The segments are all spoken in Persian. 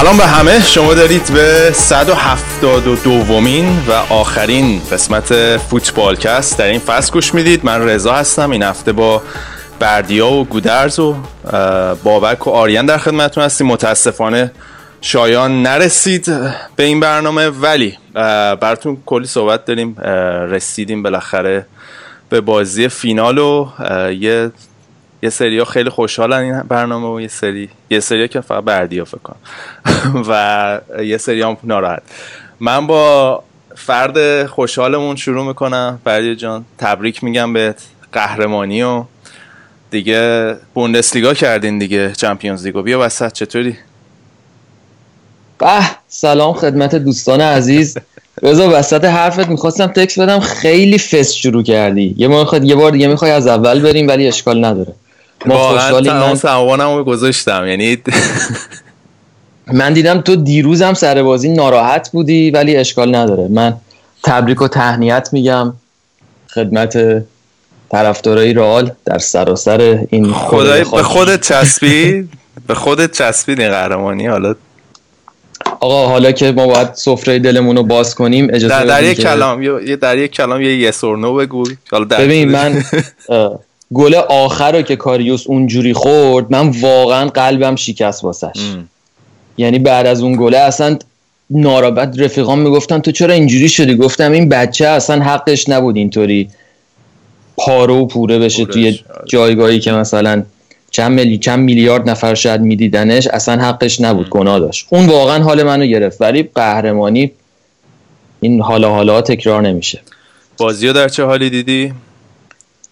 سلام به همه. شما دارید به 172 دومین و آخرین قسمت فوتبالکست در این فصل گوش می‌دید. من رضا هستم. این هفته با بردیا و گودرز و بابک و آریان در خدمتتون هستیم. متاسفانه شایان نرسید به این برنامه ولی براتون کلی صحبت داریم. رسیدیم بالاخره به بازی فینال و یه یه سری ها خیلی خوشحالن این برنامه و یه سری یه سری که فقط بردیا فکر کنم و یه سری هم ناراحت. من با فرد خوشحالمون شروع می‌کنم. بردیا جان تبریک میگم به قهرمانی و دیگه بوندسلیگا کردین دیگه چمپیونز لیگو. بیا وسط چطوری؟ به سلام خدمت دوستان عزیز. رضا وسط حرفت می‌خواستم تکس بدم خیلی فست شروع کردی. یه بار یه بار دیگه می‌خوای از اول بریم ولی اشکال نداره. ما خوشحالیم. من سوانم گذاشتم. یعنی من دیدم تو دیروزم سر بازی ناراحت بودی ولی اشکال نداره. من تبریک و تهنیت میگم خدمت طرفدارای رئال در سراسر این خدای به خودت چسبید به خودت چسبید این قهرمانی؟ حالا آقا حالا که ما باید سفره دلمون رو باز کنیم اجازه در, در یک کلام یه در یک کلام یه یس نو بگو. حالا ببین من گل آخر رو که کاریوس اونجوری خورد من واقعا قلبم شکست واسش. یعنی بعد از اون گله اصلا نارابت رفیقان می‌گفتن تو چرا اینجوری شدی؟ گفتم این بچه اصلا حقش نبود اینطوری پاره و پوره بشه توی آره. جایگاهی که مثلا چند, ملی... چند میلیارد نفر شاید میدیدنش اصلا حقش نبود گناه داشت. اون واقعا حال منو گرفت ولی قهرمانی این حالا حالا تکرار نمیشه. بازی در چه حالی دیدی؟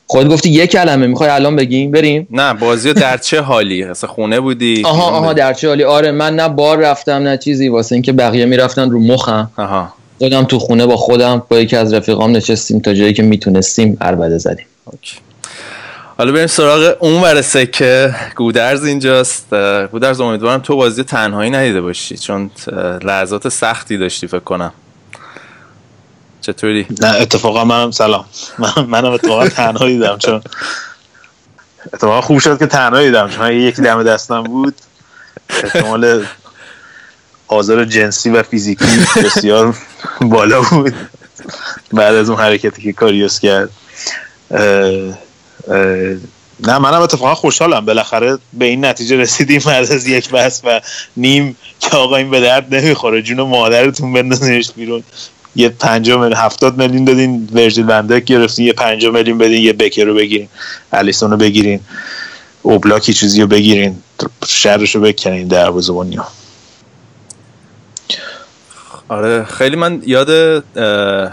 خود گفتی یه کلمه می‌خوای الان بگیم؟ بریم. نه بازی در چه حالی؟ اصلا خونه بودی؟ آها آها در چه حالی؟ آره من نه بار رفتم نه چیزی. واسه اینکه بقیه می‌رفتن رو مخم. آها. دادم تو خونه با خودم با یکی از رفیقام نشستیم تا جایی که می‌تونستیم عربده زدیم. اوکی. حالا بریم سراغ اون ورسه که گودرز اینجاست. گودرز امیدوارم تو بازی تنهایی ندیده باشی چون لحظات سختی داشتی فکر کنم. چطوری؟ نه اتفاقا منم سلام. من منم اتفاقا تنها دیدم چون اتفاقا خوب شد که تنها دیدم چون یکی دم دستم بود احتمال آزار جنسی و فیزیکی بسیار بالا بود. بعد از اون حرکتی که کاریوس کرد. نه منم اتفاقا خوشحالم. بالاخره به این نتیجه رسیدیم بعد از یک بحث و نیم که آقا این به درد نمی‌خوره. جون مادرتون بندازینش بیرون. یه 50 میلیون 70 میلیون دادین ورژیل وندک گرفتین یه 50 میلیون بدین یه بکر رو بگیرین الیسون رو بگیرین اوبلاکی چیزی رو بگیرین شرش رو بکنین دروازه‌بانی آره خیلی من یاد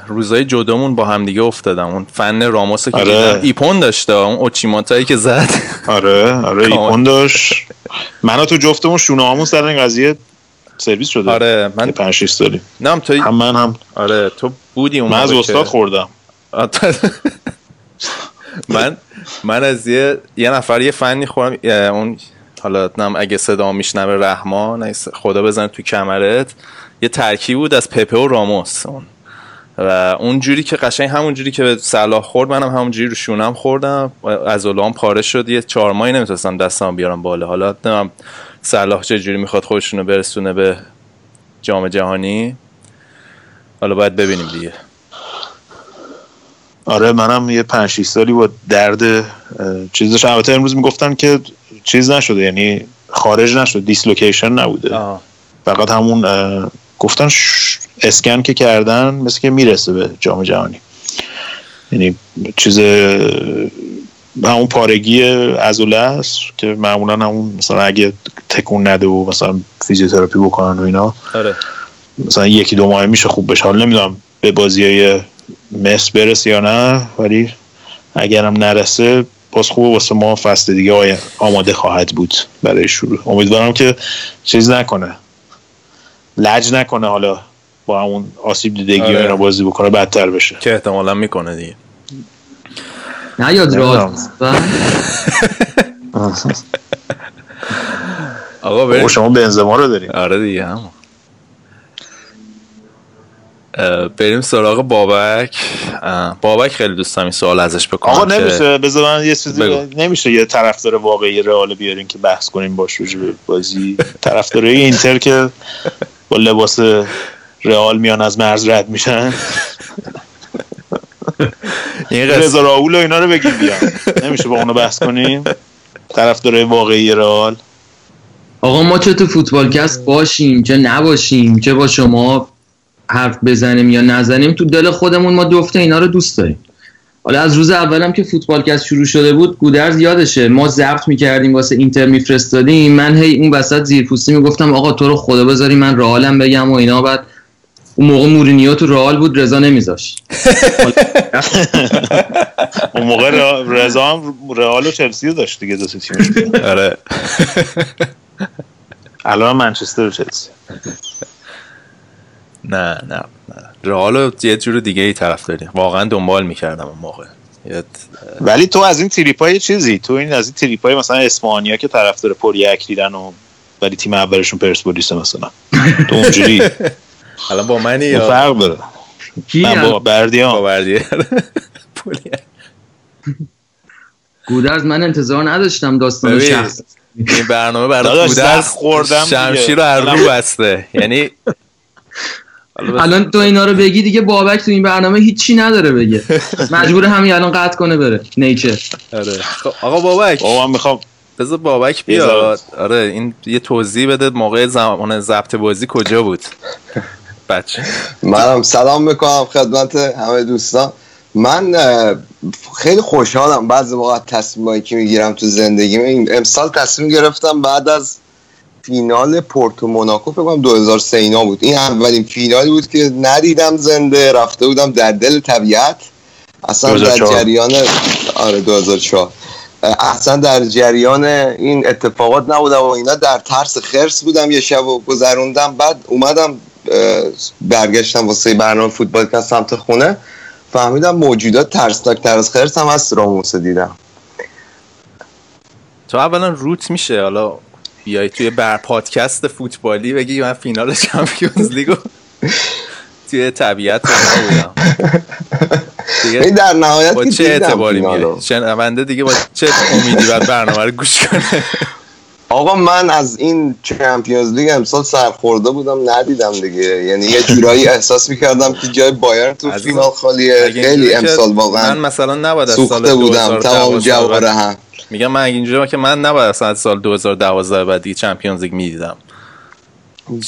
روزای جدامون با هم دیگه افتادم. اون فن راموس که آره. ایپون داشته اون اوچیماتایی که زد. آره آره ایپون داشت. من تو جفتمون شونه همون سر این قضیه سرویس شده. آره من 5 6 سالی نه تو هم من هم. آره تو بودی اون من از استاد خوردم. من من از یه یه نفر یه فنی خورم اون حالا نم اگه صدا میشنوه رحمان خدا بزن تو کمرت. یه ترکیب بود از پپه و راموس اون. و اون جوری که قشنگ همون جوری که به صلاح خورد منم همون جوری رو شونم خوردم. از اولام پاره شد. یه چهار ماهی نمی‌تونستم دستم بیارم بالا. حالا نمیم صلاح چجوری می‌خواد خودشون رو برسونه به جام جهانی؟ حالا باید ببینیم دیگه. آره منم یه پنج 6 سالی با درد چیزش البته امروز می‌گفتن که چیز نشده یعنی خارج نشد دیسلوکیشن نبوده. آه. فقط همون گفتن اسکن که کردن مثل که می‌رسه به جام جهانی. یعنی چیز همون پارگی ازوله است که معمولا همون مثلا اگه تکون نده و مثلا فیزیوتراپی بکنن و اینا آره. مثلا یکی دو ماه میشه خوب بشه. حالا نمی‌دونم به بازی های مصر برسه یا نه ولی اگرم نرسه باز خوبه واسه ما فصل دیگه آماده خواهد بود برای شروع. امیدوارم که چیز نکنه. لج نکنه حالا با همون آسیب دیدگی آره. اینا بازی بکنه بدتر بشه. که احتمالا می‌کنه دیگه. نه یاد راست آقا بریم شما بنزما رو داریم آره دیگه هم بریم سراغ بابک بابک خیلی دوست این سوال ازش بکنم آقا نمیشه بذار من یه چیزی نمیشه یه طرفدار واقعی رئال بیارین که بحث کنیم باش رو بازی طرفدار اینتر که با لباس رئال میان از مرز رد میشن رضا راول و اینا رو بگیم بیان نمیشه با اونو بحث کنیم. طرفدار واقعی رئال. آقا ما چه تو فوتبالکست باشیم چه نباشیم چه با شما حرف بزنیم یا نزنیم تو دل خودمون ما دفته اینا رو دوست داریم. حالا از روز اولم که فوتبالکست شروع شده بود گودرز یادشه. ما ضبط می‌کردیم واسه اینتر میفرستادیم. من هی اون وسط زیرپوستی می‌گفتم آقا تو رو خدا بذاری من رئالم بگم و اینا. بعد اون موقع مورینیو تو رئال بود رضا نمیذاشت. اون موقع رضا هم رئال و چلسی رو داشت دیگه دو تیمش. آره. الان منچستر و چلسی. نه نه نه. رئال یه جور دیگه ای طرف داری واقعا دنبال می‌کردم اون موقع. ولی تو از این تریپای چیزی؟ تو این از این تریپای مثلا اسپانیا که طرفدار پر یک دیدن و ولی تیم اولشون پرسپولیس مثلا. تو اونجوری؟ الان با منی یا فرق داره. من با بردیان با بردیان گودرز من انتظار نداشتم داستان شخص. این برنامه برای گودرز شمشیر رو هر رو بسته. یعنی الان تو اینا رو بگی دیگه بابک تو این برنامه هیچی نداره بگه. مجبور همین الان قطع کنه بره. نیچر آره. خب، آقا بابک. بابا من می‌خوام بذار بابک بیاد. آره این یه توضیح بده موقع زمان ضبط بازی کجا بود. بچه. منم سلام می‌کنم خدمت همه دوستان. من خیلی خوشحالم بعضی موقع تصمیمایی که می‌گیرم تو زندگی. امسال تصمیم گرفتم بعد از فینال پورتو موناکو فکر کنم 2003 اینا بود. این اولین فینالی بود که ندیدم زنده رفته بودم در دل طبیعت. اصلا در جریان آره 2004 اصلا در جریان این اتفاقات نبودم و اینا در ترس خرس بودم یه شب و گذروندم. بعد اومدم برگشتم واسه برنامه فوتبال که سمت خونه فهمیدم موجودات ترسناک تر از خرس هم هست راموس دیدم. تو اولا روت میشه حالا بیای توی بر پادکست فوتبالی بگی من فینال چمپیونز لیگو توی طبیعت بودم دیگه در نهایت با چه اعتباری میاد شنونده دیگه با چه امیدی بعد برنامه رو گوش کنه؟ آقا من از این چمپیونز لیگ امسال سرخورده بودم ندیدم دیگه. یعنی یه جورایی احساس می‌کردم که جای بایرن تو فینال خالیه. خیلی امسال واقعا من مثلا نباید از سال بودم. تمام جواره هم. میگم من اینجوری که من نباید اصلا از سال 2012 بعد دیگه چمپیونز لیگ می‌دیدم.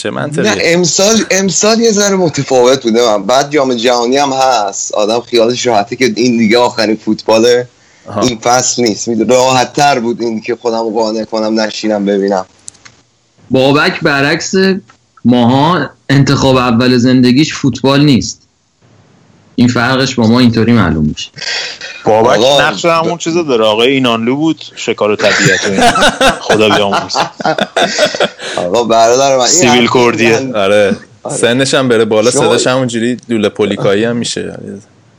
چه نه امسال امسال یه ذره متفاوت بوده. من بعد جام جهانی هم هست. آدم خیالش راحته که این دیگه آخرین این فصل نیست. راحت تر بود این که خودم قانع کنم نشینم ببینم. بابک برعکس ماها انتخاب اول زندگیش فوتبال نیست. این فرقش با ما اینطوری معلوم میشه. بابک نقش همون چیزا داره. آقای اینانلو بود شکار طبیعت خدا بیاموز آقا برادر من سیویل کردیه. آره. سنش هم بره بالا صداش همونجوری دوله پولیکایی هم میشه.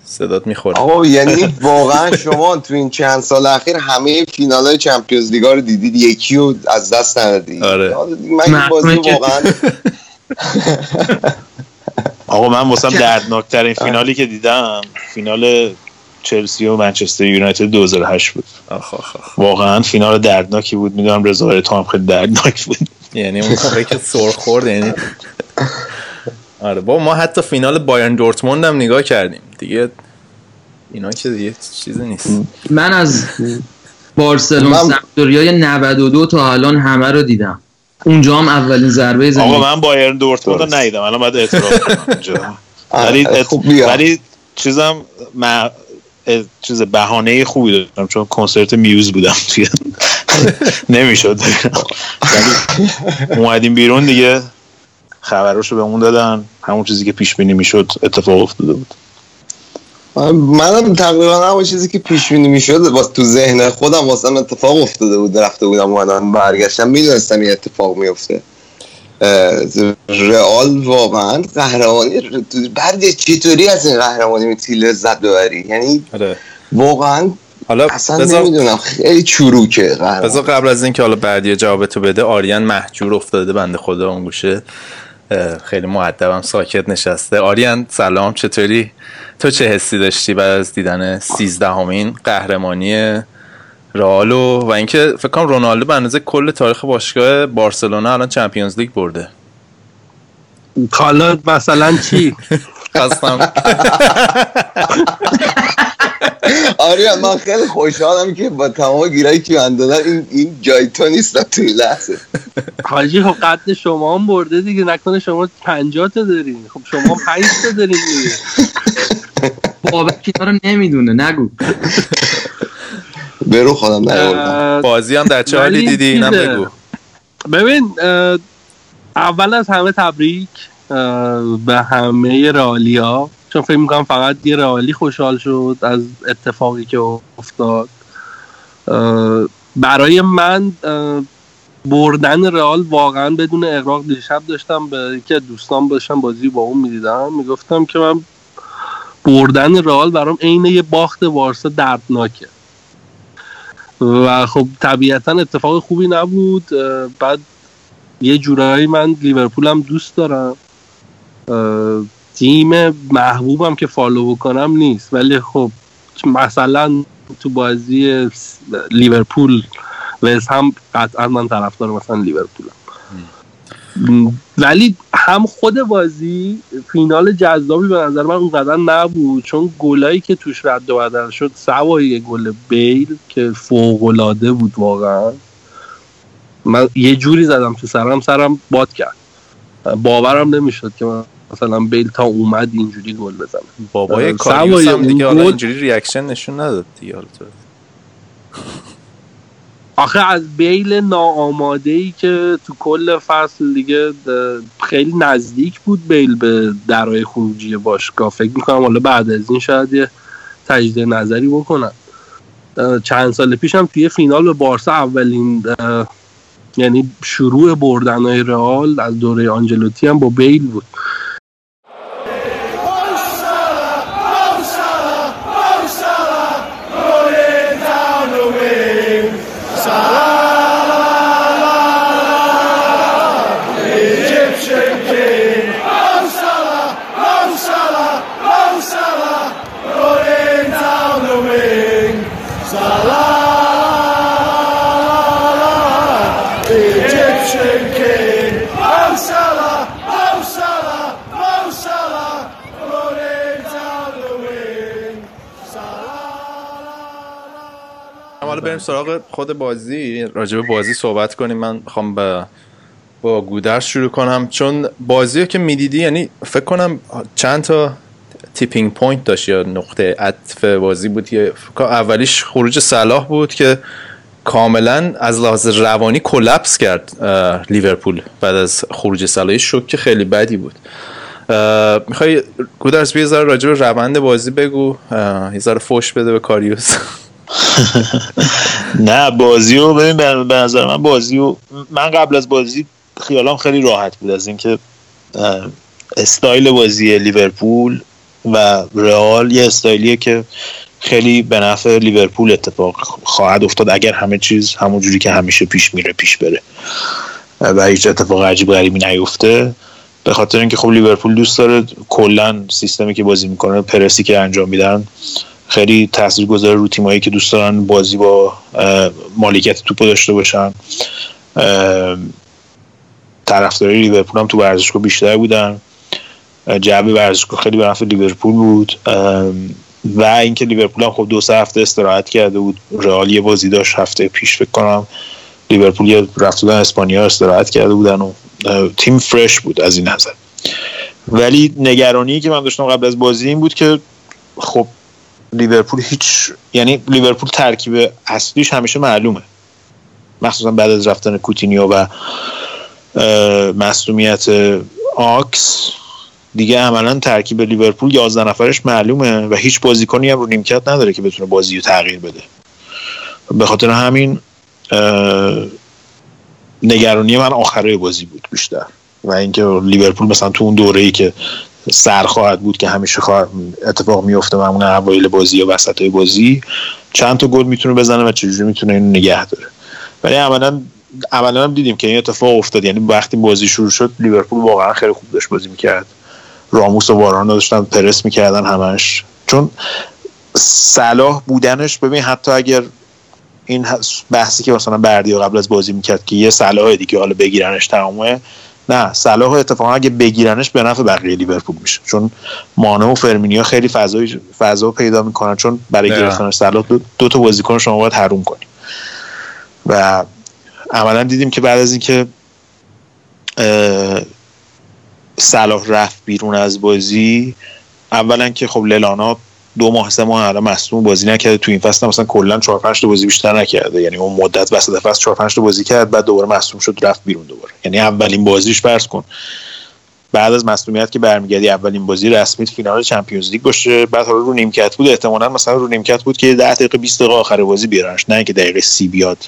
صدات می‌خوره. آقا یعنی واقعا شما تو این چند سال اخیر همه فینال های چمپیونز لیگا رو دیدید یکی رو از دست ندادید. آره. من این بازی واقعا آقا من واسم دردناکترین فینالی که دیدم فینال چلسی و منچستر یونایتد 2008 بود. آخ آخ آخ. واقعا فینال دردناکی بود. می‌دونم رضا تو هم خیلی دردناک بود. یعنی اون که سر خورد یعنی آره با ما حتی فینال بایرن دورتموند هم نگاه کردیم. دیگه اینا که دیگه چیزی نیست. من از بارسلون سمپدوریای 92 تا الان همه رو دیدم. اونجا هم اولین ضربه زمین. آقا من بایرن دورتموند رو ندیدم. الان باید اعتراف کنم اونجا ولی ولی چیزم ما چیز بهانه خوبی داشتم چون کنسرت میوز بودم. توی نمی‌شد. ولی اومدیم بیرون دیگه. خبراشو به اون دادن. همون چیزی که پیش بینی می‌شد اتفاق افتاده بود. منم تقریبا همون چیزی که پیش بینی می‌شد واسه تو ذهن خودم واسه اتفاق افتاده بود. رفته بودم اومدم برگشتم. می‌دونستم یه اتفاق میفته رئال واقعا قهرمانی بعد چطوری از این قهرمانی می‌تونی لذت ببری؟ یعنی آره. واقعا حالا اصلا بذار نمی‌دونم. خیلی چروکه قهرمان. قبل از اینکه حالا بردی جواب تو بده آریان محجور افتاده بنده خدا اون گوشه. خیلی معدبم ساکت نشسته. آریان سلام چطوری؟ تو چه حسی داشتی بعد از دیدن سیزدهمین قهرمانی رئالو؟ و اینکه فکر کنم رونالدو به اندازه کل تاریخ باشگاه بارسلونا الان چمپیونز لیگ برده. حالا مثلا چی؟ خواستم. آره من خیلی خوشحالم که با تمام گیرایی که من دادن این این جای تو نیستم تو این لحظه. حاجی خب قد شما هم برده دیگه. نکنه شما 50 تا دارین. خب شما 5 تا دارین دیگه. بابک اینا رو نمی‌دونه. نگو. برو خودم اه، بازی هم در چه حالی دیدی؟ اینم. بگو. ببین اول از همه تبریک به همه رئالیا چون فکر می‌کنم فقط یه رئالی خوشحال شد از اتفاقی که افتاد. برای من بردن رئال واقعا بدون اقراق دیشب داشتم به از دوستان داشتم بازی با اون می‌دیدم. می‌گفتم که من بردن رئال برام عین یه باخت بارسا دردناکه. و خب طبیعتا اتفاق خوبی نبود. بعد یه جورایی من لیورپولم دوست دارم. تیم محبوبم که فالو بکنم نیست. ولی خب مثلا تو بازی لیورپول و هم قطعا من طرفدار مثلا لیورپولم. ولی هم خود بازی فینال جذابی به نظر من اونقدر نبود چون گلایی که توش رد و بدل شد سوای گل بیل که فوق بود واقعا. من یه جوری زدم تو سرم سرم باد کرد. باورم نمی‌شد که من مثلا بیل تا اومد اینجوری گل بزنه. بابای اه، کاریوس هم دیگه حالا اینجوری ریاکشن نشون نداد دیگه تو. آخه از بیل ناآماده ای که تو کل فصل دیگه خیلی نزدیک بود بیل به درای خروجی باشگاه. فکر می‌کنم حالا بعد از این شاید یه تجدید نظری بکنن چند سال پیش هم توی فینال به بارسا اولین یعنی شروع بردن های رئال از دوره آنجلوتی هم با بیل بود. بریم سراغ خود بازی. راجع به بازی صحبت کنیم. من می‌خوام با با گودرز شروع کنم. چون بازی رو که می‌دیدی یعنی فکر کنم چند تا tipping point داشت یا نقطه عطف بازی بود. که اولیش خروج صلاح بود که کاملا از لحاظ روانی collapse کرد لیورپول بعد از خروج صلاح. شوک خیلی بدی بود. می‌خوای گودرز بیا یه ذره راجع به روند بازی بگو. یه ذره فوش بده به کاریوس. نه بازی رو ببین به نظر من بازی رو من قبل از بازی خیالام خیلی راحت بود. از اینکه استایل بازی لیورپول و رئال یه استایلیه که خیلی به نفع لیورپول اتفاق خواهد افتاد اگر همه چیز همون جوری که همیشه پیش میره پیش بره. و هیچ اتفاق عجیب غریبی نیفته. به خاطر اینکه خب لیورپول دوست داره کلا سیستمی که بازی می‌کنه پرسی که انجام میدن خیلی تاثیر گذاره رو تیمایی که دوست دارن بازی با مالکیت توپ داشته باشن. اه، طرفدارای لیورپول هم تو ورزشگاه بیشتر بودن. جو ورزشگاه خیلی به نفع لیورپول بود. و اینکه لیورپول هم خب دو سه هفته استراحت کرده بود. رئال یه بازی داشت هفته پیش فکر کنم لیورپول یه رفت اسپانیا استراحت کرده بودن و تیم فرش بود از این نظر. ولی نگرانی که من داشتم قبل از بازی این بود که خب لیورپول هیچ یعنی لیورپول ترکیب اصلیش همیشه معلومه. مخصوصا بعد از رفتن کوتینیو و اه، مصدومیت آکس. دیگه عملا ترکیب لیورپول 11 نفرش معلومه و هیچ بازیکنی هم رو نیمکت نداره که بتونه بازی رو تغییر بده. به خاطر همین نگرانی من آخره بازی بود بیشتر. و اینکه لیورپول مثلا تو اون دوره ای که سر خواهد بود که همیشه اتفاق میفته معمون اوایل بازی یا وسط بازی چند تا گل می‌تونه بزنه و چجوری می‌تونه اینو نگه داره. ولی عملا عملا هم دیدیم که این اتفاق افتاد. یعنی وقتی بازی شروع شد لیورپول واقعا خیلی خوب داشت بازی می‌کرد. راموس و واران داشتن پرس می‌کردن همش. چون صلاح بودنش ببین حتی اگر این بحثی که مثلا بردی قبل از بازی می‌کرد که یه صلاح دیگه حالا بگیرنش تمامه نه صلاح اتفاقا اگه بگیرنش به نفع بقیه لیورپول میشه. چون مانه و فرمینیا خیلی فضای فضا پیدا می‌کنن چون برای گرفتن صلاح دو, دو تا بازیکن شما باید حروم کنی. و عملا دیدیم که بعد از اینکه صلاح رفت بیرون از بازی اولا که خب للانا دو ماه سه ماه الان مصدوم بازی نکرده. تو این فصل مثلا کلا 4 5 تا بازی بیشتر نکرده. یعنی اون مدت وسط فصل 4 5 تا بازی کرد بعد دوباره مصدوم شد رفت بیرون دوباره. یعنی اولین بازیش فرض کن. بعد از مصدومیت که برمیگردی اولین بازی رسمی فینال چمپیونز لیگ باشه. بعد حالا رو نیمکت بود. احتمالاً مثلا رو نیمکت بود که 10 دقیقه 20 دقیقه آخر بازی بیارنش. نه که دقیقه 30 بیاد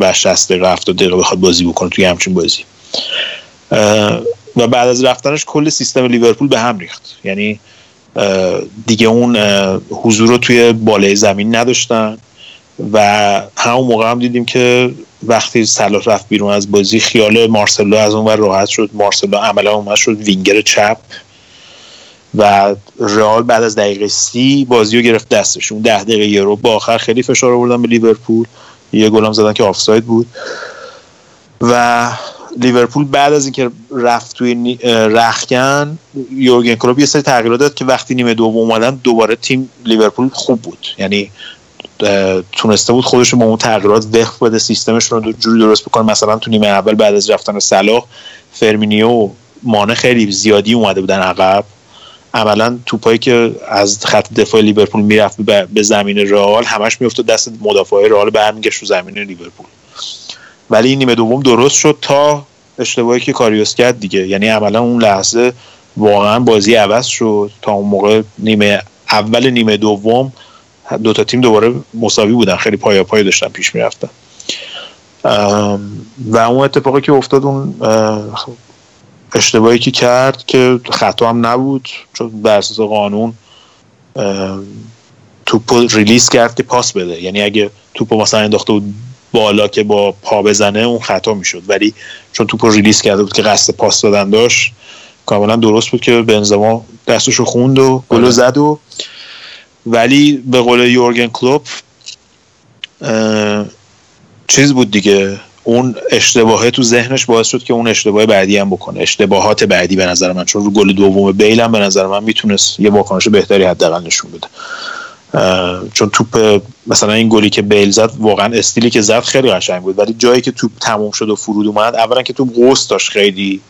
و 60 دقیقه 70 دقیقه بخواد بازی بکنه توی همچین بازی. و بعد از رفتنش کل سیستم لیورپول به هم ریخت. یعنی دیگه اون حضور رو توی بالای زمین نداشتن و همون موقع هم دیدیم که وقتی صلاح رفت بیرون از بازی خیال مارسلو از اون راحت شد. مارسلو عملا اومد شد وینگر چپ و رئال بعد از دقیقه سی بازی رو گرفت دستش. اون ده دقیقه یورو با آخر خیلی فشار آوردن به لیورپول. یه گلم زدن که آفساید بود. و لیورپول بعد از اینکه رفت توی رختکن یورگن کلوپ یه سری تغییرات داد که وقتی نیمه دوم اومدن دوباره تیم لیورپول خوب بود. یعنی تونسته بود خودش رو با اون تغییرات وفق بده سیستمش رو جوری درست بکنه. مثلا تو نیمه اول بعد از رفتن صلاح فرمینیو مانه خیلی زیادی اومده بودن عقب. عملا توپایی که از خط دفاع لیورپول می‌رفت به زمین رئال همش میافتاد. دست مدافع رئال برمیگشت رو زمین لیورپول. ولی این نیمه دوم درست شد تا اشتباهی که کاریوس کرد دیگه. یعنی عملا اون لحظه واقعا بازی عوض شد تا اون موقع نیمه اول نیمه دوم دو تا تیم دوباره مساوی بودن. خیلی پایا پای داشتن پیش می‌رفتن. و اون اتفاقی که افتاد اون اشتباهی که کرد که خطا هم نبود چون بر اساس قانون توپ ریلیز کرد که پاس بده. یعنی اگه توپ مثلا انداخته بود بالا که با پا بزنه اون خطا می‌شد. ولی چون توپ ریلیز کرده بود که قصد پاس دادن داشت کاملا درست بود که بنزما دستشو خوند و گل آره. زد و ولی به قول یورگن کلوپ چیز بود دیگه. اون اشتباهه تو ذهنش باعث شد که اون اشتباه بعدی هم بکنه. اشتباهات بعدی به نظر من. چون رو گل دوم بیل هم به نظر من می‌تونست یه واکنش بهتری حداقل نشون بده. چون توپ مثلا این گلی که بیل زد واقعا استیلی که زد خیلی قشنگ بود. ولی جایی که توپ تموم شد و فرود اومد اولا که توپ قوس داشت خیلی.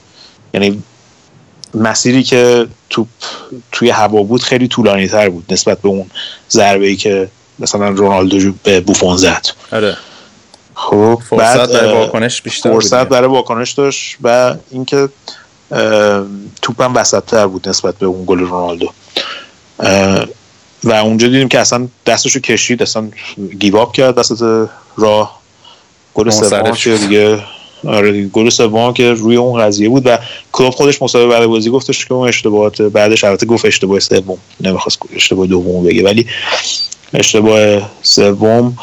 یعنی مسیری که توپ توی هوا بود خیلی طولانی تر بود نسبت به اون ضربه ای که مثلا رونالدو به بوفون زد. آره. خب فرصت برای واکنش بیشتر فرصت برای واکنش داشت و اینکه توپم وسط تر بود نسبت به اون گل رونالدو. و اونجا دیدیم که اصلا دستشو کشید اصلا گیواب کرد دست راه. گل سوم که دیگه آره گل سوم که روی اون قضیه بود و کلوب خودش مسابقه بعد بازی گفتش که اون اشتباهات بعدش البته گفت اشتباه سوم نمی‌خواست اشتباه دوم بگه. ولی اشتباه سوم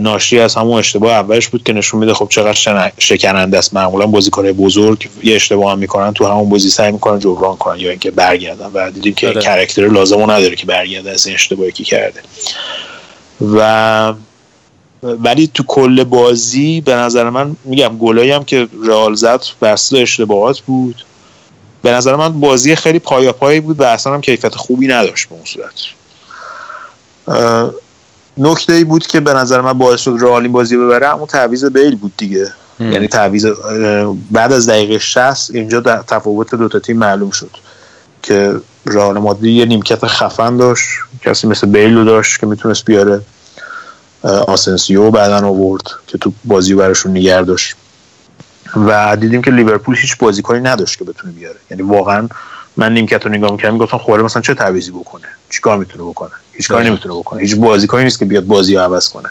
ناشی از همون اشتباه اولش بود که نشون میده خب چقدر شکننده است. معمولا بازیکن بزرگ یه اشتباه هم می‌کنن تو همون بازی سعی می‌کنن جبران کنن یا اینکه برگردن و دیدیم که آره. کرکتر لازمو نداره که برگرده از این اشتباهی که کرده. و ولی تو کل بازی به نظر من میگم گلایی هم که رئال زد بسته اشتباهات بود. به نظر من بازی خیلی پایا پایی بود و اصلا هم کیفیت خوبی نداشت به اون صورت. نکته ای بود که به نظر من باعث شد رئال بازی ببره اما تعویض بیل بود دیگه. یعنی تعویض بعد از دقیقه 60 اینجا تفاوت دو تا تیم معلوم شد که رئال مادرید یه نیمکت خفن داشت کسی مثل بیل رو داشت که می‌تونست بیاره. آسنسیو بعدا آورد که تو بازی براشون نگه داشت. و دیدیم که لیورپول هیچ بازیکنی نداشت که بتونه بیاره. یعنی واقعا من نیمکت رو نگاه می‌کردم گفتم خوره مثلا چه تعویضی بکنه؟ چیکار می‌تونه بکنه؟ هیچ کاری نمی‌تونه بکنه. هیچ بازیکنی نیست که بیاد بازی رو عوض کنه.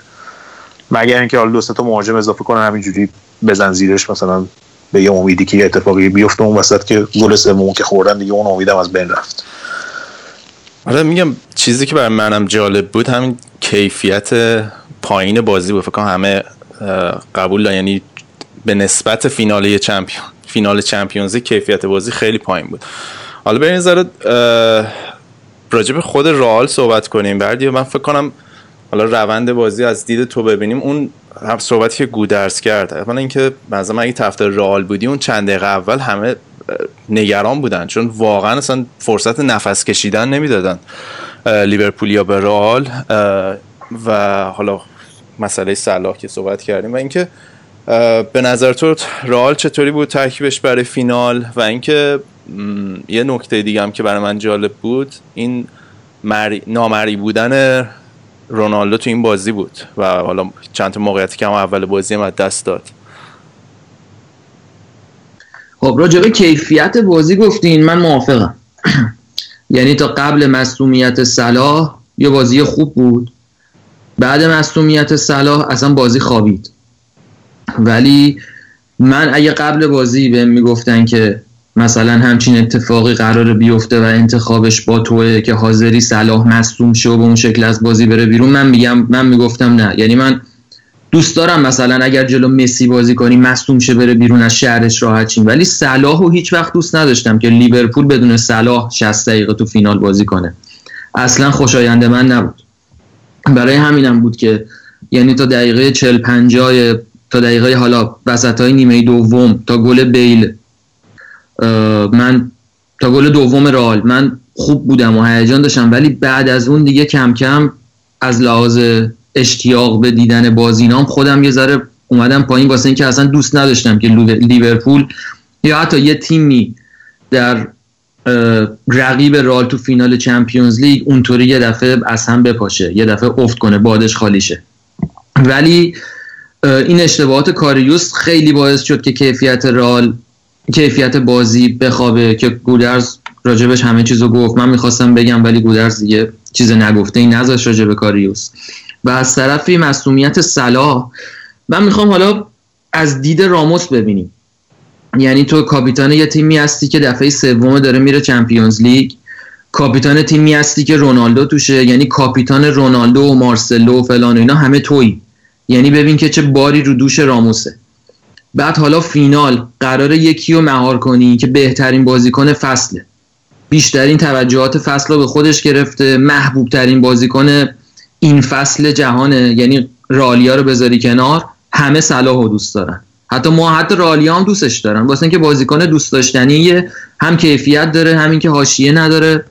مگر اینکه حالا دو تا مهاجم اضافه کنه همینجوری بزن زیرش مثلا به یه امیدی که یه اتفاقی بیفته اون وسط که گل سوم که خوردن دیگه اون امیدم از بین رفت. آره میگم چیزی که برای منم جالب بود همین کیفیت پایین بازی بود. فکر همه قبول دارن. یعنی به نسبت فینال چمپیون فینال چمپیونز کیفیت بازی خیلی پایین بود. حالا بریم ذره راجب خود رئال صحبت کنیم. بعد من فکر کنم حالا روند بازی از دید تو ببینیم. اون صحبتی که گودرس کرد اولا اینکه مثلا اگه طرفدار رئال بودی اون چند دقیقه اول همه نگران بودن. چون واقعا اصلا فرصت نفس کشیدن نمی‌دادن لیورپولیا به رئال. و حالا مسئله صلاح که صحبت کردیم و اینکه به نظر تو رئال چطوری بود ترکیبش برای فینال؟ و اینکه یه نکته دیگه هم که برای من جالب بود این مری... نامری بودن رونالدو تو این بازی بود و حالا چند تا موقعیتی که هم اول بازی هم دست داد. خب راجبه کیفیت بازی گفتین من موافقم. یعنی تا قبل مصومیت صلاح یه بازی خوب بود. بعد مصومیت صلاح اصلا بازی خوابید. ولی من اگه قبل بازی بهم می‌گفتن که مثلا همچین اتفاقی قرار بیفته و انتخابش با توه که حاضری صلاح مصوم شه و به اون شکل از بازی بره بیرون من میگم من می‌گفتم نه. یعنی من دوست دارم مثلا اگر جلو مسی بازی کنی مصوم شه بره بیرون از شهرش راحت ولی صلاح و هیچ وقت دوست نداشتم که لیورپول بدون صلاح 60 دقیقه تو فینال بازی کنه. اصلا خوشایند من نبود. برای همینم بود که یعنی تا دقیقه 40 50 تا دقیقه حالا وسط های نیمه دوم تا گل بیل من تا گل دوم رال من خوب بودم و هیجان داشتم ولی بعد از اون دیگه کم کم از لحاظ اشتیاق به دیدن بازینام خودم یه ذره اومدم پایین واسه اینکه اصلا دوست نداشتم که لیورپول یا حتی یه تیمی در رقیب رال تو فینال چمپیونز لیگ اونطوری یه دفعه از هم بپاشه یه دفعه افت کنه بادش خالی شه. ولی این اشتباهات کاریوس خیلی باعث شد که کیفیت رال کیفیت بازی بخوابه که گودرز راجبش همه چیزو گفت. من می‌خواستم بگم ولی گودرز دیگه چیز نگفته این نذاشت راجب کاریوس. و از طرفی مصومیت صلاح. من می‌خوام حالا از دید راموس ببینیم. یعنی تو کاپیتان یه تیمی هستی که دفعه سوم داره میره چمپیونز لیگ. کاپیتان تیمی هستی که رونالدو توشه. یعنی کاپیتان رونالدو و مارسلو و فلان و اینا همه تویی. یعنی ببین که چه باری رو دوش راموسه. بعد حالا فینال قرار یکی رو مهار کنی که بهترین بازیکن فصله. بیشترین توجهات فصل رو به خودش گرفته محبوب ترین بازیکن این فصل جهانه. یعنی رالیا رو بذاری کنار همه صلاح رو دوست دارن. حتی ما حتی رالیا هم دوستش دارن. واسه اینکه بازیکن دوست داشتنیه هم کیفیت داره همین که حاشیه نداره.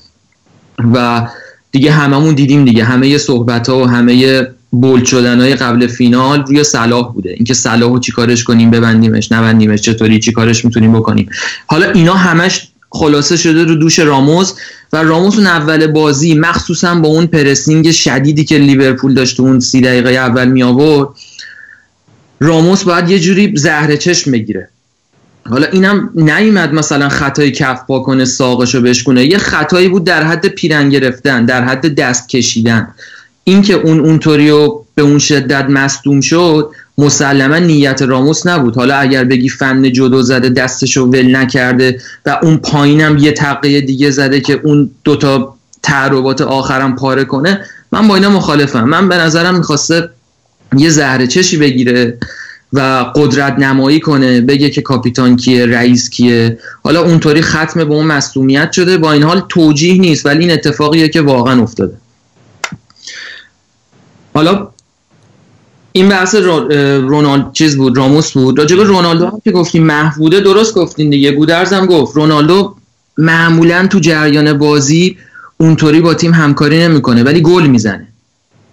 و دیگه هممون دیدیم دیگه. همه صحبت ها و همه بولد شدن های قبل فینال روی صلاح بوده. اینکه صلاح رو چیکارش کنیم ببندیمش نبندیمش چطوری چیکارش می‌تونیم بکنیم. حالا اینا همش خلاصه شده رو دوش راموس و راموس اون اول بازی مخصوصا با اون پرسینگ شدیدی که لیورپول داشت اون سی دقیقه اول می آورد راموس باید یه جوری زهره چشم بگیره. حالا اینم نیومد مثلا خطای کف با کنه ساقشو بشکنه یه خطایی بود در حد پیرن گرفتن در حد دست کشیدن. اینکه اون اونطوری و به اون شدت مصدوم شد مسلما نیت راموس نبود. حالا اگر بگی فن جدو زده دستشو ول نکرده و اون پایینم یه تقیه دیگه زده که اون دوتا تعربات آخرم پاره کنه من با اینا مخالفم. من به نظرم می‌خواسته یه زهره چشی بگیره و قدرت نمایی کنه بگه که کاپیتان کیه رئیس کیه. حالا اونطوری ختم به اون مصومیت شده با این حال توجیه نیست ولی این اتفاقیه که واقعا افتاده. حالا این بحث رونالد چیز بود راموس بود. راجع رونالدو هم که گفتیم محبوده درست گفتین دیگه. گودرزم گفت رونالدو معمولا تو جریان بازی اونطوری با تیم همکاری نمی‌کنه ولی گل می‌زنه.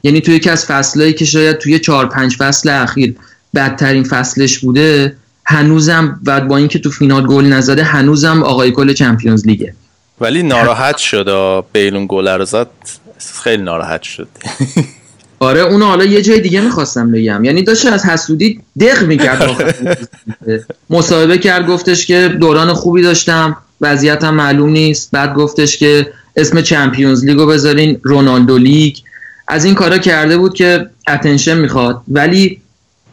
یعنی توی یکی از فصلهایی که شاید توی چهار پنج فصل اخیر بدترین فصلش بوده هنوزم و با اینکه تو فینال گل نزده هنوزم آقای کل چمپیونز لیگه. ولی ناراحت شد بیلون گل رو زد خیلی ناراحت شد. آره اونو حالا یه جای دیگه می‌خواستم بگم. یعنی داشت از حسودی دق می‌کرد. مصاحبه کرد گفتش که دوران خوبی داشتم وضعیت هم معلوم نیست. بعد گفتش که اسم چمپیونز لیگو بذارین رونالدو لیگ. از این کارا کرده بود که اتنشن می‌خواد. ولی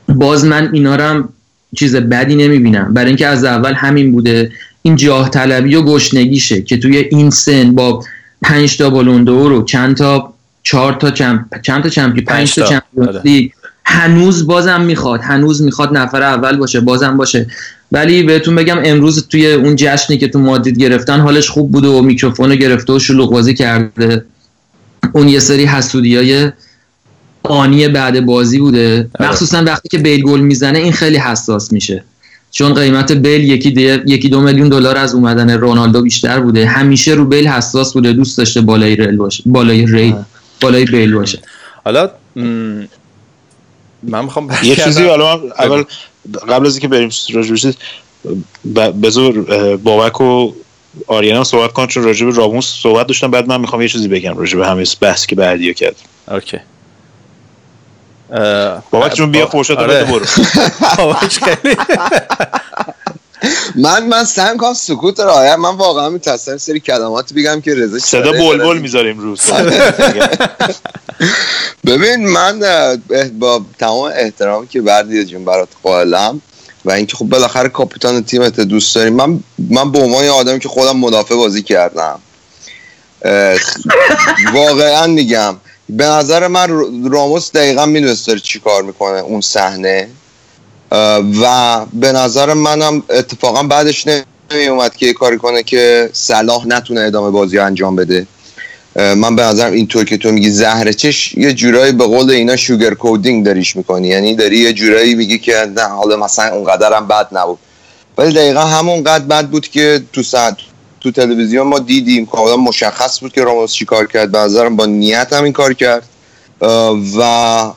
باز من اینا رو چیز بدی نمی‌بینم. برای اینکه از اول همین بوده. این جاه طلبی و گشنگیشه که توی این سن با پنج تا بالوندور و چند تا چهار تا چند تا چمپی؟ پنج تا چمپیونز آره. لیگ هنوز بازم می‌خواد. هنوز می‌خواد نفر اول باشه بازم باشه. ولی بهتون بگم امروز توی اون جشنی که تو مادید گرفتن حالش خوب بوده و میکروفون رو گرفته و شلوغ بازی کرده. اون یه سری حسودی های آنی بعد بازی بوده. آره. مخصوصا وقتی که بیل گل می‌زنه این خیلی حساس میشه. چون قیمت بیل یکی, یکی دو میلیون دلار از اومدن رونالدو بیشتر بوده. همیشه رو بیل حساس بوده دوست داشته بالای ریل باشه بالای ریل بالای بیل باشه. حالا من می‌خوام یه چیزی حالا اول قبل از اینکه بریم راجع بذار بابک و آریانا صحبت کن چون راجع به راموس صحبت داشتم بعد من می‌خوام یه چیزی بگم راجع به همه بحث که بعدیو کرد اوکی. بابک جون بیا فرصت آره. برو. من من سعی کنم سکوت رعایت من واقعا میترسم سری کلمات بگم که رضا صدا بلبل می‌ذاریم روز. ببین من با تمام احترامی که بردی جون برات قائلم و اینکه خب بالاخره کاپیتان تیمت دوست داریم من من به عنوان آدمی که خودم مدافع بازی کردم. واقعا میگم. به نظر من راموس دقیقا می‌دونست داره چی کار می‌کنه اون صحنه. و به نظر منم اتفاقا بعدش نمی اومد که کاری کنه که صلاح نتونه ادامه بازی انجام بده. من به نظرم اینطور که تو میگی زهره چش یه جورایی به قول اینا شوگر کودینگ داریش می‌کنی. یعنی داری یه جورایی میگی که نه حالا مثلا اونقدر هم بد نبود. ولی دقیقا همون قد بد بود که تو ساعت تو تلویزیون ما دیدیم کاملا مشخص بود که راموس چی کار کرد. به نظرم با نیت هم این کار کرد. و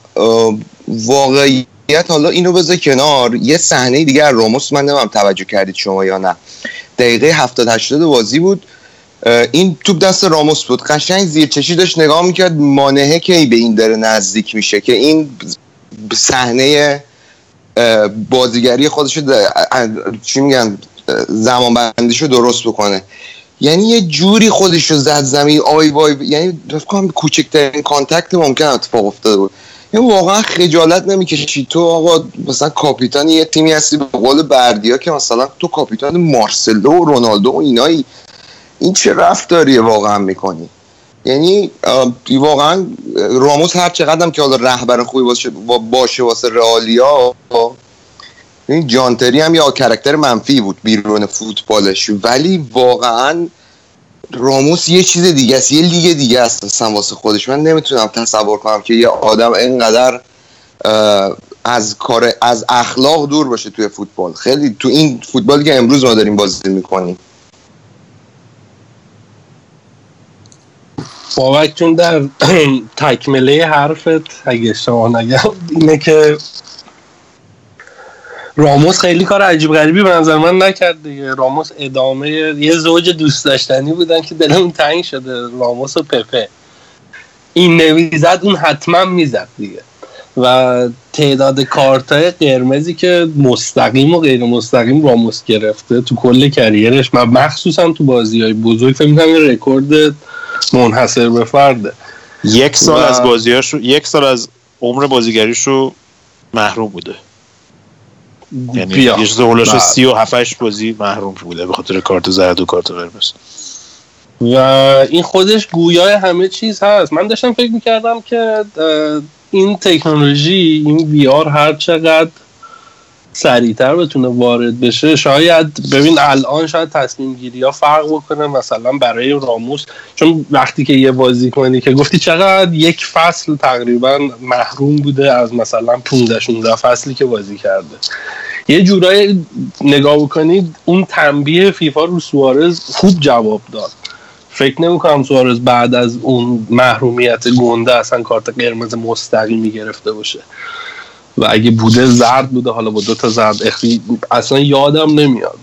واقعیت حالا اینو بذار کنار. یه صحنه دیگه راموس من نمیم توجه کردید شما یا نه. دقیقه 70 80 بازی بود. این توپ دست راموس بود. قشنگ زیر چشی داشت نگاه می‌کرد. مانهه که به این داره نزدیک میشه که این صحنه بازیگری خودش چی میگن زمان بندیشو درست بکنه. یعنی یه جوری خودش رو زد زمین. آی وای یعنی کوچکترین contact ممکن اتفاق افتاده بود. یعنی واقعا خجالت نمی‌کشی. تو آقا مثلا کاپیتان یه تیمی هستی به قول بردیا که مثلا تو کاپیتان مارسلو و رونالدو و اینایی. این چه رفتاریه واقعا می‌کنی؟ یعنی واقعا راموس هر چقدر که حالا رهبر خوبی باشه باشه واسه رئالیا این جانتری هم یا کرکتر منفی بود بیرون فوتبالش. ولی واقعا راموس یه چیز دیگه است یه لیگ دیگه است اصلا واسه خودش. من نمی‌تونم تصور کنم که یه آدم اینقدر از کار از اخلاق دور باشه توی فوتبال. خیلی تو این فوتبالی که امروز ما داریم بازی می‌کنیم. بابک چون در تکمله حرفت اگه شما نگم اینه که راموس خیلی کار عجیب غریبی به نظر من نکرد دیگه. راموس ادامه یه زوج دوست داشتنی بودن که دلمون تنگ شده. راموس و پپه. این نمی‌زد اون حتما می‌زد دیگه. و تعداد کارت های قرمزی که مستقیم و غیر مستقیم راموس گرفته تو کل کریرش من مخصوصا تو بازی های بزرگ فکر می‌کنم این رکورد منحصر به فرده. یک سال از بازیاش یک سال از عمر بازیگریش رو محروم بوده. یعنی یه چیز هولوش بله. سی و هفتش بازی محروم بوده به خاطر کارت زرد و کارت قرمز. و این خودش گویای همه چیز هست. من داشتم فکر می‌کردم که این تکنولوژی این وی آر هر چقدر سریعتر بتونه وارد بشه. شاید ببین الان شاید تصمیم گیری ها فرق بکنه مثلا برای راموس. چون وقتی که یه بازی کنی که گفتی چقدر یک فصل تقریبا محروم بوده از مثلا 15 16 فصلی که بازی کرده. یه جورایی نگاه بکنید اون تنبیه فیفا رو سوارز خوب جواب داد. فکر نمی‌کنم سوارز بعد از اون محرومیت گنده اصلا کارت قرمز مستقیمی گرفته باشه. و اگه بوده زرد بوده حالا با دو تا زرد اخی اصلا یادم نمیاد.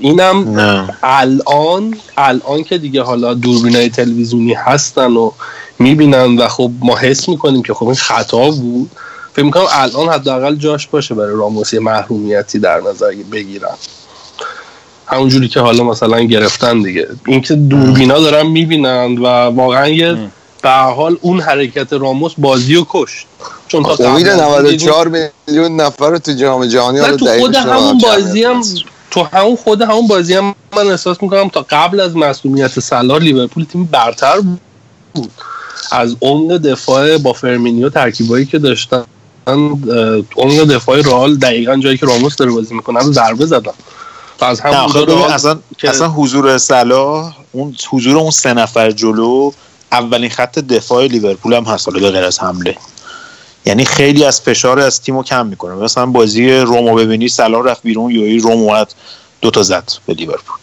اینم الان الان که دیگه حالا دوربینای تلویزیونی هستن و می‌بینن و خب ما حس می‌کنیم که خب این خطا بود. فکر می‌کنم الان حداقل جاش باشه برای راموس محرومیتی در نظر بگیرن. همونجوری که حالا مثلا گرفتن دیگه. اینکه دوربینا دارن می‌بینن و واقعا یه به حال اون حرکت راموس بازی رو کشت. چون تا امید 94 میلیون نفر رو تو جام جهانی تو خود همون بازی هم تو همون خود همون بازی هم من احساس می‌کنم تا قبل از مسئولیت سالار لیورپول تیم برتر بود. از عمق دفاع با فرمینیو ترکیبایی که داشتن عمق دفاع رئال دقیقا جایی که راموس داره بازی می‌کنه رو ضربه زدن. از همون اصلا اصلا حضور صلاح اون حضور اون سه نفر جلو اولین خط دفاع لیورپول هم هست به غیر از حمله. یعنی خیلی از فشار از تیمو کم می‌کنه. مثلا بازی رومو ببینی سلام رفت بیرون یوی روم اومد دو تا زد به لیورپول.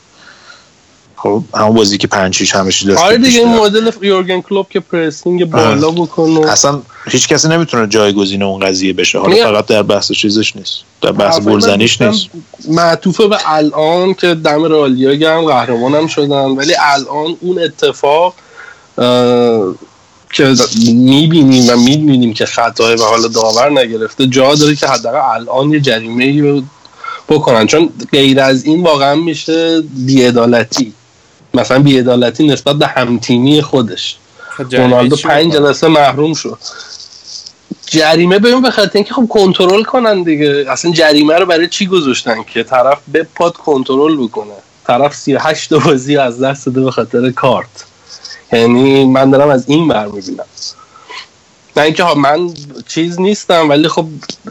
خب همون بازی که 5 6 همش داشت آره دیگه این مدل یورگن کلوب که پرسینگ بالا بکنه. اصلا هیچ کسی نمی‌تونه جایگزین اون قضیه بشه. حالا فقط در بحث چیزش نیست. در بحث گلزنیش نیست. معطوفه به الان که دم رالیا هم قهرمانم شدن ولی الان اون اتفاق که می‌بینیم و می‌بینیم که خطای و حالا داور نگرفته جا داره که حداقل الان یه جریمه بکنن. چون غیر از این واقعا میشه بیعدالتی. مثلا بیعدالتی نسبت به همتیمی خودش. خب رونالدو پنج جلسه محروم شد. جریمه ببین به خاطر اینکه خب کنترل کنن دیگه. اصلا جریمه رو برای چی گذاشتن که طرف به پاد کنترل بکنه؟ طرف 38 بازی از دست داده به خاطر کارت. یعنی من دارم از این بر می‌بینم. نه اینکه من چیز نیستم ولی خب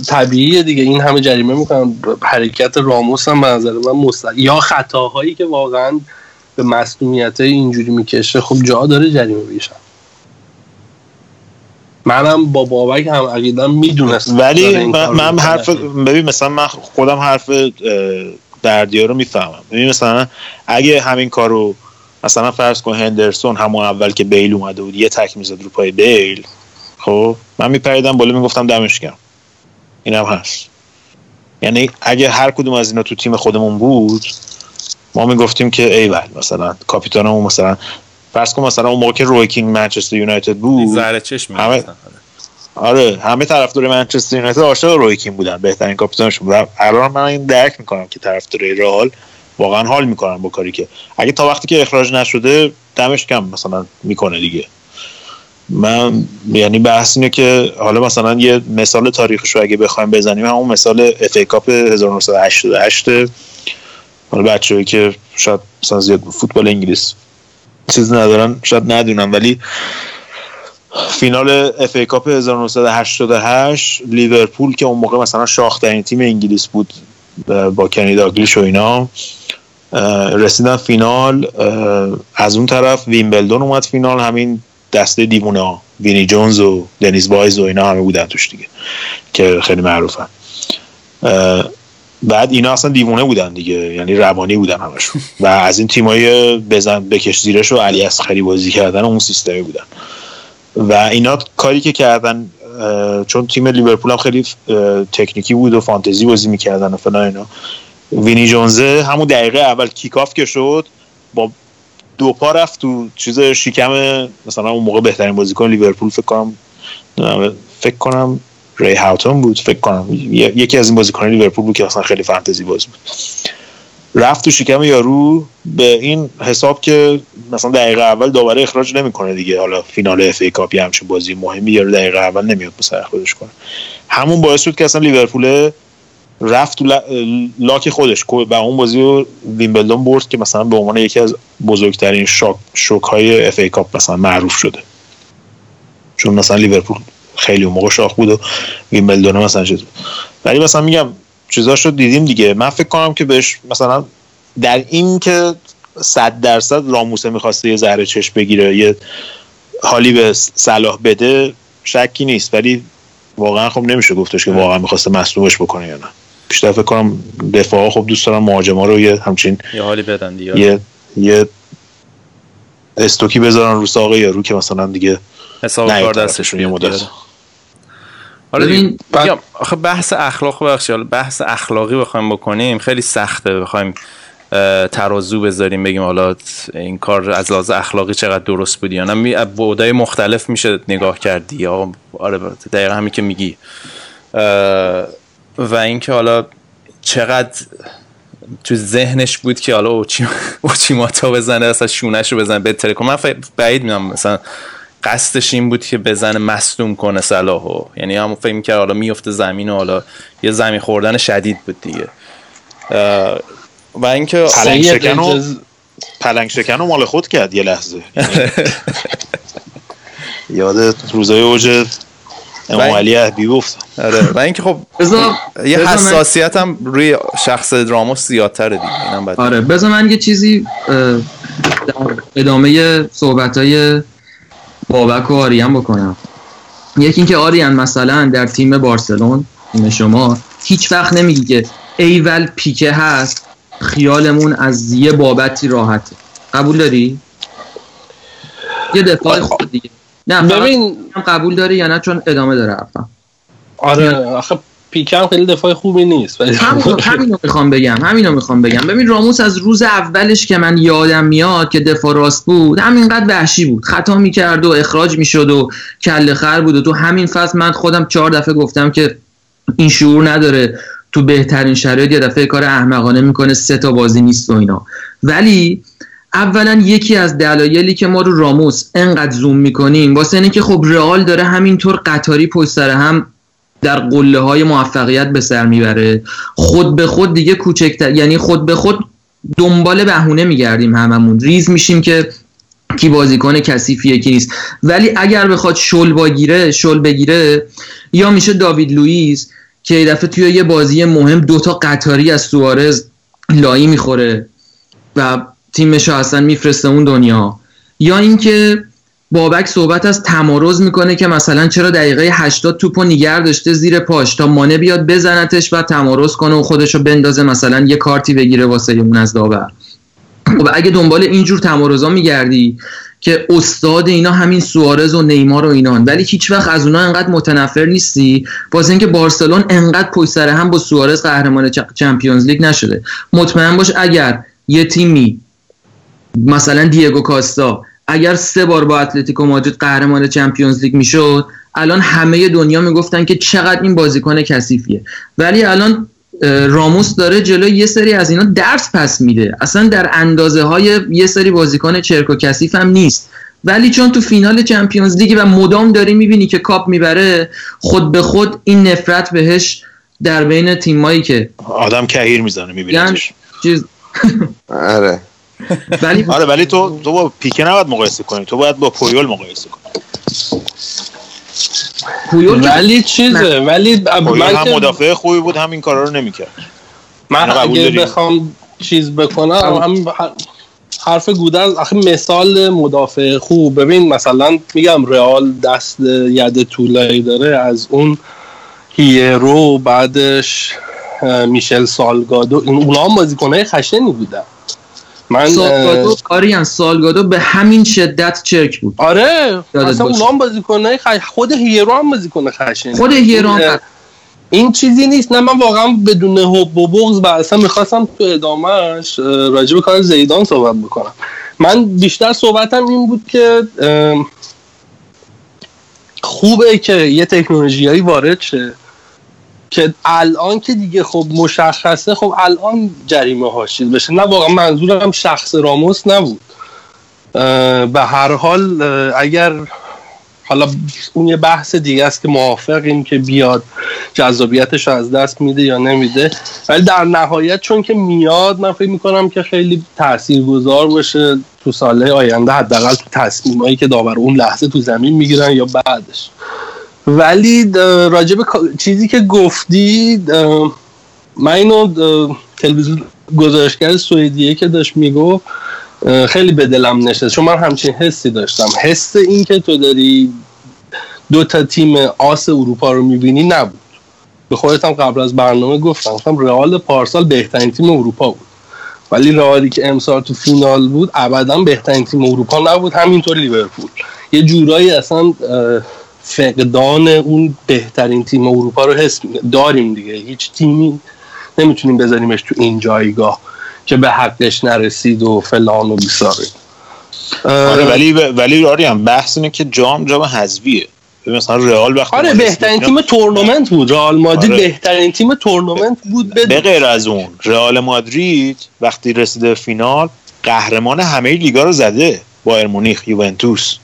طبیعیه دیگه. این همه جریمه می‌کنم. حرکت راموس هم به نظر من یا خطاهایی که واقعا به مصنومیت اینجوری می‌کشه خب جا داره جریمه بشن منم با بابک هم عقیدم می‌دونست ولی من, من حرف ببین مثلا من خودم حرف دردیا رو می‌فهمم. ببین مثلا اگه همین کارو مثلا فرض کن هندرسون همون اول که بیل اومده بود یه تک می‌زد رو پای بیل. خب من میپریدم بالا می‌گفتم دمش گرم. اینم هست. یعنی اگه هر کدوم از اینا تو تیم خودمون بود ما می‌گفتیم که ای ول مثلا کاپیتانمون مثلا فرض کن مثلا اون موقع که روی کینگ منچستر یونایتد بود زره چشم همه آره. همه طرفدار منچستر یونایتد عاشق روی کینگ بودن بهترین کاپیتانشون بود الان من این درک می‌کنم که طرفدار رئال واقعا حال می‌کنن با کاری که. اگه تا وقتی که اخراج نشده دمش گرم مثلا می‌کنه دیگه. من یعنی بحث اینه که حالا مثلا یه مثال تاریخیش رو اگه بخوایم بزنیم همون مثال FA Cup 1988 حالا بچه‌ای که شاید مثلا زیاد فوتبال انگلیس چیز ندارن شاید ندونم ولی فینال FA Cup 1988 لیورپول که اون موقع مثلا شاخترین تیم انگلیس بود با کنی داگلیش و اینا. رسیدن فینال از اون طرف ویمبلدون اومد فینال همین دسته دیوونه ها وینی جونز و دنیز بایز و اینا همه بودن توش دیگه که خیلی معروفن. بعد اینا اصلا دیوونه بودن دیگه یعنی روانی بودن همشون. و از این تیمای بزن بکش زیرش و علی اصغری بازی کردن اون سیستمی بودن. و اینا کاری که کردن چون تیم لیورپول هم خیلی تکنیکی بود و فانتزی بازی می‌کردن و فلان اینا. وینی جونزه همون دقیقه اول kickoff که شد با دو پا رفت تو چیز شیکم مثلا اون موقع بهترین بازیکن لیورپول فکر کنم فکر کنم ری هاوتون بود فکر کنم. یکی از این بازیکنان لیورپول بود که اصلا خیلی فانتزی باز بود. رفت تو شکم یارو به این حساب که مثلا دقیقه اول داوره اخراج نمی‌کنه دیگه. حالا فینال FA Cup همچین بازی مهمی یارو دقیقه اول نمیاد به خودش کنه. همون باعث شد که اصلا لیورپول رفت تو لاک خودش. و اون بازی رو ویمبلدون برد که مثلا به عنوان یکی از بزرگترین شوک شوک های FA Cup مثلا معروف شده. چون مثلا لیورپول خیلی موقع شاخ بود و ویمبلدون مثلا شد ولی مثلا میگم چیزاش رو دیدیم دیگه. من فکر کنم که بهش مثلا در این که صد درصد راموسه می‌خواسته یه زهر چشم بگیره یه حالی به صلاح بده شکی نیست. ولی واقعا خب نمیشه گفتش که واقعا می‌خواسته مصلوبش بکنه یا نه. بیشتر فکر کنم دفاع خب دوست دارم مهاجما رو یه همچین یه حالی بدن دیگه. یه یه استوکی بذارن رو ساقه یارو که مثلا دیگه حساب کار دستشون یه مدت. حالا آخه بحث اخلاق بخشی بحث اخلاقی بخوایم بکنیم خیلی سخته. بخوایم ترازو بذاریم بگیم حالا این کار از لحاظ اخلاقی چقدر درست بودی یا نه. بودای مختلف میشه نگاه کردی. یا آره دقیقا همین که میگی. و اینکه حالا چقدر تو ذهنش بود که حالا اوچیماتا بزنه اصلا شونش رو بزنه بهتره کنه من بعید می‌دونم مثلا قصدش این بود که بزنه مصدوم کنه صلاحو. یعنی همون فکر می‌کرد حالا میفته زمین و حالا یه زمین خوردن شدید بود دیگه. و اینکه پلنگ شکن و پلنگ شکن و مال خود کرد یه لحظه. یاد روزای اوج امام علی احبی گفت. آره. و اینکه خب یه حساسیت هم روی شخص راموس زیادتره دیگه. اینم آره. بذار من یه چیزی در ادامه صحبت های بابک و آریان بکنم. یکی اینکه آریان مثلا در تیم بارسلون تیم شما هیچ وقت نمیگی که ایول پیکه هست خیالمون از یه بابتی راحته. قبول داری؟ یه دفاع خود دیگه. نه ببین قبول داری یا نه؟ چون ادامه داره حرفم. آره آخه پیکم خیلی دفاع خوبی نیست همینو می‌خوام بگم همینو می‌خوام بگم. ببین راموس از روز اولش که من یادم میاد که دفاع راست بود همینقدر وحشی بود. خطا می‌کرد و اخراج می‌شد و کله خر بود و تو همین فصل من خودم چهار دفعه گفتم که این شعور نداره تو بهترین شرایط یه دفعه کار احمقانه می‌کنه سه تا بازی نیست و اینا. ولی اولا یکی از دلایلی که ما رو راموس انقدر زوم می‌کنیم واسه اینه که خب رئال داره همینطور قطاری پشت سر هم در قله های موفقیت به سر می‌بره. خود به خود دیگه کوچکتر یعنی خود به خود دنبال بهونه میگردیم هممون. ریز میشیم که کی بازیکن کثیفیه کی نیست. ولی اگر بخواد شل بگیره شل بگیره یا میشه داوید لوئیس که یه دفعه توی یه بازی مهم دوتا قطاری از سوارز لایی می‌خوره و تیمش اصلا میفرسته اون دنیا. یا اینکه بابک صحبت از تمارز می‌کنه که مثلا چرا دقیقه 80 توپو نیگر داشته زیر پاش تا مانه بیاد بزنتش و تمارز کنه و خودشو بندازه مثلا یه کارتی بگیره واسه اون از داور. خب اگه دنبال اینجور تمارزا میگردی که استاد اینا همین سوارز و نیمار و اینان ولی هیچ وقت از اونا انقدر متنفر نیستی؟ واسه اینکه بارسلون انقدر پشت هم با سوارز قهرمان چمپیونز لیگ نشده. مطمئن باش اگر یه تیمی مثلا دیگو کاستا. اگر سه بار با اتلتیکو مادرید قهرمان چمپیونز لیگ می‌شد الان همه دنیا می‌گفتن که چقدر این بازیکن کثیفیه. ولی الان راموس داره جلو یه سری از اینا درس پس میده. اصلا در اندازه های یه سری بازیکن چرک و کثیف هم نیست. ولی چون تو فینال چمپیونز لیگ و مدام داری می‌بینی که کاپ می‌بره خود به خود این نفرت بهش در بین تیمایی که آدم کهیر می‌زنه میبینیش چیز آره. ولی آره ولی تو تو با پیکه نباید مقایسه کنی. تو باید با پویول مقایسه کنی. پویول ولی چیزه ولی پویول هم مدافع خوبی بود هم این کارا رو نمی‌کرد. من اگه بخوام چیز بکنم هم حرف گودن آخه مثال مدافع خوب. ببین مثلا میگم رئال دست ید طولایی داره. از اون هیرو بعدش میشل سالگادو. این اونا هم بازیکنهای خشنی بودن. من سالگادو آریان سالگادو به همین شدت چرک بود. آره اصلا اونا هم بازیکنه خش... خود هیرو هم بازیکنه خشن خود هیرو هم این چیزی نیست نه من واقعا بدون حب و بغض و اصلا می‌خواستم تو ادامهش راجع به کار زیدان صحبت بکنم. من بیشتر صحبتم این بود که خوبه که یه تکنولوژیایی وارد شه. که الان که دیگه خب مشخصه خب الان جریمه ها چیز بشه. نه واقعا منظورم شخص راموس نبود. به هر حال اگر حالا اون یه بحث دیگه است که موافقیم که بیاد جذابیتش از دست میده یا نمیده. ولی در نهایت چون که میاد من فکر می‌کنم که خیلی تاثیرگذار باشه تو ساله آینده حداقل تو تصمیمایی که داور اون لحظه تو زمین می‌گیرن یا بعدش. ولی راجب چیزی که گفتی من اینو تلویزیون گزارشگر سوئدیه که داشت می‌گفت خیلی به دلم نشست. چون من همچین حسی داشتم. حس این که تو داری دو تا تیم آس اروپا رو می‌بینی نبود. به خودتم قبل از برنامه گفتم. گفتم رئال پارسال بهترین تیم اروپا بود. ولی رئالی که امسال تو فینال بود ابدا بهترین تیم اروپا نبود. همینطور لیورپول. یه جورایی اصلا فقدان اون بهترین تیم اروپا رو حس داریم دیگه. هیچ تیمی نمی‌تونیم بذاریمش تو این جایگاه که به حقش نرسید و فلان و بیساره آره ولی ولی آریان بحث اینه که جام جام حذفیه. مثلا رئال وقتی آره بهترین تیم تورنمنت بود. رئال مادرید آره. بهترین تیم تورنمنت بود به غیر از اون رئال مادرید وقتی رسیده فینال قهرمان همه لیگا رو زده. بایر مونیخ یوونتوس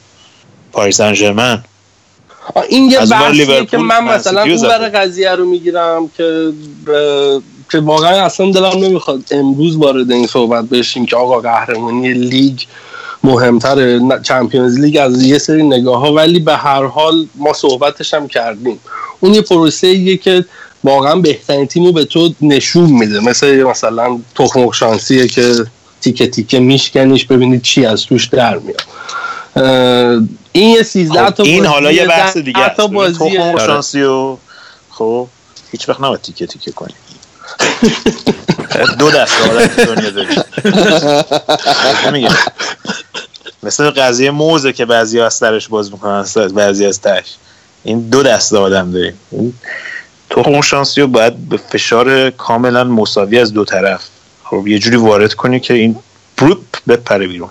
پاریس سن ژرمن. این یه بحثیه که من مثلا اون بر قضیه رو می‌گیرم که که واقعا اصلا دلم نمی‌خواد امروز وارد این صحبت بشیم که آقا قهرمانی لیگ مهمتره چمپیونز لیگ از یه سری نگاه ها ولی به هر حال ما صحبتش هم کردیم. اون یه پروسه ایه که واقعا بهترین تیم رو به تو نشون میده. مثل مثلا تخم شانسیه که تیکه تیکه میشکنیش ببینید چی از توش در میاد. این یه 13 خب تا این حالا یه بحث دیگه است. تخم شانسی و خب هیچ وقت نباید تیکه تیکه کنیم دو دست آدم دنیا داریم مثل قضیه موزه که بعضی از سرش باز می‌کنن بعضی از تش این دو دست آدم داریم. تخم شانسی رو باید به فشار کاملا مساوی از دو طرف. خب یه جوری وارد کنی که این پروپ بپره بیرون.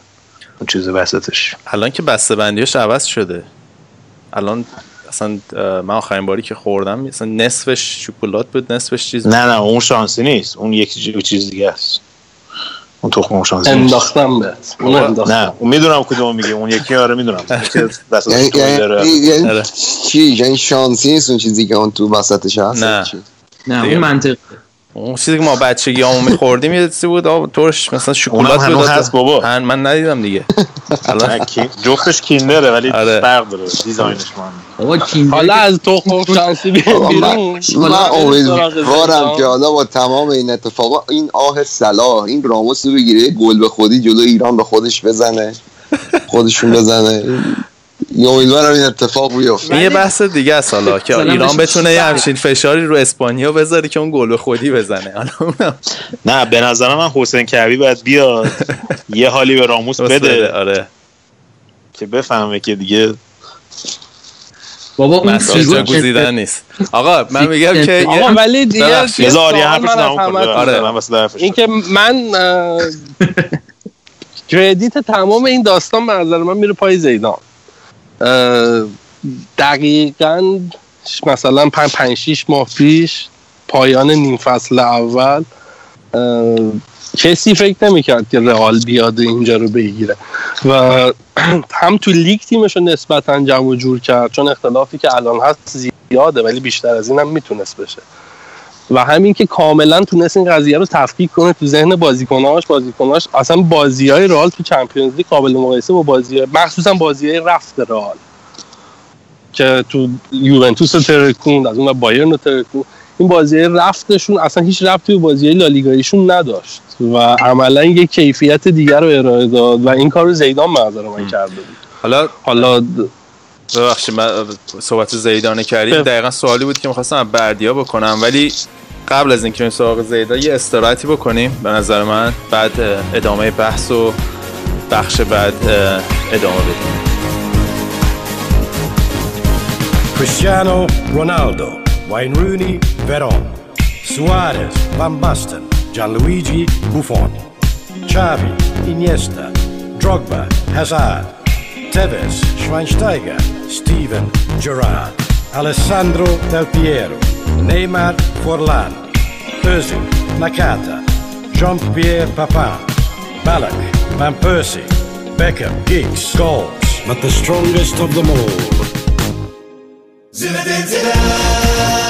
اون چیز وسطش. الان که بسته بندیش عوض شده. الان اصلا من آخرین باری که خوردم اصلا نصفش شکلات بود نصفش چیز نه نه اون شانسی نیست. اون یک چیز دیگه است. اون تخم شانسی انداختم به اون انداختم. نه اون می‌دونم کدوم میگه. اون یکی آره می‌دونم. وسطش داره. یعنی چی؟ یعنی شانسی نیست اون چیزی که اون تو وسطش هست؟ نه. نه اون منطق اون چیزی که ما بچگی همون میخوردیم یه چیزی بود آب ترش مثلا شکلات بود. هست بابا. من ندیدم دیگه. جفتش کیندره ولی فرق داره. دیزاینش من حالا از تخم شانسی بیرون من امیدوارم که حالا با تمام این اتفاقا این آه صلاح این راموس رو بگیره گل به خودی جلو ایران به خودش بزنه خودشون بزنه. امیدوارم این اتفاق بیفته. این یه بحث دیگه است حالا که ایران بتونه یه همچین فشاری رو اسپانیا بذاره که اون گل خودی بزنه. نه به نظر من حسین کعبی باید بیاد. یه حالی به راموس بده. آره. که بفهمه که دیگه بابا اون فیگور گزیدن نیست. آقا من میگم که آقا ولی دیگه بذار یه حرفش آره. این که من کردیت تمام این داستان به نظر من میره پای زیدان. دقیقا مثلا پنج پنج شیش ماه پیش پایان نیم فصل اول کسی فکر نمی‌کرد که رئال بیاد اینجا رو بگیره. و هم تو لیگ تیمش رو نسبتا جمع جور کرد چون اختلافی که الان هست زیاده ولی بیشتر از این هم می‌تونست بشه. و همین که کاملا تونست این قضیه رو تفکیک کنه تو ذهن بازیکناش بازیکناش اصلا بازی های رئال تو چمپیونز لیگ قابل مقایسه با بازی مخصوصا بازی های رفت رئال. که تو یوونتوس ترکون از اون بایرن ترکون این بازی رفتشون اصلا هیچ رفتی به بازی لالیگاییشون نداشت. و عملا یه کیفیت دیگر رو ارائه داد و این کار رو زیدان منظر من کرده بود. حالا حالا ببخشید من صحبت زیدانه کردیم دقیقا سوالی بود که می‌خواستم بردیا بکنم ولی قبل از اینکه این سراغ زیدا یه استراحتی بکنیم به نظر من بعد ادامه بحث و بخش بعد ادامه بدیم. Cristiano Ronaldo, Wayne Rooney, Veron, Suarez, Van Basten, Gianluigi Buffon, Xavi, Iniesta, Drogba, Hazard, Tevez, Schweinsteiger, Steven Gerrard, Alessandro Del Piero, Neymar Forlan, Özil, Nakata, Jean-Pierre Papin, Ballack, Van Persie, Beckham, Giggs, Scholes, but the strongest of them all. Zinedine Zidane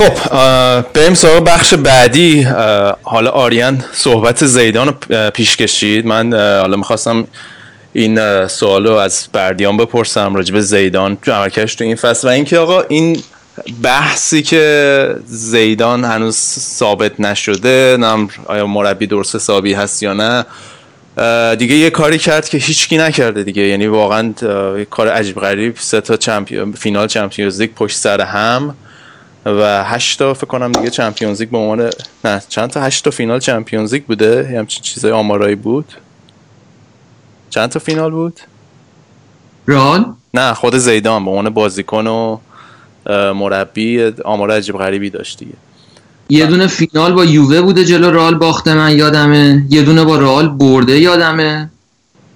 خب بریم سراغ بخش بعدی. حالا آریان صحبت زیدان رو پیش کشید. من حالا می‌خواستم این سوال رو از بردیان بپرسم راجب زیدان تو عملکرش تو این فصل و اینکه آقا این بحثی که زیدان هنوز ثابت نشده نم آیا مربی درست حسابی هست یا نه دیگه یه کاری کرد که هیچکی نکرده دیگه. یعنی واقعا کار عجیب غریب سه تا چمپیون فینال چمپیونز لیگ پشت سر هم. و هشت تا فکر کنم دیگه چمپیونز لیگ به عنوان نه چند تا؟ هشت تا فینال چمپیونز لیگ بوده. همچین چیزای آمارایی بود. چند تا فینال بود؟ رال نه خود زیدان به عنوان بازیکن و مربی آمار عجیب غریبی داشت دیگه. یه دونه فینال با یووه بوده جلو رال باخته من یادمه. یه دونه با رال برده یادمه.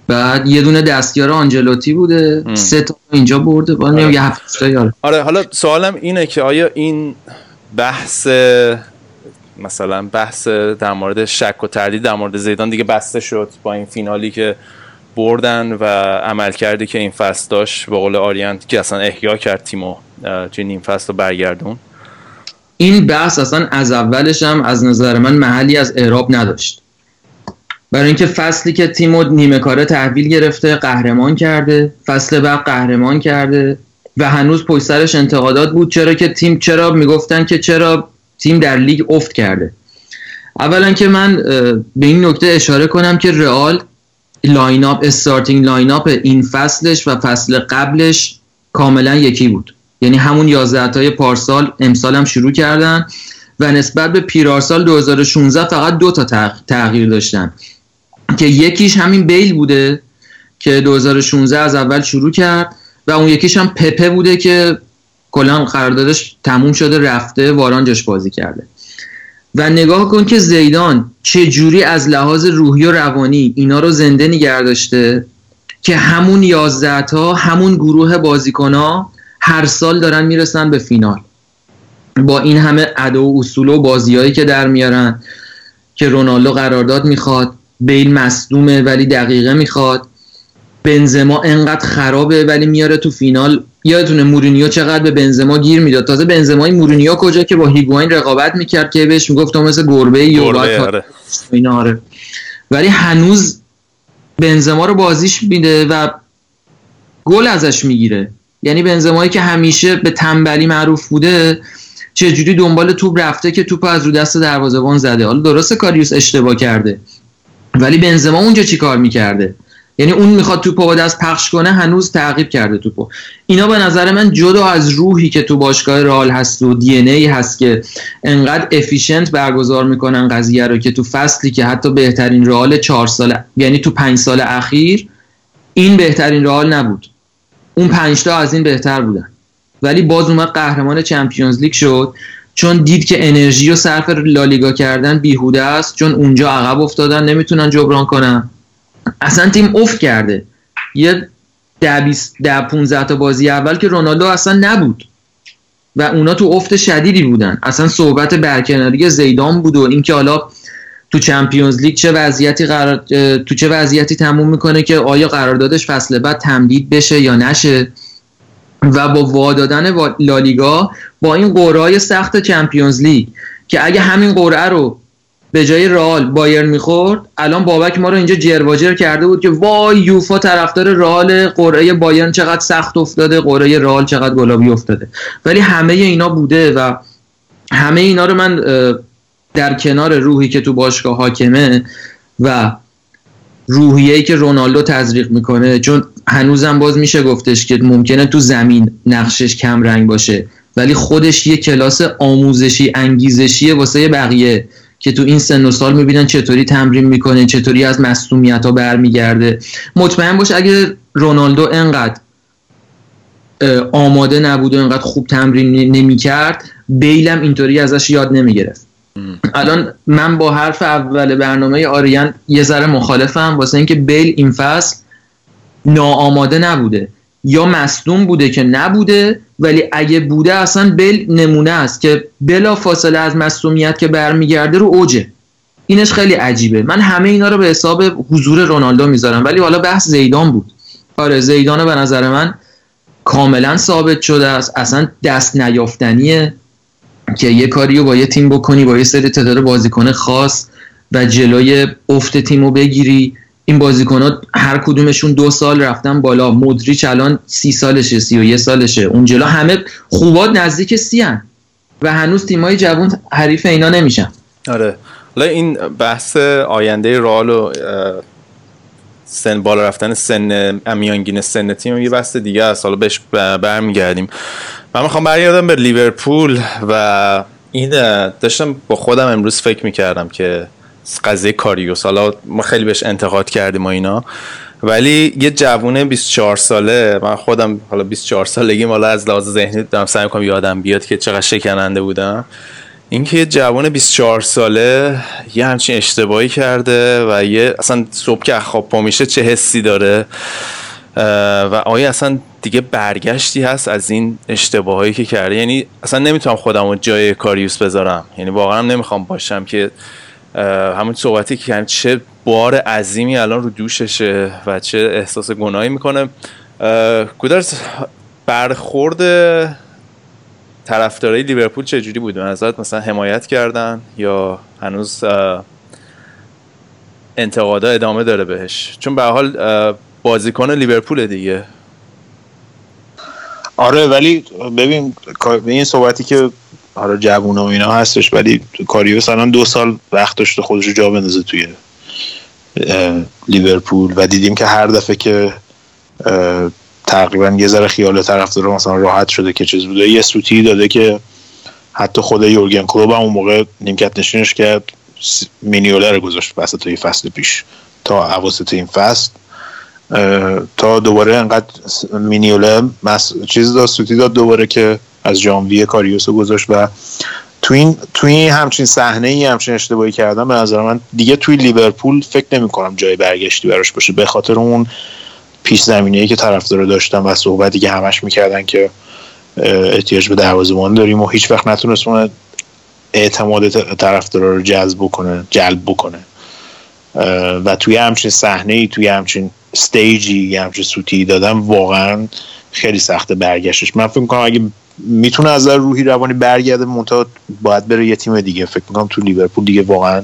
بعد یه دونه دستیار آنجلوتی بوده. سه تا اینجا برده. با آره. یه هفته آره حالا سوالم اینه که آیا این بحث مثلا بحث در مورد شک و تردید در مورد زیدان دیگه بسته شد با این فینالی که بردن و عمل کردی که این فصل داشت به قول آریان که اصلا احیا کرد تیمو توی نیم فصل رو برگردون. این بحث اصلا از اولش هم از نظر من محلی از اعراب نداشت. برای اینکه فصلی که تیمو نیمه کاره تحویل گرفته قهرمان کرده فصل بعد قهرمان کرده و هنوز پشت سرش انتقادات بود. چرا که تیم چرا می‌گفتن که چرا تیم در لیگ افت کرده؟ اولا که من به این نکته اشاره کنم که رئال lineup starting lineup این فصلش و فصل قبلش کاملا یکی بود. یعنی همون 11 تای پارسال امسال هم شروع کردن و نسبت به پیرارسال 2016 فقط دو تا تغییر داشتن. که یکیش همین بیل بوده که 2016 از اول شروع کرد و اون یکیش هم پپه بوده که کلا قراردادش تموم شده رفته واران جاش بازی کرده. و نگاه کن که زیدان چه جوری از لحاظ روحی و روانی اینا رو زنده نگه داشته که همون 11 تا همون گروه بازیکن ها هر سال دارن می‌رسن به فینال. با این همه ادا و اصول و بازیهایی که در میارن که رونالدو قرارداد می‌خواد بیل مصدومه ولی دقیقه می‌خواد. بنزما انقدر خرابه ولی میاره تو فینال. یادتونه مورینیو چقدر به بنزما گیر می‌داد. تازه بنزمای مورینیو کجا که با هیگواین رقابت می‌کرد که بهش می‌گفت تو مثل گربه ای آره. آره. ولی هنوز بنزما رو بازیش میده و گل ازش می‌گیره. یعنی بنزمایی که همیشه به تنبلی معروف بوده چجوری دنبال توپ رفته که توپ از رو دست دروازه‌بان زده. حالا درسته کاریوس اشتباه کرده. ولی بنزما اونجا چی کار می‌کرده؟ یعنی اون می‌خواد توپو با دست پخش کنه هنوز تعقیب کرده توپو. اینا به نظر من جدا از روحی که تو باشگاه رال هست و دی ای هست که انقدر افیشنت برگزار می‌کنن قضیه رو که تو فصلی که حتی بهترین رال چهار سال یعنی تو پنج سال اخیر این بهترین رال نبود. اون پنجتا از این بهتر بودن. ولی باز اومد قهرمان چمپیونز لیگ شد. چون دید که انرژی و صرف لالیگا کردن بیهوده است چون اونجا عقب افتادن نمی‌تونن جبران کنن. اصلا تیم افت کرده. یه ده, ده 15 تا بازی اول که رونالدو اصلا نبود. و اونا تو افت شدیدی بودن. اصلا صحبت برکناری زیدان بود و اینکه حالا تو چمپیونز لیگ چه وضعیتی قرار تو چه وضعیتی تموم می‌کنه که آیا قراردادش فصل بعد تمدید بشه یا نشه. و با وادادن لالیگا با این قرعه سخت چمپیونز لیگ که اگه همین قرعه رو به جای رئال بایر می‌خورد الان بابک ما رو اینجا جرواجر کرده بود که وای یوفا طرفدار رئال قرعه بایرن چقدر سخت افتاده قرعه رئال چقدر گلابی افتاده. ولی همه اینا بوده و همه اینا رو من در کنار روحی که تو باشگاه حاکمه و روحیه‌ای که رونالدو تزریق می‌کنه. چون هنوزم باز میشه گفتش که ممکنه تو زمین نقشش کم رنگ باشه. ولی خودش یه کلاس آموزشی انگیزشی واسه بقیه که تو این سن و سال می‌بینن چطوری تمرین می‌کنه چطوری از مصومیت ها برمیگرده. مطمئن باش اگه رونالدو انقدر آماده نبود و انقدر خوب تمرین نمی‌کرد بیلم اینطوری ازش یاد نمی‌گرفت. الان من با حرف اول برنامه آریان یه ذره مخالفم واسه اینکه بیل این فصل ناآماده نبوده. یا مصدوم بوده که نبوده ولی اگه بوده اصلا بل نمونه است که بلا فاصله از مصومیت که برمیگرده رو اوجه. اینش خیلی عجیبه. من همه اینا رو به حساب حضور رونالدو می‌ذارم. ولی حالا بحث زیدان بود. آره زیدان به نظر من کاملا ثابت شده است. اصلا دست نیافتنیه. که یه کاری رو با یه تیم بکنی با یه سری تعداد بازیکن خاص و جلوی افت تیم رو بگیری. این بازیکن هر کدومشون دو سال رفتن بالا. مدریچ الان سی سالشه سی و یه سالشه. اون جلو همه خوبات نزدیک سی هن. و هنوز تیمای جوان حریف اینا نمیشن. آره. حالا این بحث آینده رال و سن بالا رفتن سن میانگین سن تیم یه بحث دیگه است. حالا بهش برمیگردیم. من می‌خوام برگردم به لیورپول و این داشتم با خودم امروز فکر می‌کردم که قضیه کاریوس. حالا ما خیلی بهش انتقاد کردیم و اینا. ولی یه جوون 24 ساله من خودم حالا 24 سالگی حالا از لحاظ ذهنی دارم سعی می‌کنم یادم بیاد که چقدر شکننده بودم. اینکه یه جوان 24 ساله یه همچین اشتباهی کرده و یه اصلا صبح که خواب پا میشه چه حسی داره؟ و آیا اصلا دیگه برگشتی هست از این اشتباهایی که کرده یعنی اصلا نمی‌تونم خودم رو جای کاریوس بذارم. یعنی واقعا نمی‌خوام باشم که همون صحبتی که یعنی چه بار عظیمی الان رو دوششه و چه احساس گناهی می‌کنه. گودرز برخورد طرفدارای لیورپول چه جوری بود؟ نظرت مثلا حمایت کردن یا هنوز انتقادا ادامه داره بهش؟ چون به حال بازیکن لیورپول دیگه. آره ولی ببین این صحبتی که حالا جوون و اینا هستش ولی کاریوس الان دو سال وقت داشته خودش رو جا بندازه توی لیورپول و دیدیم که هر دفعه که تقریبا یه ذره خیال طرفدار مثلا راحت شده که چیز بوده یه سوتی داده که حتی خود یورگن کلوب هم اون موقع نیمکت نشینش کرد مینیوله رو گذاشت وسط فصل پیش تا اواسط این فصل. تا دوباره انقدر مینیوله مس... چیز داد سوتی داد دوباره که از ژانویه کاریوسو گذاشت و تو این تو این همچین صحنه ای همچین اشتباهی کردم به نظر من دیگه توی لیورپول فکر نمی کنم جای برگشتی براش باشه. به خاطر اون پیش زمینه که طرفدار داشتن و صحبتی که همش می‌کردن که احتیاج به دروازه‌بان داریم و هیچ وقت نتونست اعتماد طرفدارا رو جذب بکنه جلب بکنه. و توی همچین صحنه ای توی همچین استیجی یه همچین سوتی دادم واقعا خیلی سخت برگشتش. من فکر می‌کنم اگه می‌تونه از روحی روانی برگرده منتها باید بره یه تیم دیگه. فکر می‌کنم تو لیورپول دیگه واقعا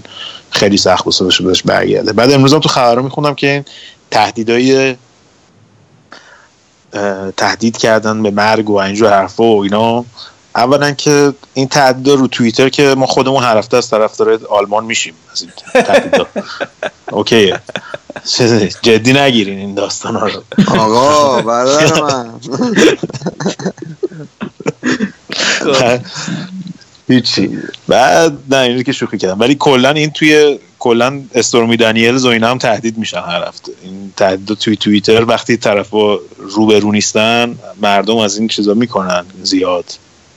خیلی سخت بشه بهش برگرده. بعد امروز هم تو خبرها می‌خونم که تهدیدای تهدید کردن به مرگ و اینجور حرفا و اینا. اولا که این تهدید رو توییتر که ما خودمون هر هفته از طرفدار آلمان میشیم از این اوکی جدی نگیرین این داستان ها رو. آقا برادر من. هیچی. بعد نه اینو که شوخی کردم. ولی کلا این توی کلا استورمی دانیلز و اینا هم تهدید میشن هر هفته. این تهدید توی توییتر وقتی طرف رو به رو نیستن مردم از این چیزا می‌کنن زیاد.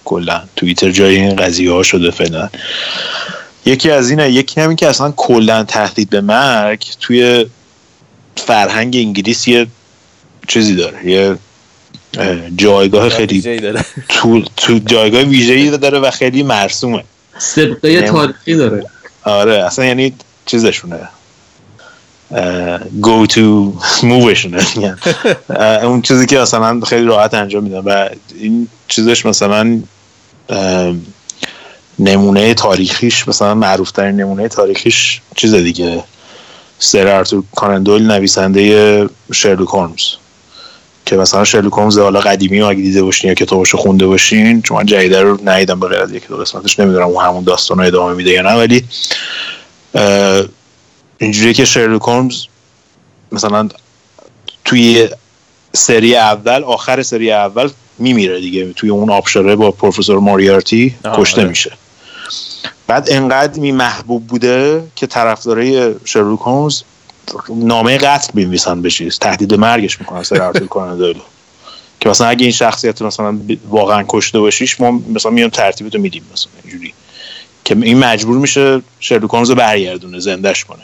کلا. توییتر جای این قضیه ها شده فعلا. یکی از اینه یکی همین که اصلا کلا تهدید به مرگ توی فرهنگ انگلیس یه چیزی داره یه جایگاه خیلی تو, تو جایگاه ویژه‌ای داره و خیلی مرسومه. سبقه تاریخی داره. آره اصلا یعنی چیزشونه. go to مووشونه اون چیزی که اصلا خیلی راحت انجام میدن و این چیزش مثلا نمونه تاریخیش مثلا معروف ترین نمونه تاریخیش چیز دیگه. سر ارتور کانندول نویسنده شرلوک هولمز. که مثلا شرلوک هولمز حالا قدیمی اگه دیده باشین یا کتابشو خونده باشین چون من جدیده رو ندیدم به غیر از یکی دو قسمتش نمی‌دونم اون همون داستان رو ادامه میده یا نه ولی اینجوری که شرلوک هولمز مثلا توی سری اول آخر سری اول میمیره دیگه. توی اون آبشاره با پروفسور ماریارتی کشته آره. میشه. بعد انقدر می محبوب بوده که طرفدارای شرلوک هولمز نامه قتل بنویسن بشید تهدید مرگش می‌کنن سر ارتور کانان که مثلا اگه این شخصیت مثلا واقعا کشته باشیش ما مثلا میام ترتیبتو میدیم مثلا اینجوری. که این مجبور میشه شرلوک هولمز رو برگردونه زندش کنه.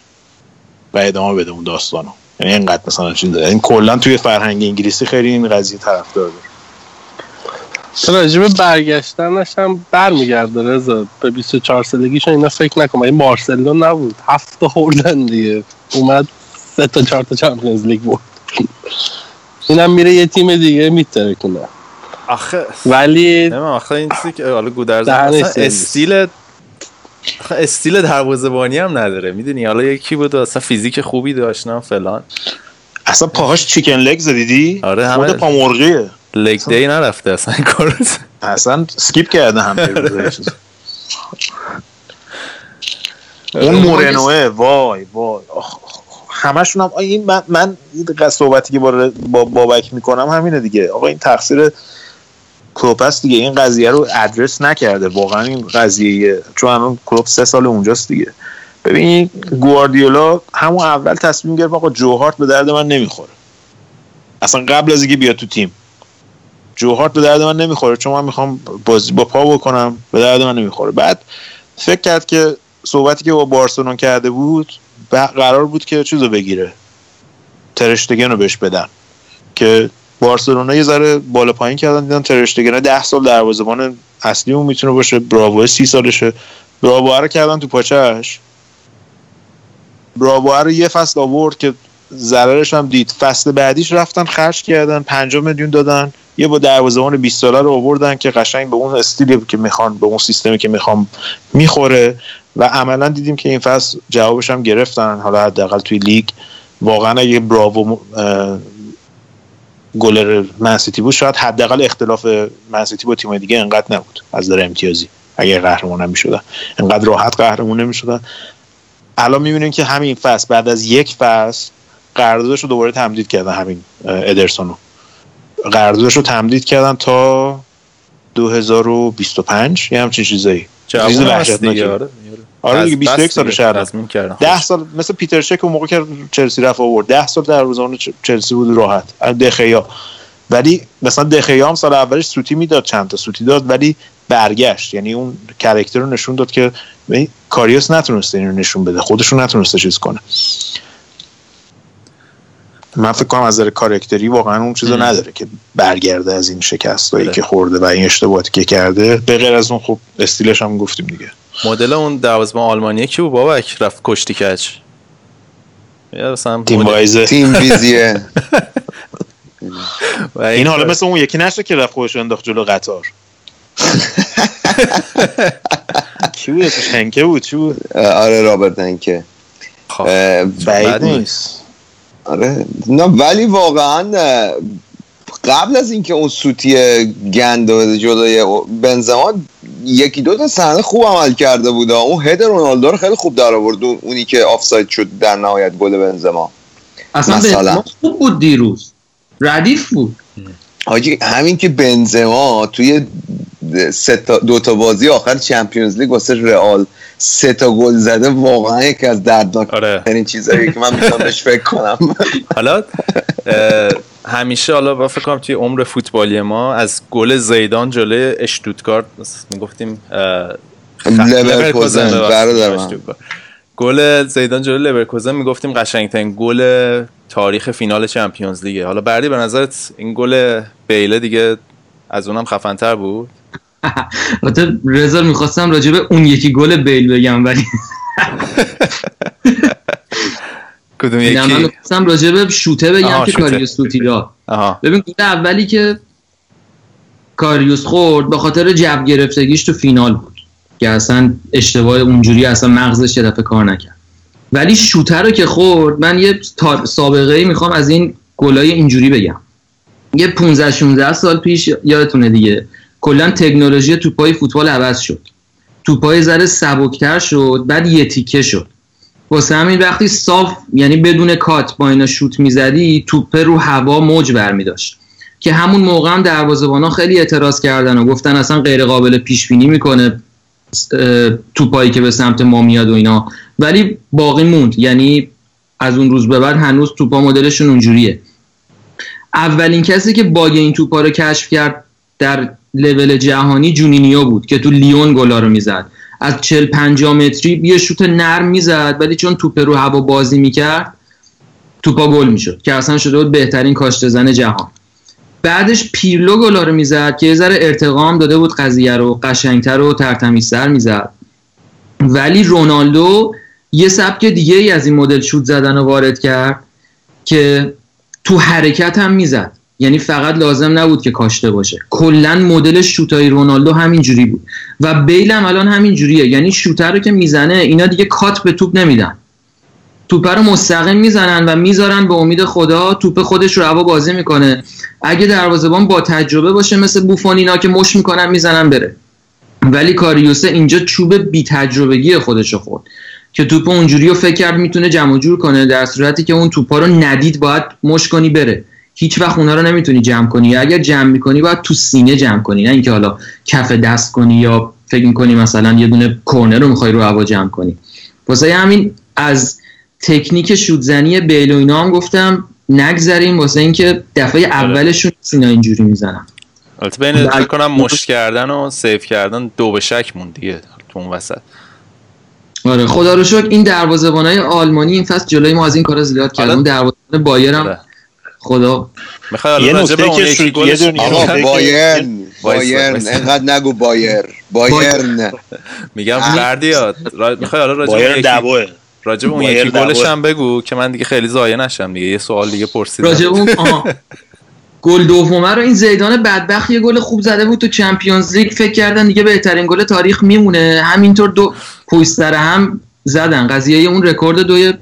و ادامه بده اون داستانو. یعنی اینقدر مثلا چیز این یعنی کلا توی فرهنگ انگلیسی خیلی این قضیه طرفدار داره. راجب برگشتنش هم برمیگرده رضا. به 24 سالگیشون اینا فکر نکنم این مارسلو نبود. هفت خوردن دیگه. اومد سه تا چهار تا Champions League بود. اینم میره یه تیم دیگه میترکونه آخه ولی آخه این چیزی که حالا گودرز استیل استیل دروازه‌بانی هم نداره. می‌دونی حالا یکی بود اصلا فیزیک خوبی داشت نه فلان. اصلا پاهاش chicken leg دیدی آره همه. پا مرغیه leg day نرفته اصلا کار اصلا skip کرده هم اون مورنوه وای وای. همشون هم این من, من صحبتی که با, با بابک می‌کنم همینه دیگه. آقا این تقصیر کلوب هست دیگه. این قضیه رو ادرس نکرده. واقعا این قضیه چون الان کلوب سه سال اونجاست دیگه. ببین گواردیولا همون اول تصمیم گرفت آقا جوهارت به درد من نمی‌خوره. اصلا قبل از اینکه بیاد تو تیم. جوهارت به درد من نمی‌خوره چون من می‌خوام بازی با پا بکنم به درد من نمی‌خوره. بعد فکر کرد که صحبتی که با بارسلون کرده بود قرار بود که چیزو بگیره. ترشتگن رو بهش بدن. که بارسلونا یه ذره بالا پایین کردن دیدن ترشتگن ده سال دروازه‌بان اصلی اون می‌تونه باشه. براوو سی سالشه. براوو رو کردن تو پاچش براوو رو یه فصل آورد که ضررش هم دید. فصل بعدیش رفتن خرج کردن 5 میلیون دادن. یه با دروازه‌بان 20 ساله رو آوردن که قشنگ به اون استیلی که می‌خوان به اون سیستمی که می‌خوام می‌خوره. و عملا دیدیم که این فصل جوابش هم گرفتن. حالا حداقل توی لیگ واقعا اگه براوو گلر منسیتی بود شاید حداقل اختلاف منسیتی با تیم دیگه انقدر نبود از در امتیازی. اگر قهرمان نمی‌شدن. انقدر راحت قهرمان نمی‌شدن. الان می‌بینیم که همین فصل بعد از یک فصل قراردادش رو دوباره تمدید کردن همین ادرسونو. قراردادش رو تمدید کردن تا 2025 یه همچین چیزایی. چیز وحشتناکی. آره. آره دیگه 21 سال شهر 10 سال مثل پیتر شک اون موقع که چلسی رفت آورد. 10 سال در روزانه چلسی بود راحت. دخیا ولی مثلا دخیا هم سال اولش سوتی می‌داد چند تا سوتی داد ولی برگشت. یعنی اون کرکتر رو نشون داد که کاریوس نتونسته اینو نشون بده. خودشون نتونسته چیز کنه. من فکر کنم از نظر کارکتری واقعا اون چیزو نداره که برگرده از این شکستایی بله. که خورده و این اشتباهاتی که کرده. به غیر از اون خب استیلش هم گفتیم دیگه. مدل اون دروازه‌بان آلمانی کی بود بابک؟ رفت کشتی کچ تیم وایزه تیم ویزیه. این حالا مثل اون یکی نشه که رفت خودش انداخت جلو قطار. کی بود هنکه بود؟ چی بود؟ آره رابرت هنکه. خب، بعید نیست. آره. نه ولی واقعا قبل از اینکه اون سوتی گند جلوی بنزما یکی دو تا صحنه خوب عمل کرده بود. اون هد رونالدو رو خیلی خوب در آورد اونی که آفساید شد در نهایت گل بنزما. اصلا بنزما خوب بود دیروز. ردیف بود. حاجی همین که بنزما توی سه تا دو تا بازی آخر چمپیونز لیگ واسه رئال سه تا گل زده واقعا یکی از دردناک آره. چیزایی که من می‌تونم بهش فکر کنم. حالا همیشه حالا با فکر کنم توی عمر فوتبالی ما از گل زیدان جلوی اشتوتگارت می‌گفتیم لورکوزن برادر من. گل زیدان جلوی لورکوزن می‌گفتیم قشنگترین گل تاریخ فینال Champions League ه. حالا بردی به نظرت این گل بیله دیگه از اونم خفنتر بود؟ البته رضا می‌خواستم راجع به اون یکی گل بیل بگم ولی کدوم یکی؟ من می‌خواستم راجع به شوته بگم که کاریوس توتی داد ببین گل اولی که کاریوس خورد به خاطر جب گرفتگیش تو فینال بود. که اصلا اشتباه اونجوری اصلا مغزش یه دفعه کار نکرد. ولی شوته رو که خورد من یه سابقه ای می‌خوام از این گلای اینجوری بگم. یه 15 16 سال پیش یادتونه دیگه کلا تکنولوژی توپای فوتبال عوض شد. توپای ذره سبکتر شد بعد یه تیکه شد. واسه همین وقتی صاف یعنی بدون کات با اینا شوت می‌زدی توپ رو هوا موج برمی داشت که همون موقع هم دروازه‌بانا خیلی اعتراض کردن و گفتن اصلا غیر قابل پیش بینی می‌کنه. توپایی که به سمت ما میاد و اینا. ولی باقی موند. یعنی از اون روز به بعد هنوز توپا مدلشون اونجوریه. اولین کسی که باگ این توپا رو کشف کرد در لول جهانی جونینیو بود که تو لیون گلا رو می‌زد. از 40 50 متری یه شوت نرم می‌زد ولی چون توپ رو هوا بازی می‌کرد توپا گل می‌شد که اصلا شده بود بهترین کاشته زن جهان. بعدش پیرلو گلا رو می‌زد که یه ذره ارتقام داده بود قضیه رو قشنگتر و ترتمیزتر می‌زد. ولی رونالدو یه سبک دیگه ای از این مدل شوت زدن رو وارد کرد که تو حرکت هم می‌زد. یعنی فقط لازم نبود که کاشته باشه. کلا مدل شوتای رونالدو همینجوری بود. و بیل هم الان همین جوریه یعنی شوتر رو که می‌زنه اینا دیگه کات به توپ نمیدن. توپ رو مستقیم می‌زنن و می‌ذارن به امید خدا توپ خودش رو هوا بازی می‌کنه. اگه دروازه‌بان با تجربه باشه مثل بوفون اینا که مش می‌کنن می‌زنن بره. ولی کاریوسه اینجا چوب بی تجربگی خودش خورد که توپ اونجوری رو فکر کرد می‌تونه جمع جور کنه در صورتی که اون توپا رو ندید باید مش کنی بره. هیچ وقت اونا رو نمی‌تونی جمع کنی. یا اگر جمع می‌کنی باید تو سینه جمع کنی. نه اینکه حالا کف دست کنی یا فکر می‌کنی مثلا یه دونه کورنر رو می‌خوای رو هوا جمع کنی. واسه همین از تکنیک شودزنی بیل و اینا هم گفتم نگذریم واسه اینکه دفعه اولشون سینا اینجوری می‌زنم البته بین فکر کنم مشت کردن و سیف کردن دو به شک مون دیگه تو اون وسط. آره خدا رو شکر این دروازه‌بانای آلمانی این فصل جلوی ما از این کارا زیاد کردن. اون دروازه‌بان بایر هم خدا. می‌خوای یه حالا راجع به نکته اون که شد- یه آقا فکر- بایرن بایرن. انقدر نگو بایر بایرن. میگم بردیا را... می‌خوای حالا راجع به اون بایر یکی دبوه. راجع به اون یکی گلش. هم بگو که من دیگه خیلی ضایع نشم دیگه یه سوال دیگه پرسیدم. راجع به اون آها. گل دومه رو این زیدان بدبخت یه گل خوب زده بود تو چمپیونز لیگ. فکر کردن دیگه بهترین گل تاریخ میمونه. همینطور دو پویستر هم زدن. قضیه اون رکورد دوی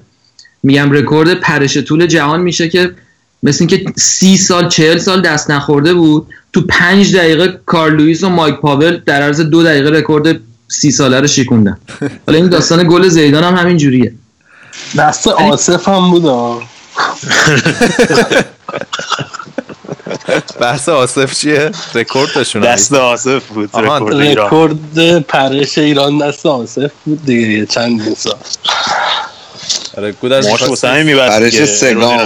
میگم رکورد پرش طول جهان میشه که مثل اینکه سی سال چهل سال دست نخورده بود. تو پنج دقیقه کارل لوئیس و مایک پاول در عرض دو دقیقه رکورد سی ساله رو شکوندن حالا این داستان گل زیدان هم همین جوریه. دست آصف هم بود. بحث آصف چیه؟ رکوردشون دست آصف بود رکورد پرش ایران دست آصف بود دیگه چند سال. آره ماش می‌خواستی- واسه دیگه. سگام.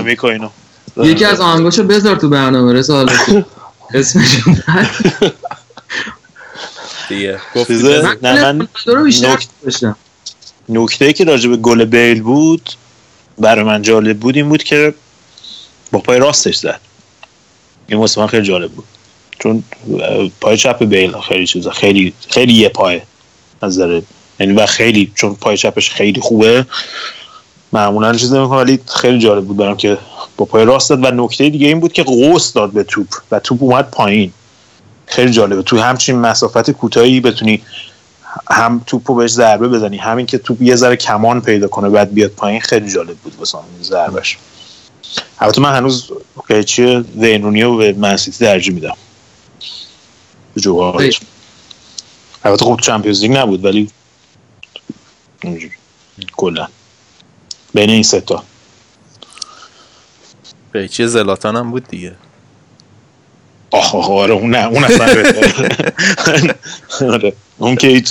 یکی از آهنگاشو بذار تو برنامه رسا حالا که اسمش دیگه. نه، من نکته که راجع به گل بیل بود برای من جالب بود این بود که با پای راستش زد. این واسه من خیلی جالب بود. چون پای چپ بیل خیلی چیزا خیلی خیلی یه پای از نظر یعنی و خیلی چون پای چپش خیلی خوبه. معمولا چیز نمی‌کنه ولی خیلی جالب بود برام که با پای راست داد و نکته دیگه این بود که قوس داد به توپ و توپ اومد پایین. خیلی جالبه. تو همچین مسافت کوتاهی بتونی هم توپو بهش ضربه بزنی همین که توپ یه ذره کمان پیدا کنه بعد بیاد پایین خیلی جالب بود واسه من ضربش البته من هنوز قیچی وینرونی رو به منسیتی ترجیح میدم. به جوهارش البته خب چمپیونز لیگ نبود ولی اینجوری کلا. بین این سه تا. قیچی زلاتان هم بود دیگه. آخ آخ آره اون نه اون اصلا بهتره. آره اون که هیچ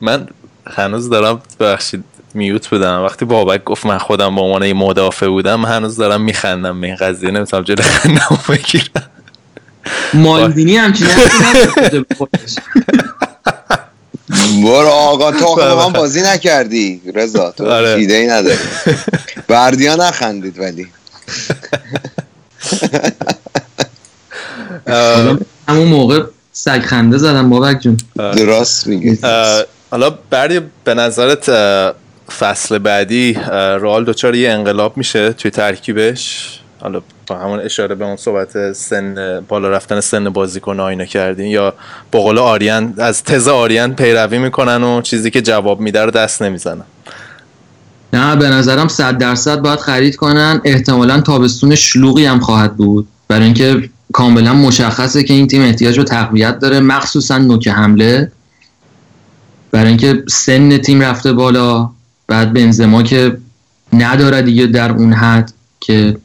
من هنوز دارم ببخشید میوت بودم وقتی بابک گفت من خودم به عنوان مدافع بودم هنوز دارم میخندم به این قضیه نمی‌تونم جلو خندم بگیرم مالدینی همچین. برو آقا تو. آقا من بازی نکردی رضا تو آره. ایده ای نداری بردیا نخندید ولی همون موقع سگ خنده زدم بابک جون. درست میگی. حالا بردی به نظرت فصل بعدی اه، رئال دچار یه انقلاب میشه توی ترکیبش؟ حالا با همون اشاره به اون صحبت سن بالا رفتن سن بازیکن اینا کردین یا با قول آریان از تز آریان پیروی می‌کنن و چیزی که جواب میده رو دست نمی‌زنن؟ نه به نظرم صد درصد باید خرید کنن. احتمالا تابستون شلوغی هم خواهد بود. برای اینکه کاملا مشخصه که این تیم احتیاج به تقویت داره مخصوصا نوک حمله. برای اینکه سن تیم رفته بالا بعد بنزما که نداره دیگه در اون حد که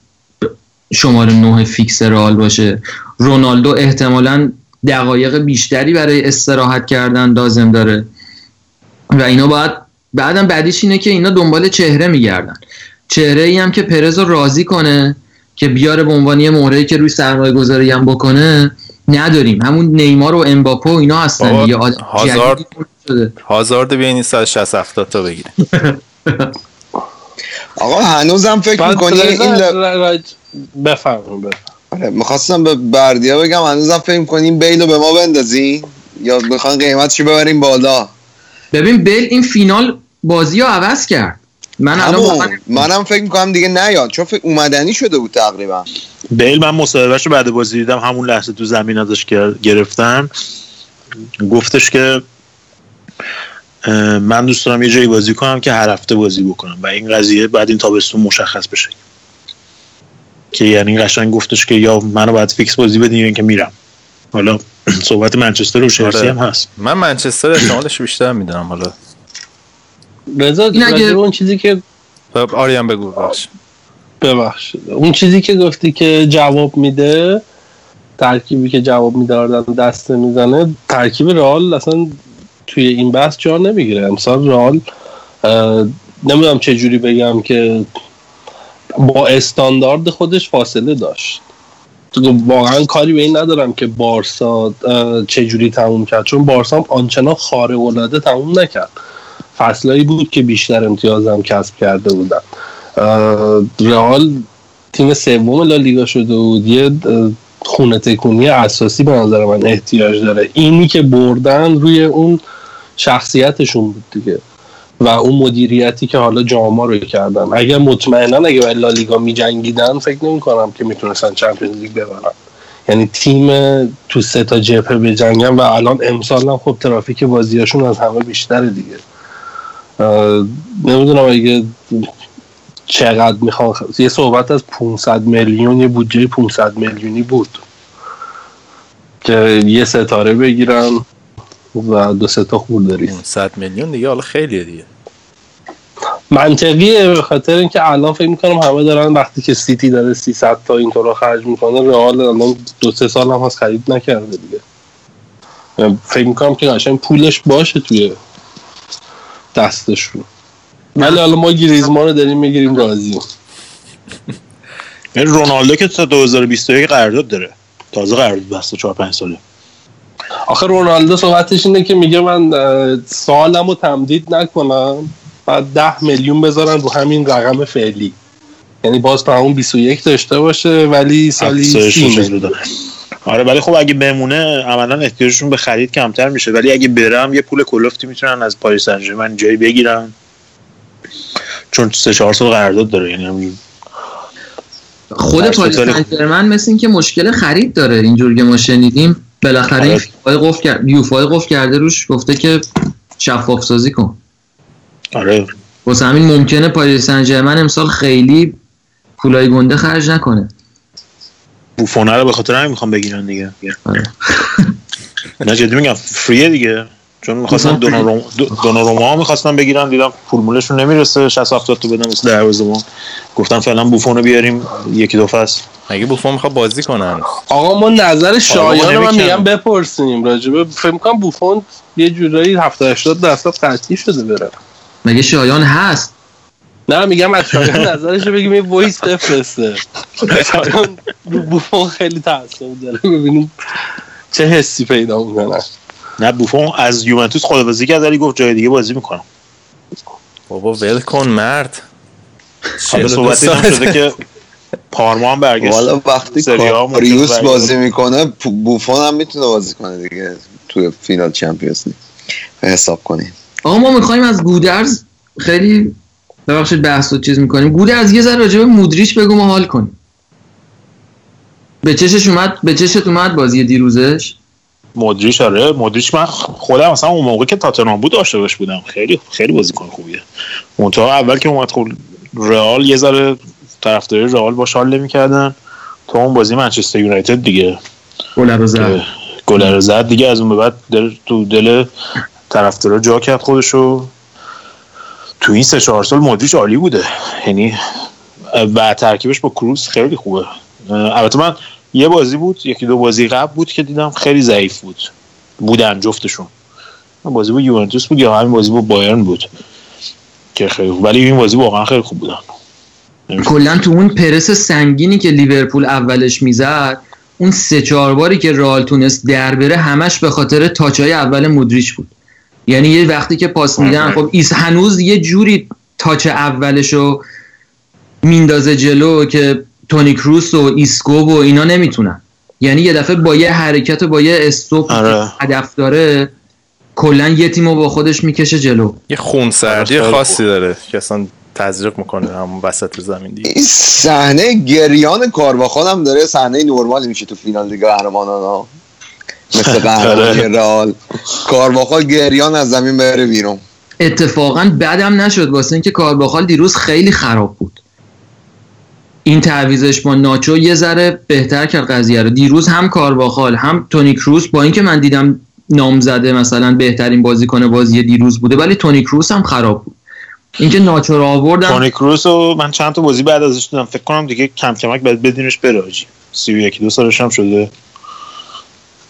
شماره نه فیکس رئال باشه. رونالدو احتمالا دقایق بیشتری برای استراحت کردن لازم داره. و اینا باید بعدم بعدیش اینه که اینا دنبال چهره میگردن. چهره ای هم که پرز رو راضی کنه که بیاره به عنوان یه مهره‌ای که روی سرمایه گذاری هم بکنه نداریم. همون نیمار و امباپه و اینا هستن دیگه. آدم هازارد-. هازارد بیاین 160 70 تا بگیریم. آقا هنوزم فکر می‌کنی این ل... بفرمون بفرمون آره، می‌خواستم به بردیا بگم هنوزم فکر می‌کنی این بیل رو به ما بندازی؟ یا می‌خوان قیمتشو ببریم بالا؟ ببین بیل این فینال بازی رو عوض کرد. من الان منم فکر می‌کنم دیگه نیاد چون فکر اومدنی شده بود تقریبا. بیل من مصاحبهش رو بعد بازی دیدم همون لحظه تو زمین ازش گر- گرفتن. گفتش که من دوست دارم یه جایی بازی کنم که هر هفته بازی بکنم و این قضیه بعد این تابستون مشخص بشه. که یعنی قشنگ گفتش که یا منو باید فیکس بازی بدین یا اینکه میرم. حالا صحبت منچستر و چلسی آره. هم هست. من منچستر احتمالش بیشتر می‌دونم حالا. رضا این اگه- اون چیزی که خب، آریان بگو بخش ببخشید. اون چیزی که گفتی که جواب میده ترکیبی که جواب میده دسته می‌زنه ترکیب رئال اصلا توی این بحث جا نمی‌گیره. امسال رئال اه، نمی‌دونم چه جوری بگم که با استاندارد خودش فاصله داشت. واقعا کاری به این ندارم که بارسا چه جوری تموم کرد. چون بارسا هم آنچنان خارق العاده تموم نکرد. فصلایی بود که بیشتر امتیازم کسب کرده بودن رئال تیم سوم لالیگا شده بود. یه خونه تکونی اساسی به نظر من احتیاج داره. اینی که بردن روی اون شخصیتشون بود دیگه. و اون مدیریتی که حالا جاما رو کردن. اگر مطمئنا اگه برای لالیگا میجنگیدن فکر نمی کنم که می‌تونستن چمپیونز لیگ ببرن. یعنی تیم تو سه تا جبهه بجنگن و الان امسال هم خب ترافیک بازیاشون از همه بیشتره دیگه. نمی‌دونم اگه چقدر می‌خوان یه صحبت از 500 میلیون یه بودجه 500 میلیونی بود که یه ستاره بگیرن و دو سه تا خورداری 100 میلیون دیگه حالا خیلیه دیگه. منطقیه به خاطر اینکه الان فکر می‌کنم همه دارن وقتی که سیتی داره 300 تا اینطور خرج می‌کنه رئال الان دو سه سال هم هست خرید نکرده دیگه. فکر می‌کنم که قشنگ پولش باشه توی دستشون. ولی حالا ما گریزمان رو داریم می‌گیریم راضی یعنی رونالدو که تا 2021 قرارداد داره. تازه قرارداد بسته 4 5 ساله. آخه رونالدو صحبتش اینه که میگه من سالم رو تمدید نکنم. بعد ده میلیون بذارن رو همین رقم فعلی. یعنی باز تا همون 21 داشته باشه ولی سالی افزایش 30 چیز میلیون رو. آره ولی خب اگه بمونه عملا احتیاجشون به خرید کمتر میشه. ولی اگه برم یه پول کلفتی می‌تونن از پاریس سن جایی بگیرن چون سه چهار سال قرارداد داره یعنی خود پاریس سن مثل اینکه مشکل خرید داره. اینجور که ما شنیدیم بالاخره این آره. فیفای قفل کرد یوفای قفل کرده روش گفته که شفاف سازی کن. آره. واسه همین ممکنه پاریس سن ژرمن امسال خیلی پولای گنده خرج نکنه. بوفونه رو به خاطر همین می‌خوام بگیرن دیگه. آره. نه جدی میگم free ه دیگه. چون می‌خواستن. دوناروما دوناروما می‌خواستن بگیرن دیدم پولمولشون نمی‌رسه. 60 70 تا بدن مثل دروازه‌بان. گفتن فعلا بوفون رو بیاریم. یکی دو فصل. مگه بوفون می‌خواد بازی کنن. آقا ما نظر شایان رو من. میگم بپرسیم راجبه فکر می‌کنم بوفون یه جورایی 70 80 درصد قطعی شده بره. مگه شایان هست؟ نه میگم از شایان نظرش بگیم یه voice بفرسته. شایان رو بوفون خیلی تاثیر داره. ببینیم چه حسی پیدا می‌کنه. نه بوفون از یوونتوس خداحافظی کرد ولی گفت جای دیگه بازی می‌کنم. بابا ول کن مرد. حالا 42 صحبت ساله. شده که پارما هم برگشت حالا وقتی کاریوس. بازی می‌کنه بوفون هم می‌تونه بازی کنه دیگه توی فینال چمپیونز لیگ. حساب کنیم. آقا ما می‌خوایم از گودرز خیلی ببخشید بحث و چیز می‌کنیم. گودرز یه ذره راجع به مودریچ بگو ما حال کنیم. به چشش اومد به چشت اومد بازی دیروزش؟ مودریچ آره. مودریچ من خودم مثلا اون موقع که تاتنهام بود عاشقش بودم. خیلی خیلی بازیکن خوبیه. منتها اول که اومد خب رئال یه ذره طرفداری رئال باش حال نمی‌کردن. تا اون بازی منچستر یونایتد دیگه. گل رو زد. گل رو زد دیگه. از اون به بعد دل تو دل طرفدارا جا کرد خودشو. تو این سه چهار سال مودریچ عالی بوده. یعنی و ترکیبش با کروس خیلی خوبه. البته من یه بازی بود یکی دو بازی قبل بود که دیدم خیلی ضعیف بود. بودن جفتشون. بازی با یوونتوس بود یا همین بازی با بایرن بود که خیلی خوب. ولی این بازی واقعا خیلی خوب بودن. کلا تو اون پرس سنگینی که لیورپول اولش می‌زد اون سه چهار باری که رئال تونست در بره همش به خاطر تاچای اول مودریچ بود. یعنی یه وقتی که پاس میدن خب این هنوز یه جوری touch اولشو میندازه جلو که تونی کروس و ایسکو و اینا نمی‌تونن. یعنی یه دفعه با یه حرکت و با یه استوپ آره. هدف داره کلا یه تیمو با خودش می‌کشه جلو. یه خونسردی خیلی خاصی داره که اصلا تزریق می‌کنه همون وسط زمین دیگه. این صحنه گریان کارواخال هم داره صحنه نرمالی میشه تو فینال لیگ قهرمانان ها. مثل قهرمانی آره. رئال کارواخال گریان از زمین بره بیرون. اتفاقا بدم نشد. واسه اینکه کارباخال دیروز خیلی خراب بود. این تعویزش با ناچو یه ذره بهتر کرد قضیه رو. دیروز هم کارواخال هم تونی کروس با اینکه من دیدم نام زده مثلا بهترین بازیکن بازی دیروز بوده ولی تونی کروس هم خراب بود. اینکه ناچو رو آوردن تونی کروس رو من چند تا بازی بعد ازش دیدم. فکر کنم دیگه کم کمک بعد بدینش بره آجی. سی و یکی دو سالش هم شده.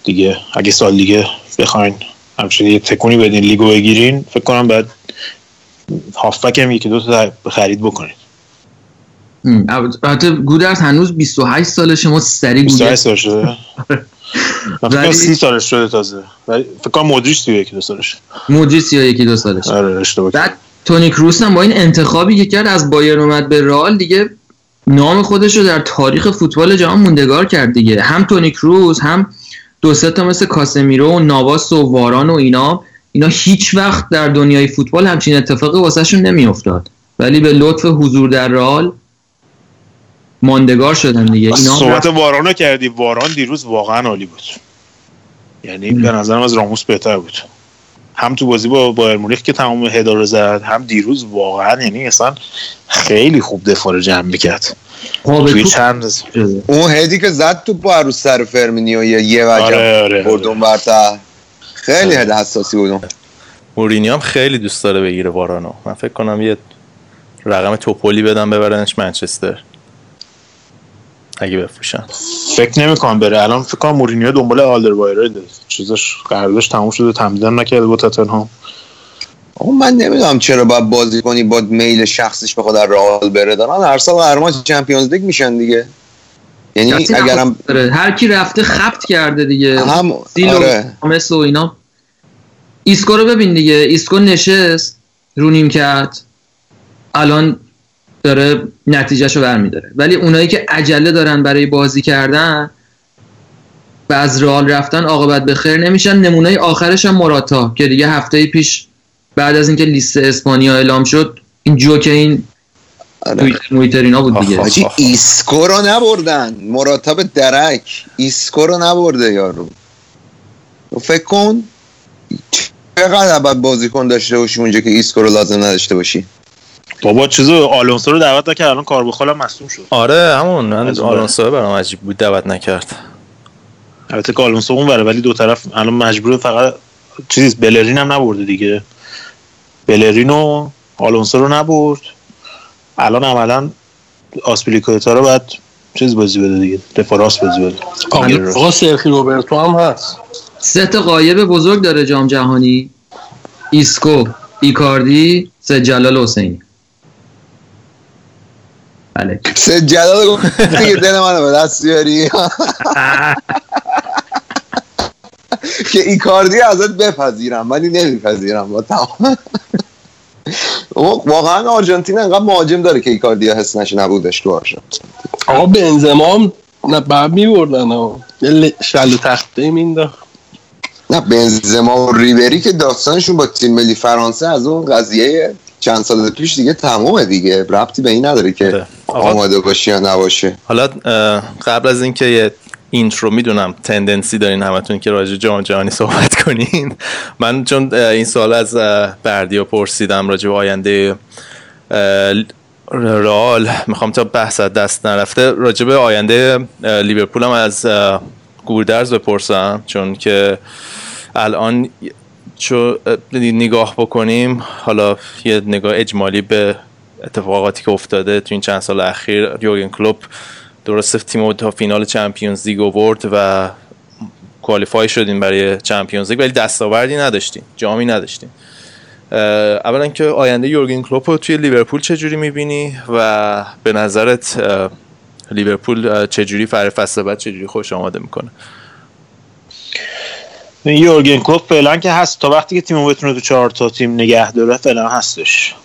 دیگه. اگه سال دیگه بخواین همچنین یه تکونی بدین لیگو بگیرین فکر کنم بعد هافبک هم یکی دو تا خرید بکنید البته گودرز هنوز 28 سالشه ما سری 28 گودرز سال شده. ولی- 30 سالش شده تازه. ولی فکر کنم مودریچ سی یکی دو سالش. موجی یا یکی دو سالشه آره اشتباه. بعد تونی کروس هم با این انتخابی که کرد از بایر اومد به رئال دیگه نام خودش رو در تاریخ فوتبال جهان موندگار کرد دیگه. هم تونی کروس هم دو سه تا مثل کاسمیرو و نواس و واران و اینا. اینا هیچ وقت در دنیای فوتبال همچین اتفاقی واسهشون نمیافتاد. ولی به لطف حضور در رئال ماندگار شدن دیگه. اینا صحبت رفت- واران رو کردی. واران دیروز واقعا عالی بود. یعنی به نظرم از راموس بهتر بود. هم تو بازی با بایر مونیخ که تمام هدا رو زد هم دیروز واقعا یعنی اصلا خیلی خوب دفاع رو جمع می‌کرد توی چند. اون هدی که زد تو با رو سر فرمینیو یه یه وجب آره آره, آره. اون برتر خیلی هد حساسی بود اون. مورینیو هم خیلی دوست داره بگیره وارانو من فکر کنم یه رقم توپولی بدم ببرنش منچستر اگه بفروشن. فکر نمی‌کنم بره. الان فکر کنم مورینیو دنبال آلدرویرلد چیزش قراردادش تموم شده تمدید نکرده با تاتنهام. اون من نمی‌دونم چرا باید بازیکنی با میل شخصیش بخواد در رئال بره. دارن هر سال قهرمان Champions League میشن دیگه. یعنی اگرم بره. هر کی رفته خبط کرده دیگه. هم سیل و آره. و اینا. ایسکو رو ببین دیگه. ایسکو نشست. رو نیمکت الان داره نتیجهشو برمیداره. ولی اونایی که عجله دارن برای بازی کردن و از رئال رفتن عاقبت به خیر نمیشن. نمونه آخرش هم موراتا که دیگه هفته پیش بعد از اینکه لیست اسپانیا اعلام شد این جوک این آره. توییتر مویتر اینا بود دیگه. آخ، آخ. حاجی ایسکو رو نبردن. موراتا به درک. ایسکو رو نبرده یارو. تو فکر کن چقدر باید بازیکن داشته باشی اونجا که ایسکو رو لازم نداشته باشی. بابا چیزو آلونسو رو دعوت نکرد الان کارواخال هم مصدوم شد. آره همون من آلونسو برام عجیب بود دعوت نکرد. البته که آلونسو اون بره ولی دو طرف الان مجبور فقط چیز بلرین هم نبرده دیگه. بلرین و آلونسو رو نبرد. الان عملا آسپیلیکوئتا رو باید چیز بازی بده دیگه دفاع راست بازی بده. آقا آقا سرجی روبرتو هم هست. سه تا غایب بزرگ داره جام جهانی. ایسکو ایکاردی سه جلال حسینی. بله جلال گفت دیگه دل منو به دست بیاری که ایکاردی ازت بپذیرم ولی نمیپذیرم با تمام واقعا آرژانتین انقدر مهاجم داره که ایکاردی حس نشه نبودش تو آرژانتین آقا بنزما هم نه بعد میبردن ها. یه شل و تخته مینداخت. نه بنزما و ریبری که داستانشون با تیم ملی فرانسه از اون قضیه چند سال پیش دیگه تمومه دیگه. ربطی به این نداره که آره. آماده باشی یا نباشه. حالا قبل از اینکه یه اینترو می‌دونم تندنسی دارین همتون که راجع جام جهانی صحبت کنین. من چون این سال از اه، بردیا پرسیدم راجع به آینده رئال. می‌خوام تا بحث دست نرفته راجع به آینده لیورپول هم از اه، گودرز بپرسم. چون که الان چو نگاه بکنیم حالا یه نگاه اجمالی به اتفاقاتی که افتاده تو این چند سال اخیر یورگن کلوپ درسته تیم تا فینال Champions League آورد و qualify شدیم برای Champions League ولی دستاوردی نداشتیم جامی نداشتیم. اولا که آینده یورگن کلوپ رو توی لیورپول چجوری می‌بینی؟ و به نظرت لیورپول چجوری فر فصل بعد چجوری خودشو آماده می‌کنه؟ یورگن کلوپ فعلا که هست. تا وقتی که تیمو بتونه تو چهار تا تیم نگه داره فعلا هستش.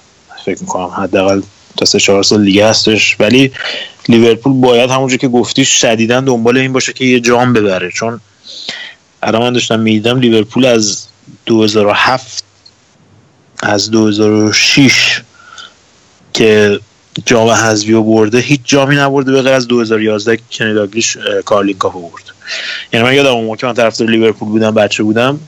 فکر می‌کنم حداقل تا سه چهار سال دیگه هستش. ولی لیورپول باید همونجور که گفتی شدیدا دنبال این باشه که یه جام ببره. چون الان من داشتم می‌دیدم لیورپول از 2007 از 2006 که جام حذفی برده هیچ جامی نبرده به غیر از 2011 که کارلین کاپ رو برد. یعنی من یادم اون که من طرفدار لیورپول بودم بچه بودم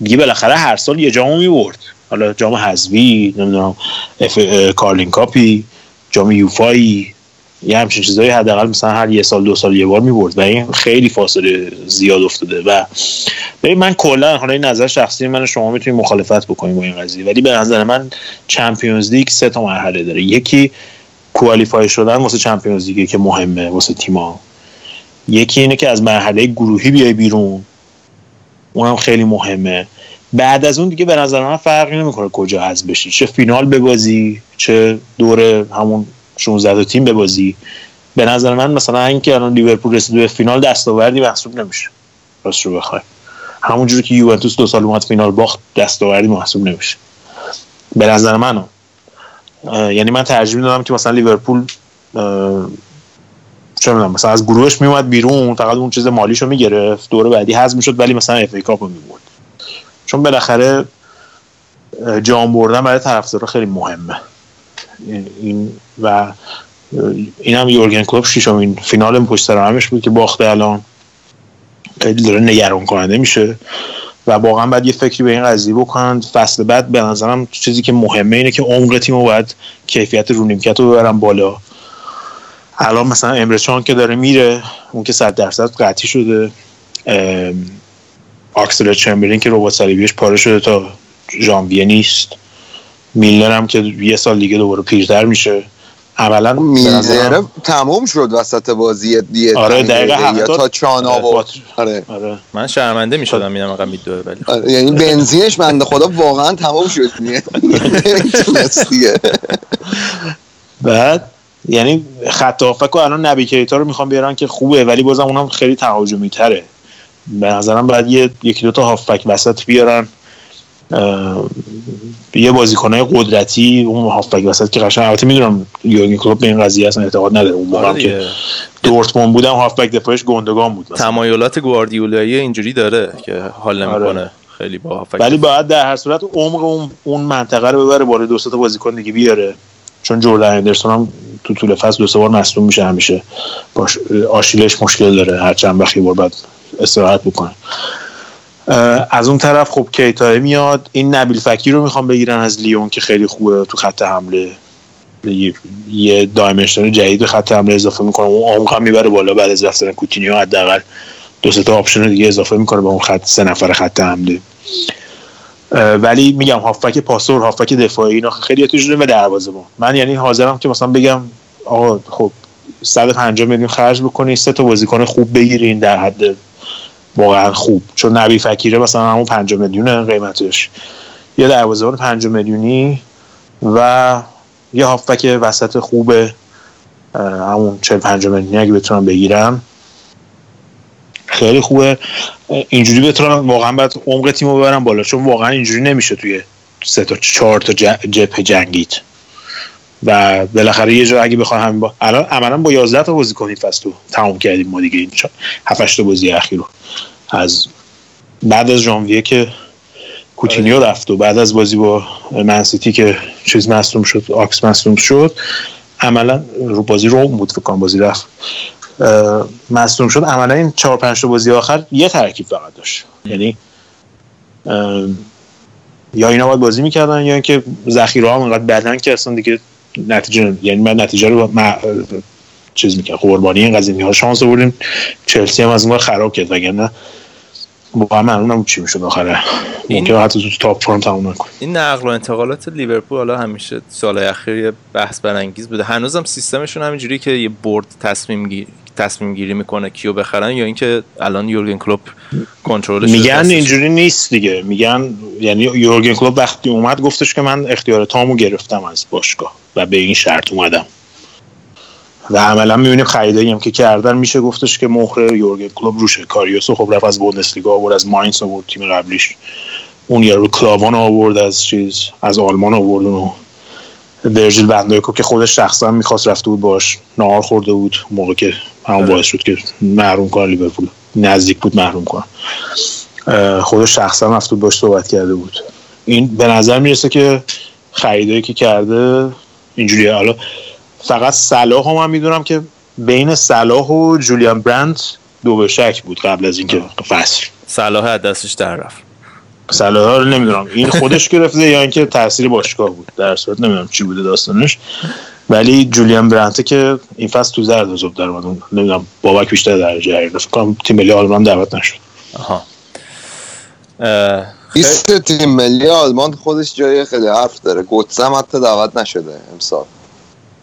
دیگه بالاخره هر سال یه جامو می‌برد. حالا جام حذفی نمی‌دونم FA Carling Cup ی جام یوفایی یه همچین چیزایی حداقل مثلا هر یه سال دو سال یه بار می‌برد و این خیلی فاصله زیاد افتاده. و ببین من کلا حالا این نظر شخصی من شما می‌تونید مخالفت بکنید با این قضیه ولی به نظر من Champions League سه تا مرحله داره. یکی qualify شدن واسه Champions League که مهمه واسه تیما یکی اینه که از مرحله گروهی بیای بیرون. اونم خیلی مهمه. بعد از اون دیگه به نظر من فرقی نمی‌کنه کجا از بشی. چه فینال ببازی چه دور همون 16 تیم ببازی. به نظر من مثلا اینکه الان لیورپول رسید به فینال دستاوردی محسوب نمیشه. راست رو بخوای. همونجوری که یوونتوس دو سال اومد فینال باخت دستاوردی محسوب نمیشه. به نظر من یعنی من ترجیح می‌دادم که مثلا لیورپول چه می‌دونم مثلا از گروهش میومد بیرون فقط اون چیز مالیشو می‌گرفت دوره بعدی حذف می‌شد ولی مثلا اف ای کاپو می‌برد. چون بالاخره جام بردن برای طرفدارا خیلی مهمه. این و این هم یورگن کلوب شیشمین فینال پشت سر همش بود که باخته الان. خیلی داره نگران کننده میشه و واقعا باید یه فکری به این قضیه بکنن فصل بعد به نظرم چیزی که مهمه اینه که عمق تیم باید کیفیت رو نیمکت رو ببرن بالا. الان مثلا امرچان که داره میره اون که صد درصد قطعی شده آکسل چمبرین که ربات صلیبیش پاره شده تا ژانویه نیست. میلنر هم که یه سال دیگه دوباره پیرتر میشه. اولا میلنر تموم شد وسط بازی دیگه آره دقیقه یا تا چان آورد آره. آره. من شرمنده می‌شدم میدم آقا میدوه ولی آره. یعنی بنزینش بنده خدا واقعا تمام شد. دیگه. بعد یعنی خط هافک و الان نبی کیتا رو می‌خوام بیارن که خوبه ولی بازم اونم خیلی تهاجمی تره به نظرم باید یه یکی دو تا هافک وسط بیارن. یه بازیکنای قدرتی اون هافبک وسط که قشنگ البته می‌دونم یورگن کلوپ به این قضیه اصلا اعتقاد نداره. اون موقع آره که دورتموند بودم هافبک دفاعش گوندگان بود مثلا. تمایلات گواردیولایی اینجوری داره که حال نمی‌کنه. آره. خیلی با هافبک ولی باید در هر صورت عمق اون اون منطقه رو ببره بالا دو تا بازیکن دیگه بیاره. چون جردن اندرسون هم تو طول فصل دو سه بار مصدوم میشه همیشه. باش آشیلش مشکل داره. هر چند وقتی بار بعد استراحت بکنه. از اون طرف خب کیتا میاد. این نبیل فکی رو می‌خوام بگیرن از لیون که خیلی خوبه تو خط حمله. یه دایمنشن جدید خط حمله اضافه می‌کنه. اون عمق هم می‌بره بالا بعد از رفتن کوتینیو حداقل دو تا آپشن دیگه اضافه می‌کنه به اون خط سه نفر خط حمله. ولی میگم هافک پاسور هافک دفاعی اینا خیلی تو و دروازه من یعنی حاضرم که مثلا بگم آقا خب 150 میلیون خرج بکنی سه تا بازیکن خوب بگیرین در حد واقعا خوب. چون نبی فکیره مثلا همون 5 میلیون قیمتش. یه دروازه‌بان 5 میلیونی و یه هافبک وسط خوب همون 40 5 میلیونی اگه بتونم بگیرم. خیلی خوبه. اینجوری بتونم واقعا باید عمق تیمو ببرم بالا چون واقعا اینجوری نمیشه توی سه تا چهار تا جبهه جنگیت. و بالاخره یه جا اگه بخوام همین با الان عملا با 11 تا بازی کنید فصل تو تموم کردیم ما دیگه. این 7 تا بازی اخیر رو. از بعد از ژانویه که کوتینیو آره. رفت و بعد از بازی با منسیتی که چیز مصدوم شد آکس مصدوم شد عملا رو بازی روم بود فکر کنم بازی رفت. مصدوم شد. عملا این 4 5 تا بازی آخر یه ترکیب فقط داشت. یعنی یا اینا باید بازی می‌کردن یا اینکه ذخیره ها انقدر بدن که اصلا دیگه نتیجه یعنی من نتیجه رو چیز می‌کنه قربانی این قضیه ها شانس آوردیم. چلسی هم از اون خراب کرد وگرنه واقعا معلوم چی می‌شد آخره. ممکنه حتی تو top four هم تموم نکنه. این نقل و انتقالات لیورپول حالا همیشه سال اخیر بحث برانگیز بوده. هنوزم سیستمشون همینجوری که یه board تصمیم تصمیم گیری می‌کنه کیو بخرن یا اینکه الان یورگن کلوپ کنترلش میگن اینجوری نیست دیگه. میگن یعنی یورگن کلوپ وقتی اومد گفتش که من اختیار تامو گرفتم از باشگاه و به این شرط اومدم. و عملا می‌بینیم خریدایی هم که کردن میشه. گفتش که مهر یورگن کلوپ روشه کاریوسو. خب رفت از بوندسلیگا آورد از ماینس آورد تیم قبلیش. اون یارو کلاوان آورد از چیز از آلمان آورد اونو. ورژیل بندایکو که خودش شخصا می‌خواست رفته بود باش. نهار خورده بود موقع که همون باعث شد که محروم کنه لیورپول. نزدیک بود محروم کنه خودش شخصا بود باش صحبت کرده بود. این به نظر می‌رسه که خریدایی که کرده اینجوریه. حالا فقط صلاح هم, هم می‌دونم که بین صلاح و جولیان برند دو به شک بود قبل از اینکه فصل. صلاح از دستش در رفت. صلاح رو نمی‌دونم. این خودش گرفته یا اینکه تاثیر باشگاه بود؟ در صورت نمی‌دونم چی بوده داستانش. ولی جولیان برانته که این فصل تو زرد زوب در اومد نمی‌دونم بابک بیشتر درجه حقیقه فکر کنم تیم ملی آلمان دعوت نشد. آها. لیست تیم ملی آلمان خودش جای خیلی حرف داره. گوتسه هم حتی دعوت نشده امسال.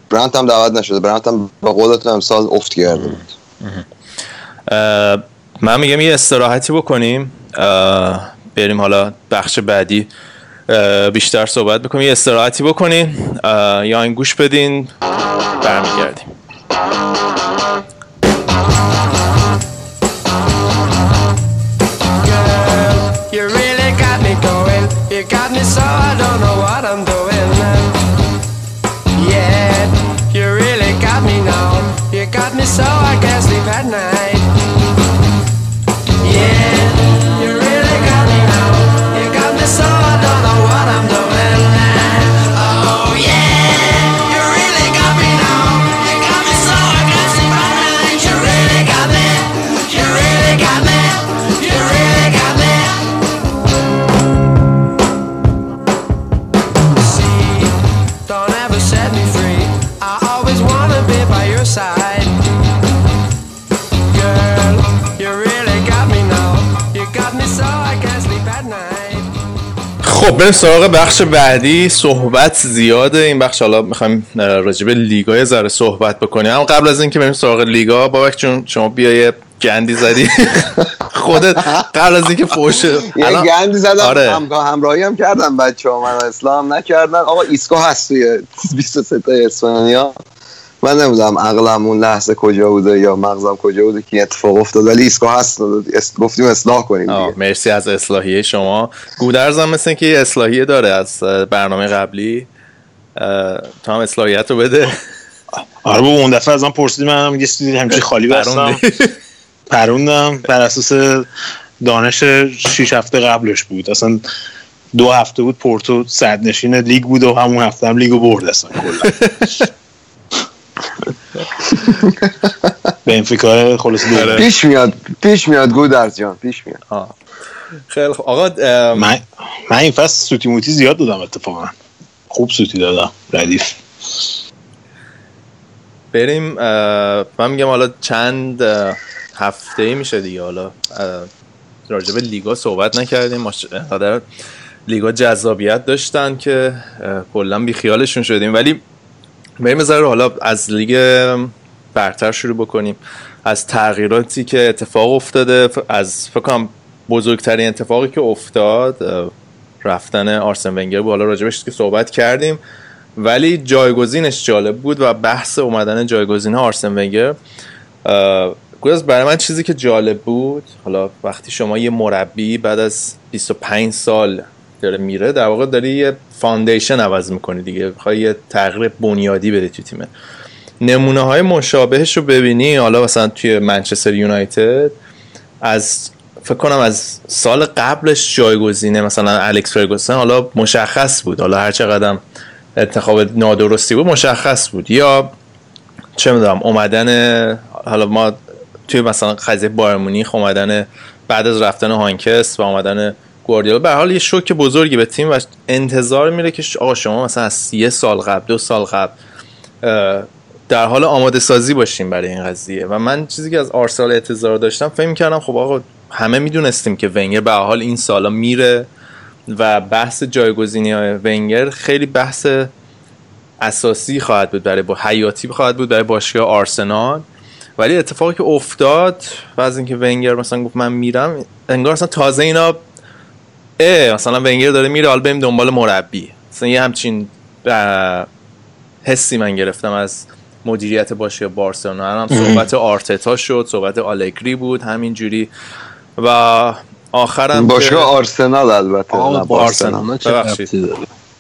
برانت هم دعوت نشده. برانت هم به قولتون امسال افت کرده بود. من میگم یه استراحتی بکنیم. بریم حالا بخش بعدی. بیشتر صحبت بکنیم یه استراحتی بکنین. یا این گوش بدین. برمیگردیم. You got me so I don't know خب بریم سراغ بخش بعدی. صحبت زیاده این بخش. حالا می‌خوایم راجع به لیگا یه ذره صحبت بکنیم. اما قبل از اینکه بریم سراغ لیگا بابک جون شما بیا یه گندی زدی. خودت قبل از اینکه فوش یه گندی زدم. آره. همراهی هم کردم بچه ها من اصلاح نکردن. آقا ایسکو هست توی 23 تا اسپانیا. من نمی‌دونم عقلم اون لحظه کجا بوده یا مغزم کجا بوده که این اتفاق افتاد ولی ایسکو هست گفتیم اصلاح کنیم آه، دیگه. مرسی از اصلاحیه شما. گودرز هم مثل که یه اصلاحیه داره از برنامه قبلی. تو هم اصلاحیت رو بده. آره با اون دفعه از من پرسیدی من هم یه چیزی همچین خالی بستم. پروندم بر اساس دانش 6 هفته قبلش بود. اصلا دو هفته بود پورتو صد نشین لیگ بود و همون هفته هم لیگو برد اصلا کلا. بنفیکا خلاص دو پیش میاد پیش میاد گودرز جان پیش میاد. آه. خیلی خوب. آقا من من این فصل سوتی موتی زیاد دادم اتفاقا. خوب سوتی دادم ردیف. بریم من میگم حالا چند هفته ای میشه دیگه. حالا به لیگا صحبت نکردیم. انقدر لیگا جذابیت داشتن که کلا بی خیالشون شدیم. ولی بریم ذره حالا از لیگ برتر شروع بکنیم. از تغییراتی که اتفاق افتاده از فکر بزرگترین اتفاقی که افتاد رفتن آرسن ونگر. بود حالا راجبش که صحبت کردیم. ولی جایگزینش جالب بود و بحث اومدن جایگزین آرسن ونگر. گویا برای من چیزی که جالب بود حالا وقتی شما یه مربی بعد از 25 سال داره میره در واقع داری یه foundation عوض می‌کنی دیگه. می‌خوای یه تغییر بنیادی بده تو تیمه نمونه های مشابهش رو ببینی. حالا مثلا توی منچستر یونایتد از فکر کنم از سال قبلش جایگزینه مثلا الکس فرگوسن حالا مشخص بود. حالا هر چقدر انتخاب نادرستی بود مشخص بود. یا چه می‌دونم اومدن حالا ما توی مثلا قضیه بایر مونیخ اومدن بعد از رفتن هانکس و اومدن گواردیولا. به حال یه شوک بزرگی به تیم و انتظار میره که آقا شما مثلا از یه سال قبل دو سال قبل در حال آماده سازی باشیم برای این قضیه. و من چیزی که از آرسنال انتظار داشتم فکر کردم خب آقا همه می‌دونستیم که ونگر به حال این سالا میره و بحث جایگزینی های ونگر خیلی بحث اساسی خواهد بود برای با حیاتی خواهد بود برای باشگاه آرسنال. ولی اتفاقی که افتاد و از اینکه ونگر مثلا گفت من میرم انگار مثلا تازه اینا اه مثلا ونگر داره میره حالا بریم دنبال مربی. مثلا یه همچین حسی من گرفتم از مدیریت باشگاه بارسلونا. هم صحبت آرتتا شد صحبت آلگری بود همینجوری. و آخرم که- باشگاه آرسنال البته آقا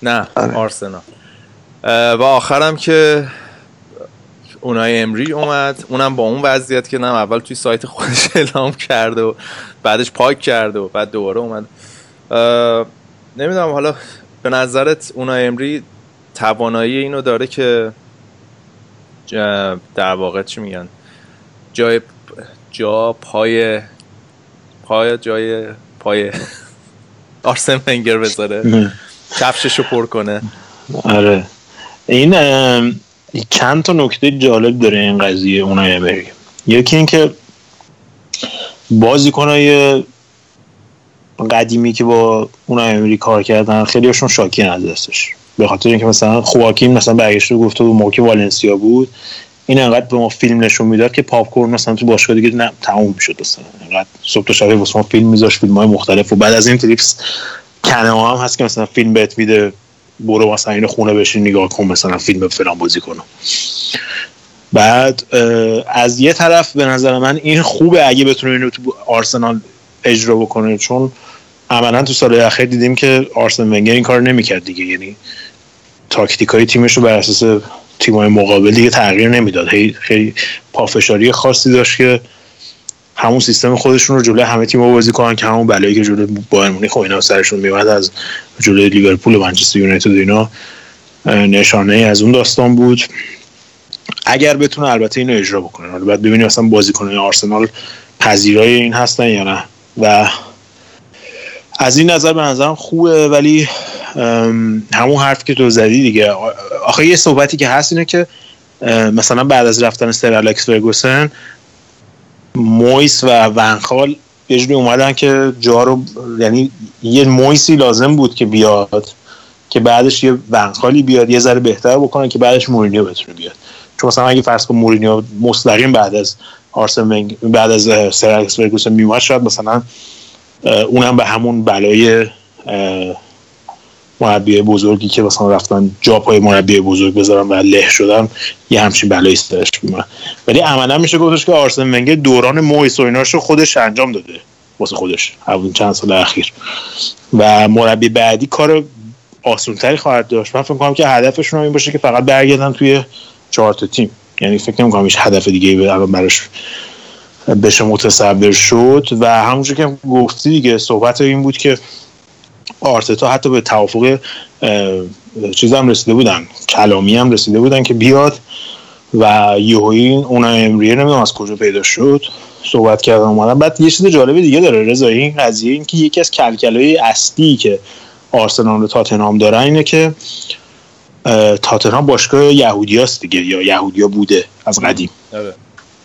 نه آره. آرسنال. و آخرم که اونای امری اومد. اونم با اون وضعیت که نه اول توی سایت خودش اعلام کرد و بعدش پاک کرد و بعد دوباره اومد. نمی‌دونم حالا به نظرت اونای امری توانایی اینو داره که در واقع چی میگن؟ جای جا پای پای جای پای آرسن ونگر بذاره. کفششو پر کنه. آره. این چند تا نکته جالب داره این قضیه اونای امری. یکی اینکه بازیکنای قدیمی که با اونای امری کار کردن خیلی هاشون شاکی دستش به خاطر اینکه مثلا خواکین مثلا برگشته و گفته بود موقع والنسیا بود. این انقدر به ما فیلم نشون می‌داد که پاپ کورن مثلا تو باشگاه دیگه نه تموم می‌شد مثلا انقدر صبح تا شب واسه ما فیلم میذاشت فیلم های مختلف. و بعد از این تریپس کنما هم هست که مثلا فیلم بهت میده برو مثلا این خونه بشین نگاه کن مثلا فیلم فلان بازی کنم بعد از یه طرف به نظر من این خوبه اگه بتونه اینو تو آرسنال اجرا بکنه. چون عملا تو سال اخیر دیدیم که آرسن ونگر این کار نمی‌کرد دیگه. یعنی تاکتیک های تیمش رو بر اساس تیمای مقابل دیگه تغییر نمی‌داد. خیلی پافشاری خاصی داشت که همون سیستم خودشون رو جلوی همه تیم‌ها بازی کنن که همون بلایی که جلوی بایر مونیخ و اینا سرشون میومد از جلوی لیورپول و منچستر یونایتد اینا نشانه ای از اون داستان بود. اگر بتونه البته اینو اجرا بکنه. حالا بعد ببینیم مثلا بازیکنان آرسنال پذیرای این هستن یا نه. و از این نظر به نظرم خوبه ولی همون حرف که تو زدی دیگه. آخه یه صحبتی که هست اینه که مثلا بعد از رفتن سر الکس فرگوسن مویس و ونخال یه جوری اومدن که جا رو یعنی یه مویسی لازم بود که بیاد که بعدش یه ونخالی بیاد یه ذره بهتر بکنه که بعدش مورینیو بتونه بیاد. چون مثلا اگه فرض کن مورینیو مستقیم بعد از آرسن ونگر بعد از اه، سر الکس فرگوسن میومد شاید مثلا اونم به همون بلای مربی بزرگی که مثلا رفتن جا پای مربی بزرگ بذارن و له شدن یه همچین بلایی سرش میومد. ولی عملا میشه گفتش که آرسن ونگر دوران مویس و ایناشو خودش انجام داده واسه خودش همون چند سال اخیر. و مربی بعدی کار آسونتری خواهد داشت. من فکر کنم که هدفشون هم این باشه که فقط برگردن توی چهار تیم. یعنی فکر نمی کنم هیچ هدف دیگه الان براش بشه متصور شد. و همونجور که گفتی دیگه صحبت این بود که آرتتا حتی به توافق چیز هم رسیده بودن کلامی هم رسیده بودن که بیاد و یهویی اون امریه نمی‌دونم از کجا پیدا شد صحبت کردن اومدن. بعد یه چیز جالب دیگه داره رضا این قضیه این که یکی از کلکلای اصلی که آرسنال و تاتنهام دارن اینه که تاتنهام باشگاه یهودیاست دیگه یا یهودیا بوده از قدیم. آره.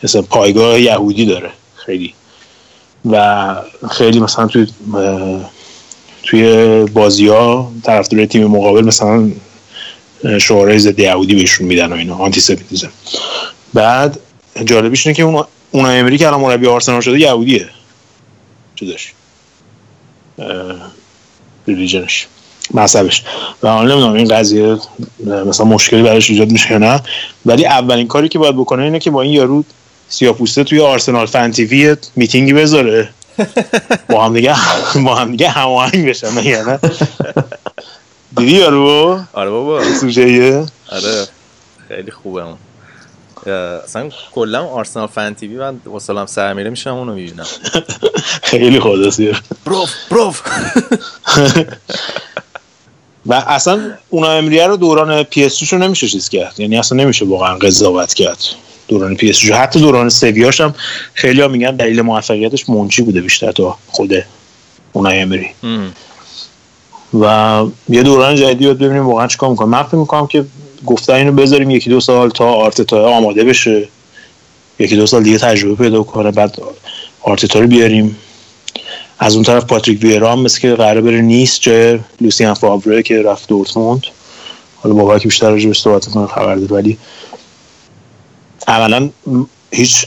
مثلا پایگاه یهودی داره خیلی. و خیلی مثلا توی توی بازی ها طرفدار تیم مقابل مثلا شعارهای ضد یهودی بهشون میدن و اینا آنتی سمیتیزم بعد جالبیش اینه که اون اون امری که الان مربی آرسنال شده یهودیه. چیزش ریلیجنش مذهبش. و حالا نمی‌دونم این قضیه مثلا مشکلی براش ایجاد میشه یا نه. ولی اولین کاری که باید بکنه اینه که با این یارو سیاپوسته توی آرسنال فن تیوی میتینگی بذاره. با هم دیگه با هم دیگه هماهنگ بشن مگه نه؟ دیدی یارو؟ آره بابا. سوژه آره. خیلی خوبه اون. اه، اصلا کلا آرسنال فن تیوی من واسلام سر میره میشم اونو می‌بینم. خیلی خداسیه بروف بروف و اصلا اونا امریه رو دوران پی اس رو نمیشه چیز کرد. یعنی اصلا نمیشه واقعا قضاوت کرد دوران PSG حتی دوران سویاش هم خیلی ها میگن دلیل موفقیتش منچی بوده بیشتر تا خود اونای امری و یه دوران جدیدی باید ببینیم واقعا چیکار می‌کنه. من فکر می‌کنم که گفتن اینو بذاریم یکی دو سال تا آرتتا آماده بشه. یکی دو سال دیگه تجربه پیدا کنه بعد آرتتا رو بیاریم. از اون طرف پاتریک ویرا هم مثل که قراره بره نیست جای لوسیان فاوره که رفت دورتموند. حالا بابا که بیشتر راجعش صحبت کنه خبر داره. ولی م- هیچ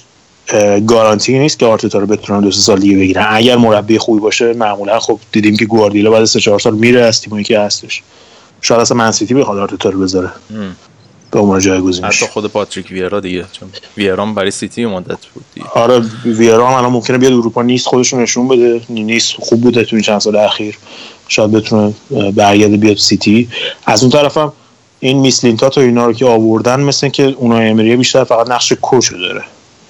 گارانتی نیست که آرتتا رو بتونن دو سال دیگه بگیرن. اگر مربی خوبی باشه معمولا خب دیدیم که گواردیولا بعد سه چهار سال میره از تیمایی که هستش. شاید اصلا منسیتی بخواد آرتتا رو بذاره. به عنوان جایگزینش. حتی خود پاتریک ویرا دیگه چون ویرا هم برای سیتی مدت بود دیگه. آره ویرا هم الان ممکنه بیاد اروپا نیست خودشون نشون بده. نیست خوب بوده تو این چند سال اخیر. شاید بتونه برگرده بیاد سیتی. از اون طرف هم این میسلینتات و اینا رو که آوردن مثل که اونا امریه بیشتر فقط نقش کوچ رو داره.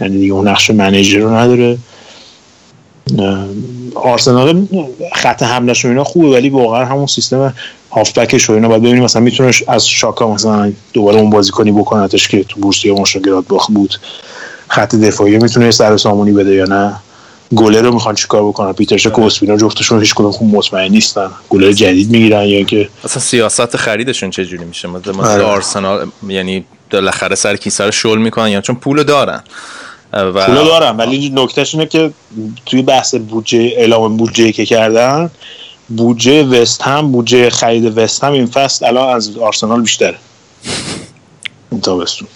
یعنی دیگه اون نقش منیجر رو نداره. آرسنال خط حملش و اینا خوبه ولی واقعا همون سیستم هافبکش و اینا باید ببینیم. مثلا می‌تونه از شاکا مثلا دوباره اون بازیکنی بکنتش که تو بورسیا مشاگرات بود خط دفاعی می‌تونه سر سامونی بده یا نه؟ گله رو می‌خوان چیکار بکنن؟ پیترش و اسپینا جفتشون هیچ کدوم خوب مطمئن نیستن. گله جدید می‌گیرن یا اینکه اصلا سیاست خریدشون چه جوری میشه؟ مثلا مثل آره. آرسنال یعنی بالاخره سر کیسه رو شل می‌کنن یا چون پول دارن. و دارم ولی نکتهش اینه که توی بحث بودجه اعلام بودجه که کردن بودجه وست هم بودجه خرید وست هم این فصل الان از آرسنال بیشتره. این تابستون.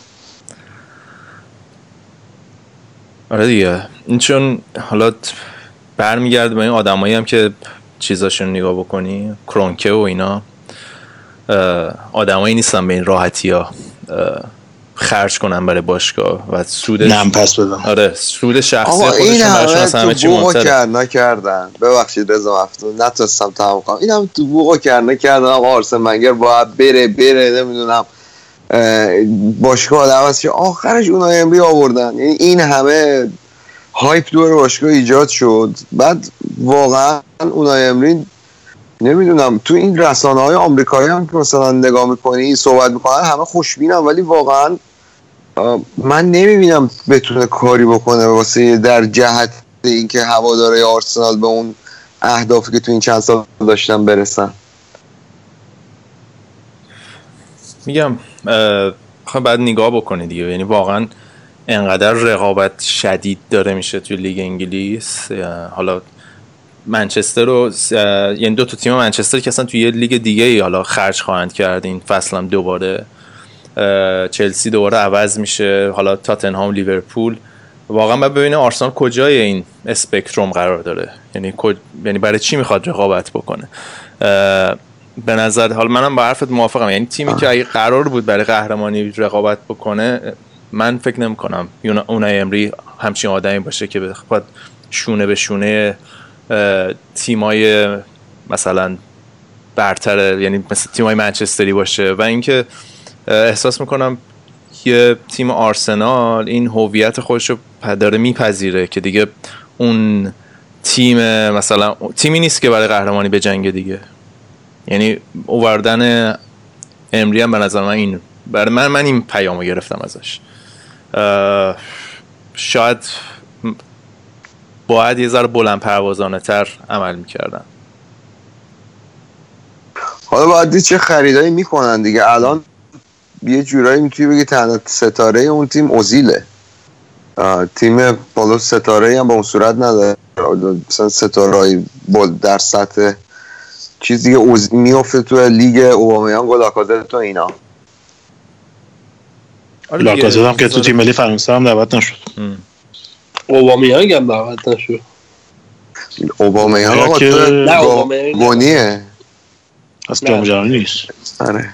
آره دیگه. این چون حالا برمیگرده به این آدمایی هم که چیزاشون نگاه بکنی کرونکه و اینا آدمایی نیستن به این راحتی ها خرج کنن برای باشگاه و سودش نم پس بدم. آره سود شخصی خودشون براشون همه اصلا همه تو چی مهمتره. کرد نکردن. ببخشید رضا مفتون نتونستم تمام کنم. این هم تو بوق و کرد نکردن. آقا آرسن منگر باید بره بره نمی‌دونم. باشگاه عوض آخرش اونای امری آوردن. یعنی این همه هایپ دور باشگاه ایجاد شد. بعد واقعا اونای امری نمی‌دونم. تو این رسانه های آمریکایی هم که مثلا نگاه می‌کنی صحبت می‌کنن همه خوشبینن ولی واقعا من نمی‌بینم بتونه کاری بکنه واسه در جهت اینکه هواداره آرسنال به اون اهدافی که تو این چند سال داشتن برسن. میگم خب بعد نگاه بکنی دیگه. یعنی واقعا انقدر رقابت شدید داره میشه توی لیگ انگلیس. حالا منچستر و اه، یعنی دو تا تیم منچستر که اصلا توی یه لیگ دیگه ای حالا خرج خواهند کرد این فصل هم دوباره چلسی دوباره عوض میشه حالا تاتنهام لیورپول. واقعا باید ببینه آرسنال کجای این اسپکتروم قرار داره. یعنی یعنی برای چی می‌خواد رقابت بکنه؟ به نظر حالا منم با حرفت موافقم. یعنی تیمی که اگه قرار بود برای قهرمانی رقابت بکنه من فکر نمی کنم اونای امری همچین آدمی باشه که بخواد شونه به شونه تیمای مثلا برتر یعنی مثل تیمای منچستری باشه. و اینکه احساس می‌کنم یه تیم آرسنال این هویت خودش رو داره میپذیره که دیگه اون تیم مثلا تیمی نیست که برای قهرمانی به جنگ دیگه. یعنی اووردن امری هم به نظر من این برای من من این پیامو گرفتم ازش. شاید باید یه ذره بلند پروازانه تر عمل می‌کردن. حالا باید دید چه خریدایی می‌کنن دیگه. الان یه جورایی می‌تونی بگی تنها ستاره اون تیم اوزیله. تیم بالا ستاره هم به اون صورت نداره. مثلا ستاره در سطح چیز دیگه اوز... میفته تو لیگ اوبامیان و لاکازت و اینا. آره لاکازت هم که تو تیم ملی فرانسه هم دعوت نشد. اوبامیانگ هم دعوت نشد. اوبامیان آقا که- تو نه، گو- اوبامیانگ نه. گونیه؟ از جام جهانی نیست. آره.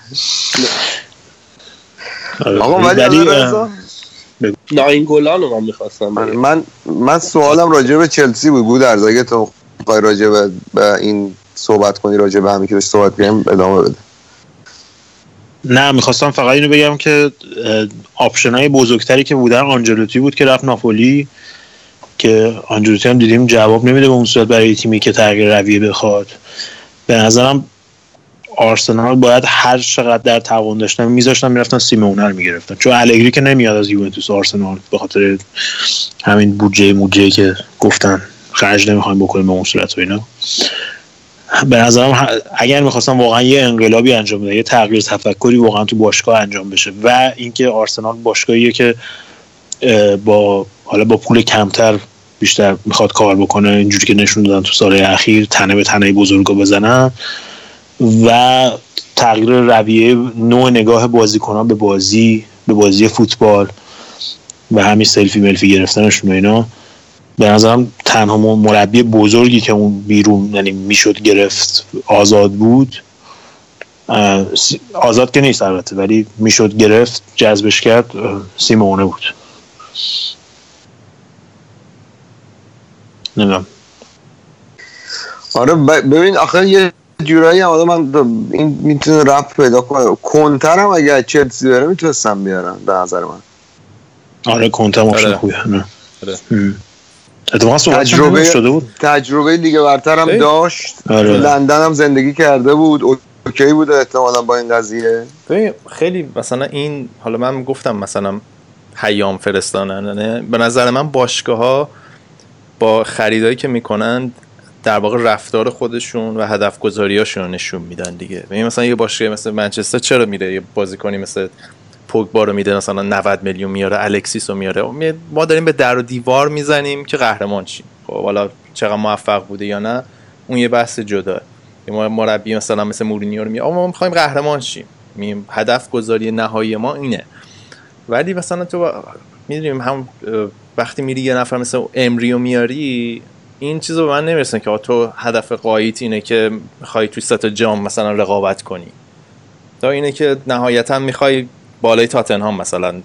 آره. آقا ولی آره ناینگولان رو من می‌خواستم آره، من من سوالم راجع به چلسی بود بود در اگه تو راجع به, به این صحبت کنی راجع به همین که داشت صحبت کردیم ادامه بده. نه می‌خواستم فقط اینو بگم که آپشن های بزرگتری که بودن آنجلوتی بود که رفت ناپولی. که آنجلوتی هم دیدیم جواب نمیده به اون صورت برای تیمی که تغییر رویه بخواد. به نظرم آرسنال باید هر چقدر در توان داشتن میذاشتن می‌رفتن سیمونه رو می‌گرفتن. چون الگری که نمیاد از یوونتوس آرسنال به خاطر همین بودجه موجه که گفتن خرج نمی‌خوایم بکنیم به اون صورت و اینا. به نظرم اگر می‌خواستم واقعا یه انقلابی انجام بده یه تغییر تفکری واقعا تو باشگاه انجام بشه و اینکه آرسنال باشگاهیه که با حالا با پول کمتر بیشتر می‌خواد کار بکنه اینجوری که نشون دادن تو سال اخیر تنه به تنه بزرگا بزنن و تغییر رویه نوع نگاه بازیکنان به بازی به بازی فوتبال و همین سلفی ملفی گرفتنشون و اینا. به نظرم تنها مربی بزرگی که اون بیرون یعنی می‌شد گرفت آزاد بود. آزاد که نیست البته ولی می‌شد گرفت جذبش کرد سیمونه بود. نمی‌دونم آره ببین آخه یه جورایی هم آدم من این می‌تونه رفت پیدا کنه کنته هم اگه از چلسی بره می‌تونستم بیارم به نظر من آره کنته هم option آره. خوبیه نه. آره. صحبت تجربه- شده بود تجربه لیگ برتر هم. داشت آره. لندن هم زندگی کرده بود اوکی بود احتمالا با این قضیه ببین خیلی مثلا این حالا من گفتم مثلا پیام فرستانن نه؟ به نظر من باشگاه ها با خریدایی که می‌کنن در واقع رفتار خودشون و هدف گذاریاشون نشون میدن دیگه. ببین مثلا یه باشگاه مثل منچستر چرا میره؟ یه بازیکنی مثل پوگبا رو میده مثلا 90 میلیون میاره الکسیس رو میاره. ما داریم به در و دیوار می‌زنیم که قهرمان شیم. خب حالا چقدر موفق بوده یا نه اون یه بحث جدا. ما مربی مثلا مثل مورینیو رو میگه ما می‌خوایم قهرمان شیم. هدف گذاری نهایی ما اینه. ولی مثلا تو می‌دونیم هم وقتی میری یه نفر مثل امریو میاری این چیز رو به من نمی‌رسن که تو هدف قایت اینه که می‌خوای توی ست جام مثلا رقابت کنی. تا اینه که نهایتا می‌خوای بالای تاتنهام مثلا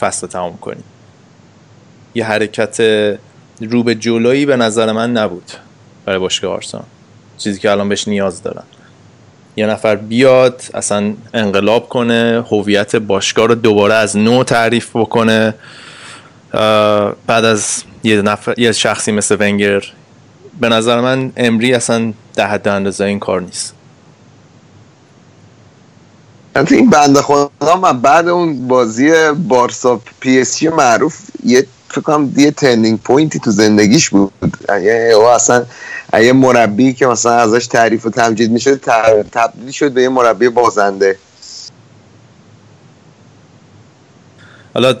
فصل تمام کنی. یه حرکت رو به جلویی به نظر من نبود برای باشگاه آرسنال. چیزی که الان بهش نیاز دارن یه نفر بیاد اصلا انقلاب کنه هویت باشگاه رو دوباره از نو تعریف بکنه. بعد از یه نفر یه شخصی مثل ونگر به نظر من امری اصلا در حد اندازه این کار نیست. این بنده خدا من بعد اون بازی بارسا PSG معروف یه فکر کنم یه turning point ی تو زندگیش بود. یعنی او اصلا یه مربی که مثلا ازش تعریف و تمجید می‌شد تبدیل شد به یه مربی بازنده. حالا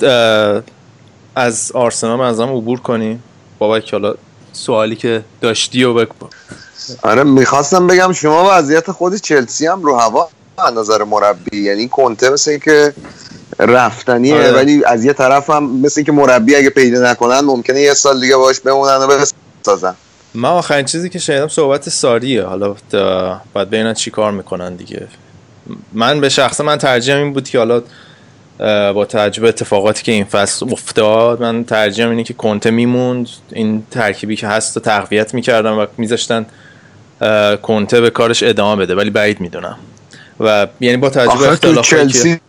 از آرسنال از هم عبور کنی؟ بابک حالا سوالی که داشتی و بک... آره می‌خواستم بگم شما وضعیت خود چلسی هم رو هوا از نظر مربی یعنی کنته مثل این که رفتنیه آره. ولی از یه طرف هم مثل این که مربی اگه پیدا نکنن ممکنه یه سال دیگه باش بمونن و بسازن. من آخرین چیزی که شنیدم صحبت ساریه. حالا باید ببینن چی کار می‌کنن دیگه. من به شخص من ترجیحم این بود که حالا با توجه به اتفاقاتی که این فصل افتاد من ترجیحم اینه که کنته میموند. این ترکیبی که هست رو تقویت می‌کردن و میذاشتن کنته به کارش ادامه بده ولی بعید می‌دونم. و یعنی با توجه به اختلافاتی که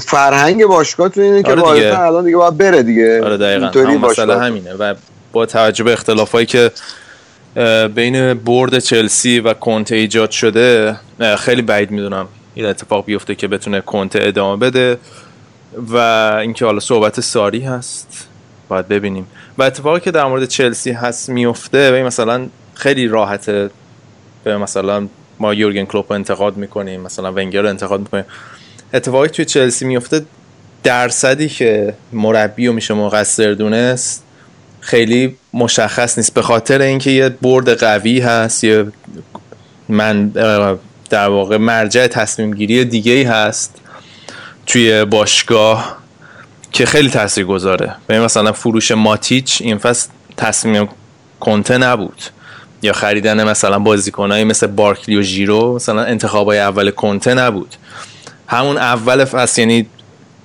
فرهنگ باشگاه تو اینه که آره آره دیگه. الان دیگه باید بره دیگه. آره دقیقا. مسئله. همینه. و با توجه به اختلافایی که بین برد چلسی و کنته ایجاد شده خیلی بعید می‌دونم. این اتفاق بیفته که بتونه کنته ادامه بده و اینکه حالا صحبت ساری هست. باید ببینیم. و اتفاقی که در مورد چلسی هست میفته و مثلا خیلی راحته. به مثلا ما یورگن کلوپ رو انتقاد می‌کنیم مثلا ونگر رو انتقاد می‌کنیم. اتفاقی توی چلسی میفته درصدی که مربی رو میشه مقصر دونست خیلی مشخص نیست. به خاطر اینکه یه برد قوی هست یه من در واقع مرجع تصمیم گیری دیگه ای هست توی باشگاه که خیلی تاثیر گذاره مثلا فروش ماتیچ این فصل تصمیم کنته نبود. یا خریدن مثلا بازیکنایی مثل بارکلی و ژیرو مثلا انتخابای اول کنته نبود. همون اول فصل یعنی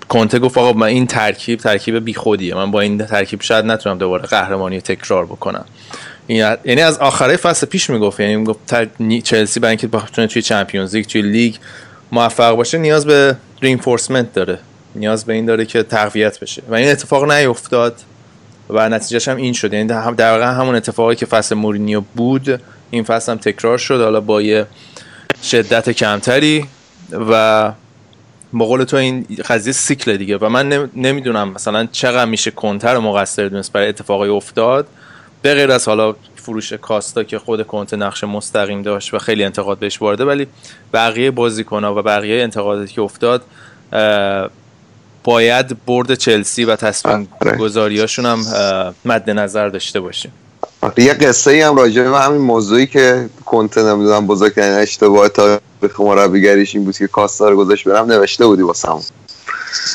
کنته گفت آقا من این ترکیب ترکیب بیخودیه. من با این ترکیب شاید نتونم دوباره قهرمانی تکرار بکنم. یعنی از آخره فصل پیش می‌گفت یعنی می‌گفت چلسی برای اینکه بتونه توی چمپیونز لیگ توی لیگ موفق باشه نیاز به reinforcement داره. نیاز به این داره که تقویت بشه. و این اتفاق نیفتاد و نتیجهش هم این شد. یعنی در واقع همون اتفاقی که فصل مورینیو بود این فصل هم تکرار شد حالا با یه شدت کمتری و با قول تو این قضیه سیکل دیگه. و من نم- نمی‌دونم مثلا چقدر میشه کنتر رو مقصر دونست برای اتفاقی افتاد. به غیر از حالا فروش کاستا که خود کنته نقش مستقیم داشت و خیلی انتقاد بهش وارده ولی بقیه بازیکن‌ها و بقیه انتقاداتی که افتاد باید برد چلسی و تصمیم آره. گذاریاشون هم مد نظر داشته باشیم یه قصه ای هم راجع به همین موضوعی که کنته نمی‌دونم بزرگترین اشتباه تاریخ مربیگریش این بود که کاستا رو گذاشت برم نوشته بودی واسه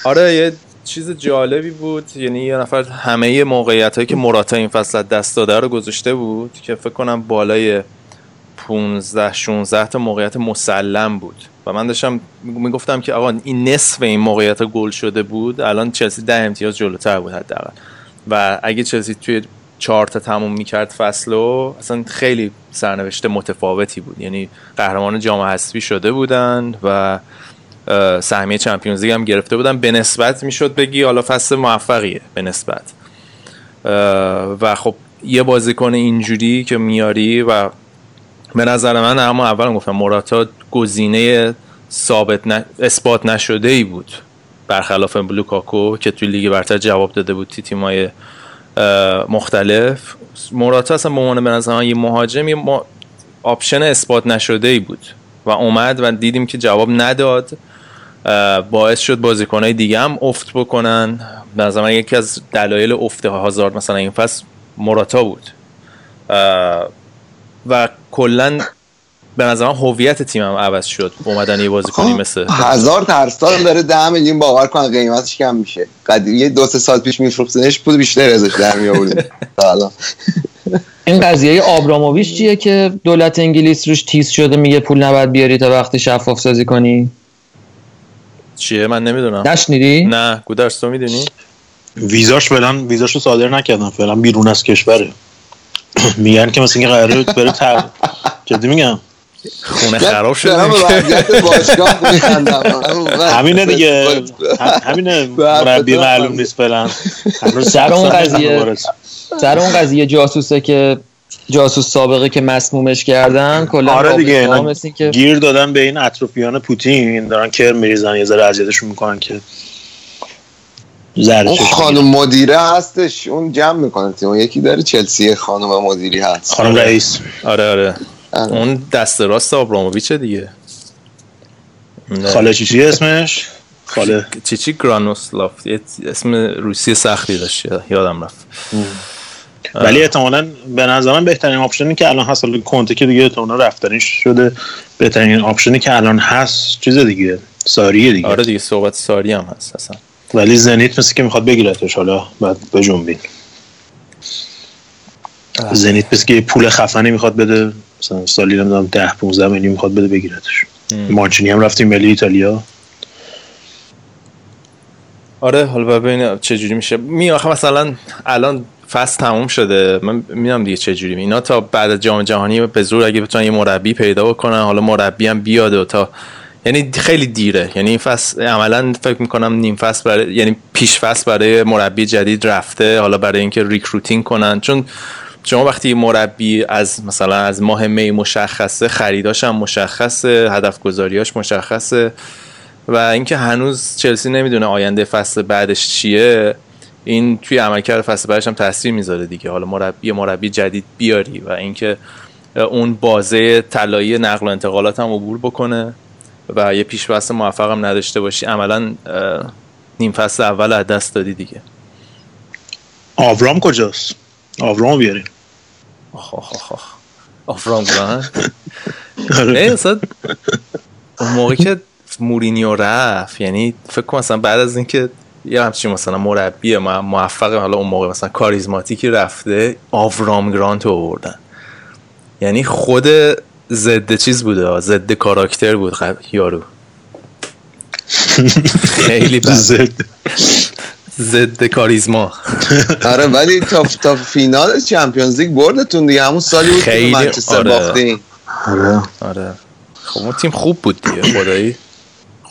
آره یه چیز جالبی بود یعنی یه نفر همه موقعیت هایی که مراتا این فصل دست داده رو گذاشته بود که فکر کنم بالای 15 16 تا موقعیت مسلم بود. و من داشتم می‌گفتم که آقا این نصف این موقعیت گل شده بود الان چلسی ده امتیاز جلوتر بود حداقل. و اگه چلسی توی چهار تا تموم می‌کرد فصل رو اصلا خیلی سرنوشت متفاوتی بود. یعنی قهرمان جام حذفی شده بودن و سهمیه چمپیونز لیگ هم گرفته بودن به نسبت می‌شد بگی حالا فصل موفقیه به نسبت. و خب یه بازیکن اینجوری که میاری و به نظر من اما اول گفتم موراتا گزینه ثابت ن... اثبات نشده ای بود. برخلاف لوکاکو که توی لیگ برتر جواب داده بود تو تیمای مختلف. موراتا اصلا به عنوان به نظر من یه مهاجم یه. آپشن اثبات نشده ای بود. و اومد و دیدیم که جواب نداد. باعث شد بازیکنهای دیگه هم افت بکنن. به نظر من یکی از دلایل افت هازارد مثلا این فصل موراتا بود. و کلا به نظر من هویت تیمم عوض شد با اومدن یه بازیکنی مثل هزار ترستان داره ده میلیون باور کن قیمتش کم میشه. قدیم یه دو سه سال پیش میفروختنش پول بیشتر ازش در می آوردیم تا الان. این قضیه آبراموویچ چیه که دولت انگلیس روش تیز شده میگه پول نباید بیاری تا وقتی شفاف سازی کنی؟ چیه من نمی‌دونم نشنیدی نه گودرس تو می‌دونی ویزاش فعلا ویزاشو صادر نکردن فعلا بیرون از کشوره میگن که مثل اینکه قراره بره تر جدی میگم خونه خراب شده همینه دیگه هم- همینه مربی معلوم نیست فعلا سر اون قضیه. سر اون قضیه جاسوسه که جاسوس سابقه که مسمومش کردن کلا آره دیگه که گیر دادن به این اطرافیان پوتین دارن کرم میریزن یه ذره اذیتشون می‌کنن که اون خانم مدیره هستش اون جمع می‌کنه تیم. اون یکی داره چلسی خانم مدیری هست. خانم رئیس. آره آره. آره. اون دست راست آبراموویچ دیگه. خاله چی اسمش؟ خاله. چی چی گرانوفسکایا. اسم روسی سختی داشت یاد- یادم رفت. ولی احتمالا به نظر من بهترین آپشنی که الان هست کنته که دیگه احتمالا رفتنیش شده بهترین آپشنی که الان هست چیز دیگه ساریه دیگه. آره دیگه صحبت ساری هم هست اصلا. ولی زنیت مثل که می‌خواد بگیرتش حالا بعد بجنبین زنیت مثل که پول خفنی می‌خواد بده مثلا سالی نمی‌دونم 10 15 میلیون می‌خواد بده بگیرتش. مانچینی هم رفتیم ملی ایتالیا. آره حالا ببینیم چه جوری میشه. می آخه مثلا الان فصل تموم شده. من می‌دونم دیگه چه جوری. اینا تا بعد از جام جهانی به زور اگه بتونن یه مربی پیدا بکنن حالا مربی هم بیاد و تا یعنی خیلی دیره. یعنی این فصل عملا فکر می‌کنم نیم فصل برای یعنی پیش فصل برای مربی جدید رفته. حالا برای اینکه recruiting کنن. چون شما وقتی مربی از مثلا از ماه می مشخصه خریداش هم مشخصه هدف گذاریاش مشخصه. و اینکه هنوز چلسی نمی‌دونه آینده فصل بعدش چیه. این توی عملکرد فصل بعدش هم تاثیر می‌ذاره دیگه. حالا مربی مربی جدید بیاری و اینکه اون بازه طلایی نقل و انتقالات هم عبور بکنه و یه پیش فصل موفق هم نداشته باشی. عملا نیم فصل اول از دست دادی دیگه. آورام کجاست؟ آورام بیاریم. آخ آخ آخ آخ. آفرام اصلا اون موقع که مورینیو رفت یعنی فکر کنم مثلا بعد از اینکه یه همچین مثلا مربی موفق حالا اون موقع مثلا کاریزماتیکی رفته آورام گرانت رو آوردن. یعنی خود ضد چیز بوده ضد کاراکتر بود خب یارو. خیلی بد. زد ضد کاریزما. آره ولی تا تا فینال چمپیونز لیگ بردتون دیگه. همون سالی بود که منچستر آره. باختین. آره. آره. خب اون تیم خوب بود دیگه خدایی.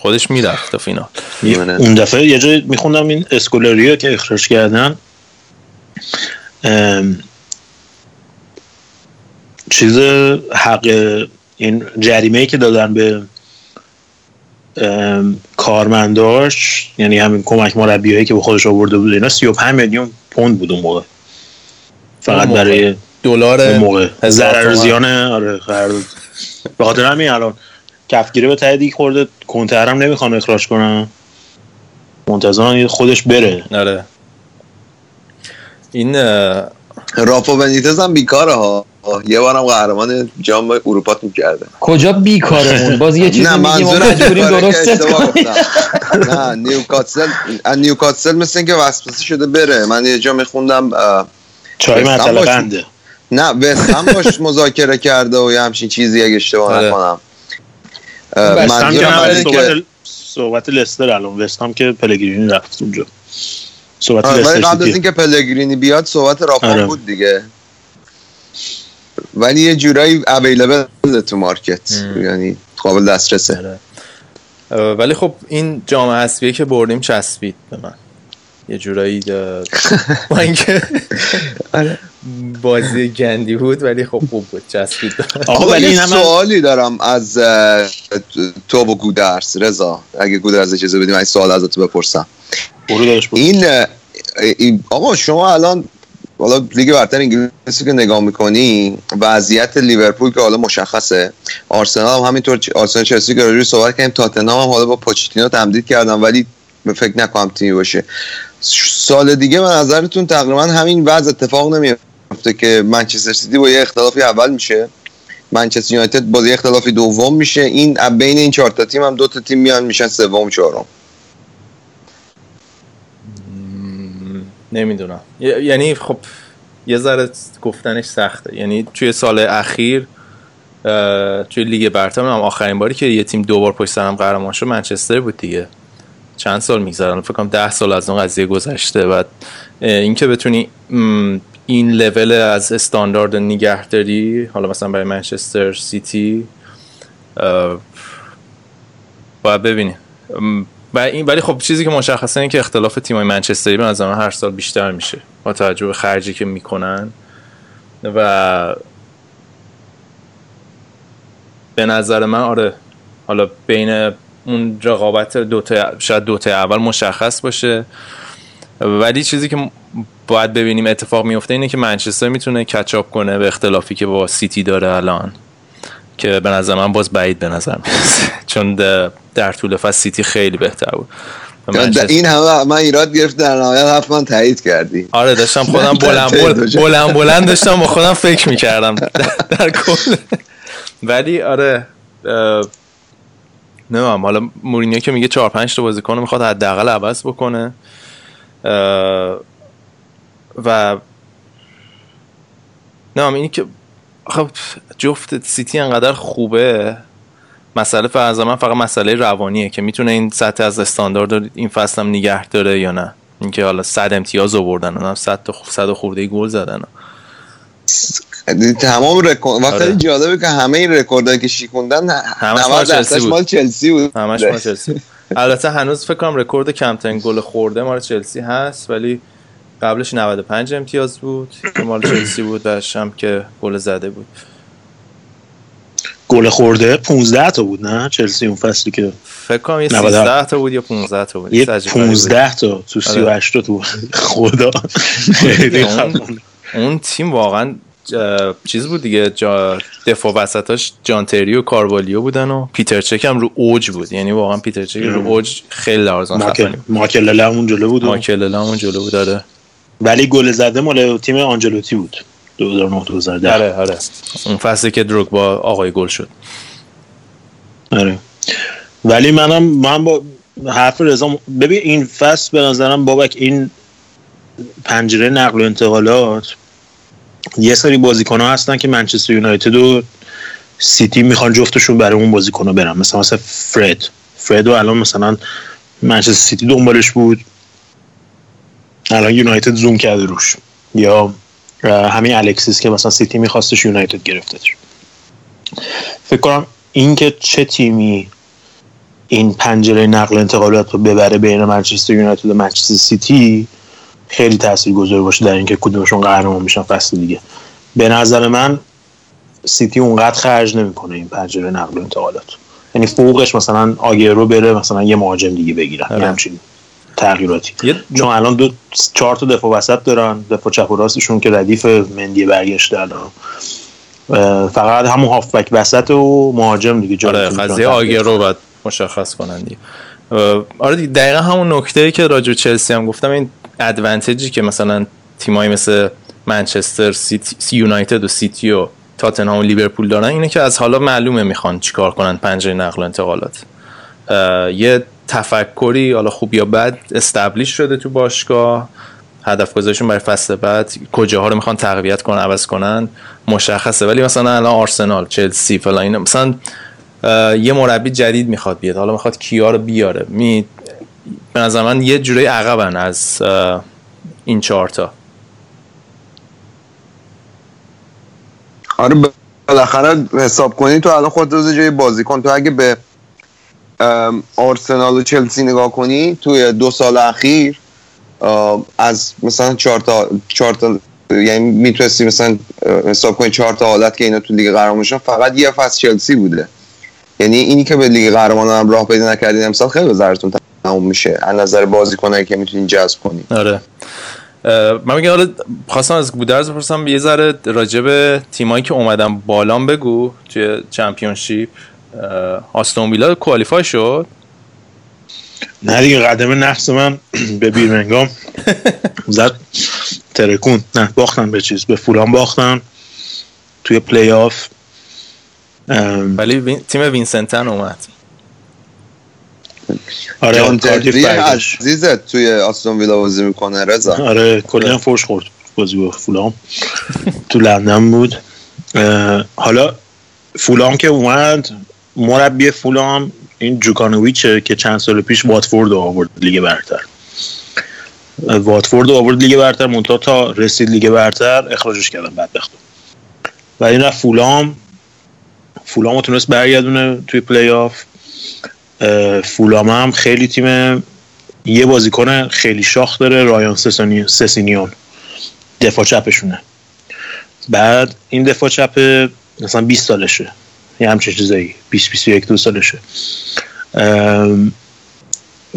خودش می‌رفت تا فینال آره. اون دفعه یه جای میخوندم این اسکولریو که اخراج کردن ام، چیز حق این جریمه ای که دادن به ام، کارمنداش یعنی همین کمک مربی هایی که به خودش آورده بود اینا 35 میلیون پوند بود اون موقع فقط. برای دلار اون موقع هزار ضرر. زیان آره قرارداد به خاطر همین الان کفگیره به ته دیگه خورده. کنتر هم نمی‌خوان اخراج کنن. منتظرن خودش بره. آره. این رافا بنیتز هم بیکاره ها. یه بارم قهرمان جام اروپا تو کرده. کجا بیکارمون؟ باز یه چیزی نه میگیم درست. نه نیوکاسل نیوکاسل مثل اینکه وسوسه شده بره. من یه جا میخوندم چای باش. بنده. نه وست هم باش مذاکره کرده و یه همچین چیزی اگه اشتباه آره. نکنم. هم که که صحبت لستر الان وست هم که پلگرینی رفت اونجا صحبت آره، ولی لستر قبل از اینکه پلگرینی بیاد صحبت رافا آره. بود دیگه ولی یه جورایی اویلیبل تو مارکت ام. یعنی قابل دسترسه آره. ولی خب این جام حذفیه که بردیم چسبید به من یه جورایی اینکه آره. بازی گندی بود ولی خب خوب بود چسبید. آقا ولی یه این هم سوالی دارم از تو و گودرس. رضا اگه گودرس اجازه بدیم این سوال ازت بپرسم. این آقا شما الان حالا لیگ برتر انگلیسی که نگاه می‌کنی وضعیت لیورپول که حالا مشخصه. آرسنال هم همینطور چ- آرسنال چلسی که راجعش صحبت کردیم تاتنهام هم حالا با پوچتینو تمدید کردن ولی به فکر نکنم تیمی باشه. سال دیگه به نظرتون تقریبا همین وضع اتفاق نمیفته که منچستر سیتی با یه اختلافی اول میشه. منچستر یونایتد با یه اختلافی دوم میشه. این بین این چهار تا تیم هم دو تا تیم میان میشن سوم چهارم. نمی‌دونم. یعنی خب یه ذره گفتنش سخته. یعنی توی سال اخیر توی لیگ برتر هم آخرین باری که یه تیم دو بار پشت سر هم قهرمان شد منچستر بود دیگه. چند سال میگذرن فکر کنم ده سال از اون قضیه گذشته. اه، اینکه بتونی این لول از استاندارد نگهداری حالا مثلا برای منچستر سیتی باید ببینیم. و این ولی خب چیزی که مشخصه اینه که اختلاف تیمای منچستری به نظر هر سال بیشتر میشه با توجه به خرجی که می‌کنن. و به نظر من آره حالا بین اون رقابت دوتا شاید دوتا اول مشخص باشه. ولی چیزی که باید ببینیم اتفاق میفته اینه که منچستر می‌تونه کچاپ کنه به اختلافی که با سیتی داره الان که به نظر من باز بعید به نظر می‌رسه. چون در طول فصل سیتی خیلی بهتر بود. و این همه من ایراد گرفت در نهایت حتما تایید کردی. آره داشتم خودم بلند بلند, بلند, بلند داشتم با خودم فکر می‌کردم. در, کل. ولی آره نمی‌دونم حالا مورینیو که میگه چهار پنج تا بازیکن می‌خواد حداقل عوض بکنه. و نه اینی که خب جفت سیتی انقدر خوبه. مسئله فرض من فقط مسئله روانیه که می‌تونه این سطح از استاندارد این فصل هم نگه داره یا نه. اینکه حالا صد امتیاز آوردن اونم صد تا صد خورده گل زدن تمام رکورد و آره. جالبه که همه این رکوردایی که شیکوندن همش 90 مال چلسی درصدش بود. مال چلسی بود. همش مال چلسی. البته هنوز فکر کنم رکورد کمترین گل خورده مال چلسی هست ولی قبلش 95 امتیاز بود که مال چلسی بود و هم که گل زده بود. گل خورده 15 تا بود نه؟ چلسی اون فصلی که فکر کنم یه 97. 13 تا بود یا 15 تا بود. یه چیز عجیب غریبی بود. 15 تا تو 38 تا تو خدا. اون, تیم واقعا چیز بود دیگه جا دفاع وسطاش جان تری و کاروالیو بودن و پیتر چک هم رو اوج بود. یعنی واقعا پیتر چک رو اوج خیلی ماکل خفنی بود. ماکل همون جلو بود و- ماکل همون جلو بود داره ولی گل زده مال تیم آنجلوتی بود. 2009 2010 آره آره. اون فصلی که دروگ با آقای گل شد. آره. ولی منم من با حرف رضا ببین این فصل به نظرم بابک این پنجره نقل و انتقالات یه سری بازیکن ها هستن که منچستر یونایتد و سیتی می‌خوان جفتشون برای اون بازیکن ها برن. مثلا مثلا فرد فرد و الان مثلا منچستر سیتی دنبالش بود. الان یونایتد زوم کرده روش. یا همین الکسیس که مثلا سیتی میخواستش یونایتد گرفتش. فکر کنم اینکه چه تیمی این پنجره نقل انتقالات رو ببره بین منچستر یونایتد و منچستر سیتی خیلی تاثیرگذار باشه در اینکه کدومشون قهرمان میشن فصل دیگه. به نظر من سیتی اونقدر خرج نمی‌کنه این پنجره نقل و انتقالات. یعنی فوقش مثلا آگیرو بره مثلا یه مهاجم دیگه بگیرن. آره. همچین تغییراتی. چون الان دو چهار تا دفاع وسط دارن. دفاع چپ و راستشون که ردیف مندی برگشته الان. فقط همون هافبک وسط و مهاجم دیگه آره که قضیه رو باید مشخص کنن دیگه. آره دیگه دقیقا همون نکته که راجع به چلسی هم گفتم این ادوانتجی که مثلا تیمایی مثل منچستر سیتی یونایتد و سیتی و تاتنهام و لیورپول دارن. اینه که از حالا معلومه می‌خوان چیکار کنن پنجره نقل و انتقالات. یه تفکری حالا خوب یا بد استبلیش شده تو باشگاه. هدف گذاشتون برای فصل بعد. کجاها رو می‌خوان تقویت کنن عوض کنن. مشخصه. ولی مثلا الان آرسنال چلسی فلان مثلا یه مربی جدید می‌خواد بیاد. حالا می‌خواد کیا رو بیاره. می به نظر من یه جوری عقبن از این چهارتا آره بالاخره حساب کنی تو الان خودت روز جای بازیکن تو اگه به آرسنال و چلسی نگاه کنی توی دو سال اخیر از مثلا چهار تا چهار تا یعنی می‌تونستی مثلا حساب کنی چهار تا حالت که اینا تو لیگ قهرمان میشن فقط یه فصل چلسی بوده. یعنی اینی که به لیگ قهرمان هم راه پیدا نکردین امسال خیلی به ضررتون تموم میشه. از نظر بازیکنایی که می‌تونین جذب کنی. آره. اه، من میگم حالا خواستم از گودرز بپرسم یه ذره راجع به تیمایی که اومدن بالا هم بگه توی چمپیونشیپ. آستون ویلا qualify شد. نه دیگه قدم نفس من به بیرمنگام زد. ترکون نه باختن به چیز. به فولام باختن توی play-off. ولی تیم وینسنتن اومد. آره جان تری. عزیزت توی آستون ویلا بازی می‌کنه رضا. آره کلا فوش خورد بازی با فولام. تو لندن بود. حالا فولام که اومد مربی فولام این جوکانویچه که چند سال پیش واتفورد آورد لیگ برتر. واتفورد آورد لیگ برتر منتها تا رسید لیگ برتر اخراجش کردن بدبختو و این رفت فولام فولام تونست برگردونه توی play-off فولام هم خیلی تیم یه بازیکن خیلی شاخ داره رایان سسینیون. دفاع چپشونه. بعد این دفاع چپ مثلا 20 سالشه. یه همچه چیزایی. 20 21 دو سالشه.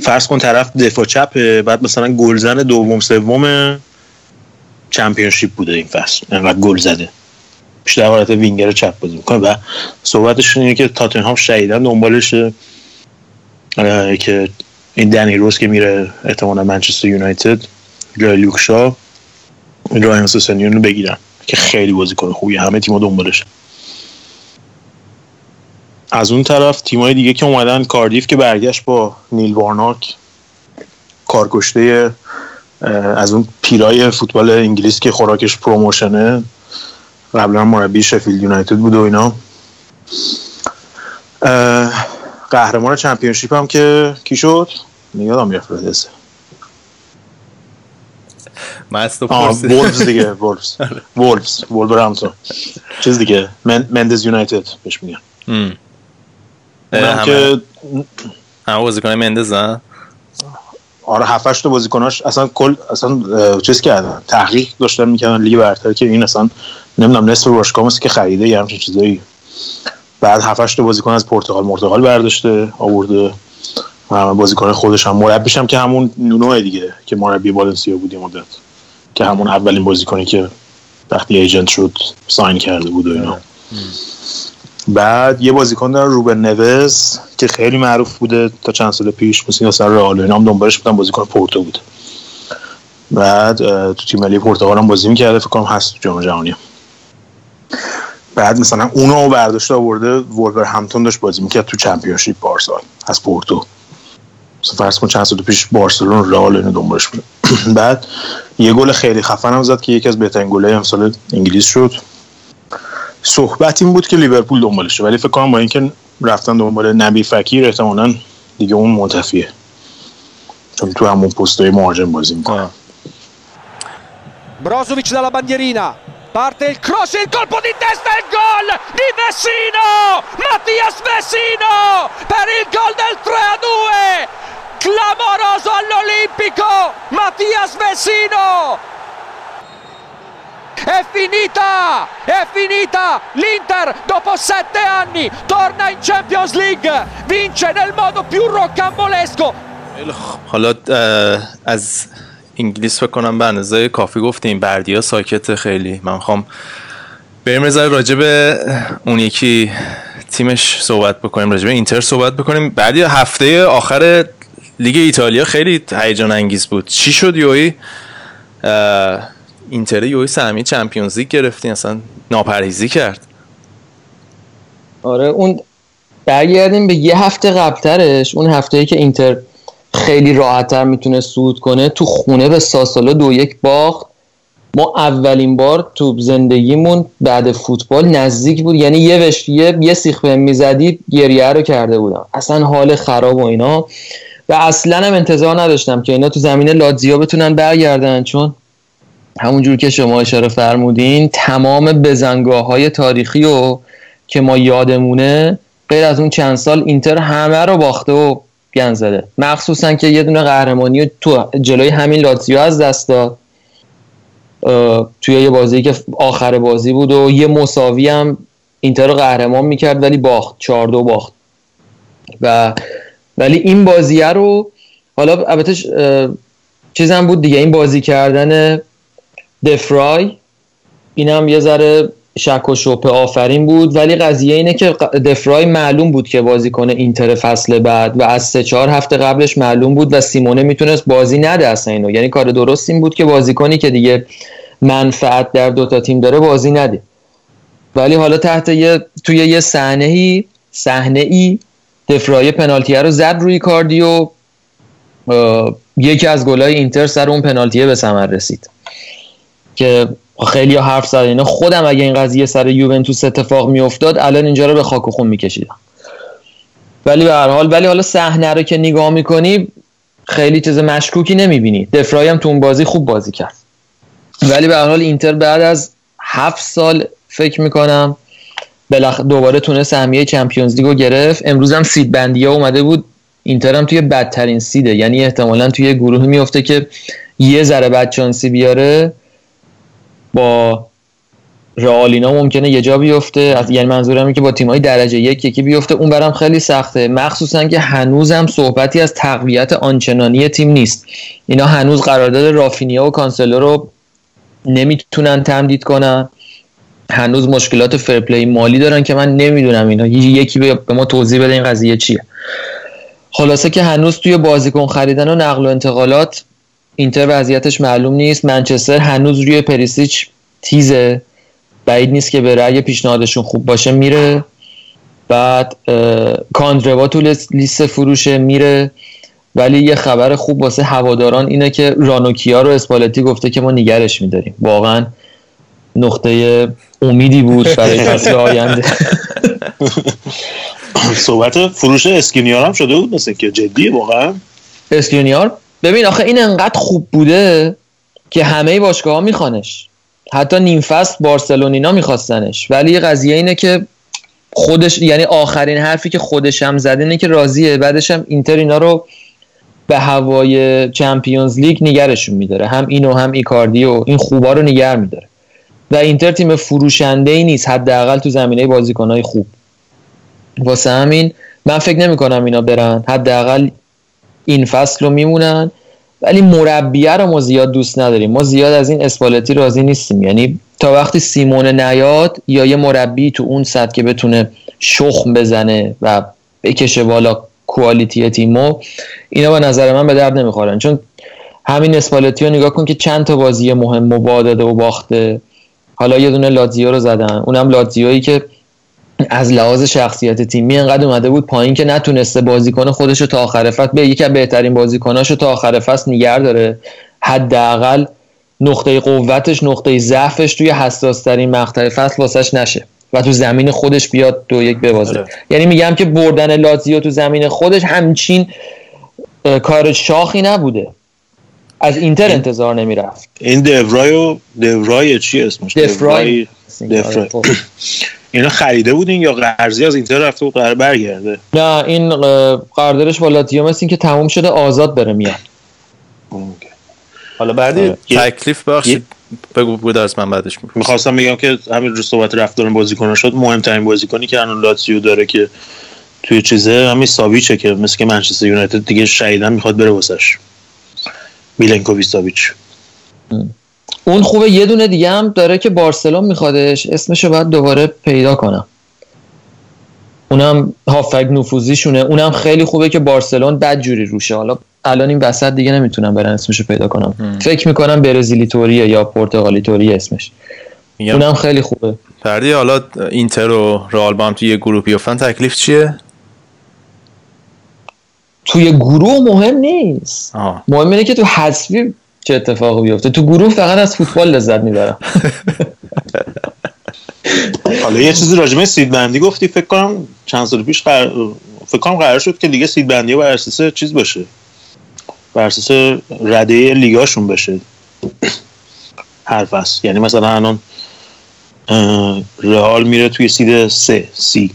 فرض کن طرف دفاع چپه بعد مثلا گلزن دوم سوم چمپیونشیپ بوده این فصل. انقدر گل زده. بیشتر حالت وینگر چپ بازی می‌کنه. و صحبتش اینه که تاتنهام شدیدن دنبالشه که این دنی روز که میره احتمالا منچستر یونایتد جای لوکشا رایان سوسنیون رو بگیرن که خیلی بازیکن خوبی همه تیم‌ها دنبالش. از اون طرف تیمای دیگه که اومدن کاردیف که برگشت با نیل وارناک کارکشته از اون پیرای فوتبال انگلیس که خوراکش promotion ه قبلا مربی شفیلد یونایتد بود و اینا. قهرمان چمپیونشیپ هم که کی شد؟ یادم از تو آه پرسیدم. وولفز دیگه وولفز وولفز وولورهمپتون چیز دیگه من- مندز یونایتد بهش میگن. اونم همه. که همه بازیکن مندزن آره هفتش تا بازیکناش اصلا کل اصلا چیز کردن. تحقیق داشتن می‌کردن. لیگ برتر که این اصلا نمی‌دونم نصف باشگاه که خریده یه همچین چیزایی. بعد هفتش تا بازیکن از پرتغال مرتغال برداشته آورده. بازیکن خودش هم. مربیش هم که همون نونو دیگه که مربی والنسیا بود مدت. که همون اولین بازیکنی که وقتی ایجنت شد ساین کرده بود و اینا. بعد یه بازیکن دارن روبن نوز که خیلی معروف بوده تا چند سال پیش مثل سر رئال اینا هم دنبالش بودن بازیکن پورتو بود. بعد تو تیم ملی پرتغال هم بازی می‌کرده فکر کنم هست تو جام جهانی. بعد مثلا اونو برداشته آورده وولور همتون داشت بازی می‌کرد تو چمپیونشیپ بارسا از پورتو. مثلا فرض کن چند سال پیش بارسلون رئال اینو دنبالش بود. بعد یه گل خیلی خفن هم زد که یکی از بهترین گل‌های امسال انگلیس شد. صحبت این بود که لیورپول دنبالشه ولی فکر کنم با اینکه رفتن دنبال نبی فکیر احتمالاً دیگه اون منتفیه. چون تو همون پستای مهاجم بازی می‌کنه. Brozovic dalla bandierina. Parte il cross, il colpo di testa e il gol di Vessino! Mattias Vessino per il gol del 3 a 2! Clamoroso all'Olimpico! Mattias Vessino! È finita! È finita! L'Inter dopo sette anni torna in Champions League! Vince nel modo più rocambolesco! خیلی خوب. حالا اه، از انگلیس فکر کنم به اندازه کافی گفتیم. بردیا ساکت خیلی. من می‌خوام بریم راجع به اون یکی تیمش صحبت بکنیم راجع به اینتر صحبت بکنیم. بعد یه هفته آخر لیگ ایتالیا خیلی هیجان انگیز بود. چی شد یوی؟ اینتر یوی سهمیه چمپیونز لیگ گرفتی اصلا ناپرهیزی کرد. آره اون برگردیم به یه هفته قبلترش. اون هفته که اینتر خیلی راحتتر می‌تونه صعود کنه. تو خونه به ساسولو دو یک باخت. ما اولین بار تو زندگیمون بعد فوتبال نزدیک بود. یعنی یه وش یه, سیخ بهم می‌زدی گریه رو کرده بودم. اصلا حال خراب و اینا. و اصلا هم انتظار نداشتم که اینا تو زمین لاتزیا بتونن برگردن. چون همونجور که شما اشاره فرمودین تمام بزنگاه های تاریخی و که ما یادمونه غیر از اون چند سال اینتر همه رو باخته و گن زده. مخصوصا که یه دونه قهرمانی تو جلوی همین لاتزیو از دست داد. توی یه بازی که آخر بازی بود و یه مساوی هم اینتر رو قهرمان می‌کرد ولی باخت. چهار دو باخت. و ولی این بازیه رو حالا البته چیزم بود دیگه. این بازی کردن دفرای اینم یه ذره شک و شبه آفرین بود. ولی قضیه اینه که دفرای معلوم بود که بازی کنه اینتر فصل بعد و از سه چهار هفته قبلش معلوم بود و سیمونه می‌تونست بازی نده اصلا اینو. یعنی کار درست این بود که بازیکنی که دیگه منفعت در دوتا تیم داره بازی نده. ولی حالا تحت یه توی یه صحنه ای صحنه ای دفرای پنالتیه رو زد روی کاردیو یکی از گلای اینتر سر اون پنالتیه به ثمر رسید. که خیلی حرف زدن. اینا خودم اگه این قضیه سر یوونتوس اتفاق میافتاد الان اینجا رو به خاک و خون میکشیدم. ولی به هر حال ولی حالا صحنه رو که نگاه می‌کنی خیلی چیز مشکوکی نمی‌بینی. دفرای هم تو اون بازی خوب بازی کرد. ولی به هر حال اینتر بعد از هفت سال فکر می‌کنم بلخ دوباره تونه سهمیه چمپیونز لیگو گرفت. امروز هم سید بندی ها اومده بود. اینتر هم توی بدترین سیده. یعنی احتمالا توی گروه میفته که یه ذره بد چانسی بیاره. با رئالینا ممکنه یه جا بیفته. از یعنی منظورم اینه که با تیمای درجه یک یکی بیفته. اون برام خیلی سخته. مخصوصا که هنوزم صحبتی از تقویت آنچنانی تیم نیست. اینا هنوز قرارداد رافینیا و کانسلو رو نمی‌تونن تمدید کنن. هنوز مشکلات fair play مالی دارن که من نمی‌دونم اینا. یکی به ما توضیح بده این قضیه چیه. خلاصه که هنوز توی بازیکن خریدن و نقل و انتقالات اینتر وضعیتش معلوم نیست. منچستر هنوز روی پریسیچ تیزه. بعید نیست که بره. اگه پیشنهادشون خوب باشه میره. بعد کاندروا تو لیست- فروشه میره. ولی یه خبر خوب واسه هواداران اینه که رانوکیا رو اسپالتی گفته که ما نگرش میداریم. واقعا نقطه امیدی بود برای فصل آینده. صحبت فروش اسکینیار هم شده بود مثل که جدیه واقعا. اسکرینیار ببین آخه این انقدر خوب بوده که همه باشگاه ها میخوانش. حتی نیم فصل بارسلونینا میخواستنش. ولی یه قضیه اینه که خودش یعنی آخرین حرفی که خودش هم زده اینه که راضیه. بعدش هم اینتر اینا رو به هوای چمپیونز لیگ نگرشون میداره. هم اینو هم ایکاردی و این خوبا رو نگر میداره. و اینتر تیم فروشنده ای نیست. حداقل تو زمینه بازیکنهای خوب. واسه همین من فکر نمی کنم اینا برن. حداقل این فصل رو میمونن. ولی مربیه رو ما زیاد دوست نداریم. ما زیاد از این اسپالتی راضی نیستیم. یعنی تا وقتی سیمون نیاد یا یه مربی تو اون سطح که بتونه شخم بزنه و بکشه بالا کوالیتی تیمو اینا به نظر من به درد نمی‌خورن. چون همین اسپالتی رو نگاه کن که چند تا بازی مهم و و باخته. حالا یه دونه لاتزیو رو زدن. اونم لاتزیویی که از لحاظ شخصیت تیمی انقدر اومده بود پایین که نتونسته بازیکن خودش رو تا آخر فصل به یکی از بهترین بازیکناش رو تا آخر فصل نگر داره حداقل نقطه قوتش نقطه ضعفش توی حساس ترین مقطع فصل واسش نشه و تو زمین خودش بیاد دو یک ببازه آره. یعنی میگم که بردن لاتزیو تو زمین خودش همچین کار شاخی نبوده از اینتر انتظار نمی‌رفت این دورای و دورای چی اسمش دفرای. دفرای. اینا خریده بودین یا قرضی از اینتر رفته بود قرار برگرده؟ نه این قراردادش با لاتزیو که تموم شده آزاد بره میاد حالا بعدی آره. تکلیف بخشید بگو بود از من بعدش می‌خواستم بگم که همین رو صحبت رفتار بازیکن شد مهمترین بازیکنی که الان لاتزیو داره که توی چیزه همین ساویچه که مثل که منچستر یونایتد دیگه شهیدن می‌خواد بره واسش. میلنکوویچ ساویچ. اون خوبه یه دونه دیگه هم داره که بارسلون میخوادش. اسمشو باید دوباره پیدا کنم. اونم هافک نفوذیشونه. اونم خیلی خوبه که بارسلون بد جوری روشه. حالا الان این وسط دیگه نمی‌تونم برن اسمشو پیدا کنم. فکر می‌کنم برزیلی توریه یا پرتغالی توریه اسمش. میگم. اونم خیلی خوبه. پردی حالا اینتر و رئال با هم توی یه گروه بیفتن تکلیف چیه؟ توی گروه مهم نیست. آها مهم اینه که تو حذفی چه اتفاقی بیفته. تو گروه فقط از فوتبال لذت می‌برم. حالا یه چیزی راجمه سید بندی گفتی فکر کنم چند سال پیش قرار فکر کنم قرار شد که دیگه سید بندی بر اساس چیز باشه. بر اساس رده لیگاشون بشه. هر فصل یعنی مثلا الان رئال میره توی سید سه سی.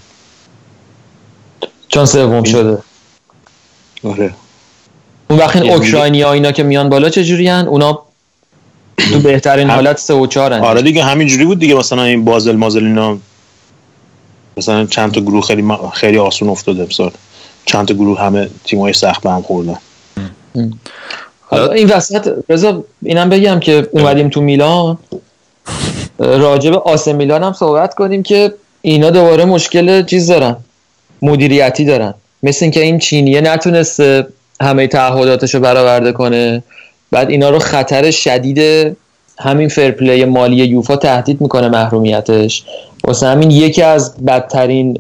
چون سوم شده. آره. اون وقت این یعنی- اوکراینیا اینا که میان بالا چجوریان اونا تو بهترین هم- حالت سه و چهارن. آره دیگه همینجوری بود دیگه مثلا این بازل مازل اینا مثلا چند تا گروه خیلی ما- خیلی آسون افتاده امسال. چند تا گروه همه تیمای سخت به هم خوردن. حالا این وسط رضا اینم بگم که اومدیم تو میلان. راجب آس میلان هم صحبت کنیم که اینا دوباره مشکل چیز دارن. مدیریتی دارن. مثل اینکه این چینیه نتونسته همه تعهداتش رو برآورده کنه. بعد اینا رو خطر شدید همین فرپلی مالی یوفا تهدید می‌کنه محرومیتش. واسه همین یکی از بدترین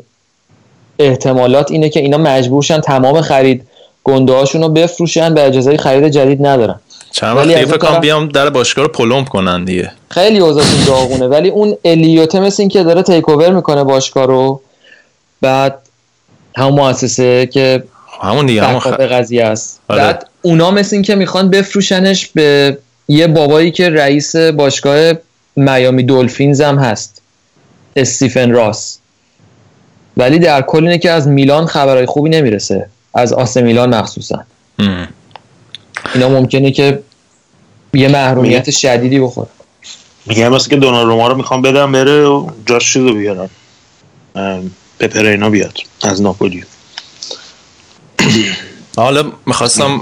احتمالات اینه که اینا مجبورشن تمام خرید گنده هاشون رو بفروشن به اجازه خرید جدید ندارن. چند وقت دیگه اون فکر کنم طرف- بیام در باشگاه رو پلمپ کنن دیگه. خیلی اوضاعشون داغونه. ولی اون الیوته مثل این که داره تیک اوور می‌کنه باشگاه رو بعد همون مؤسسه که همون دیگه همون خ... قضیه است. آره. بعد اونا مثل این که می‌خوان بفروشنش به یه بابایی که رئیس باشگاه میامی دولفینز هم هست استیفن راس. ولی در کل اینه که از میلان خبرهای خوبی نمی‌رسه. از آس میلان مخصوصا. ام. اینا ممکنه که یه محرومیت شدیدی بخوره. میگم مثل که دوناروما رو می‌خوام بدم بره و جاش چیز رو بیارن. ام، پپرینا بیاد. از ناپولی حالا می‌خواستم.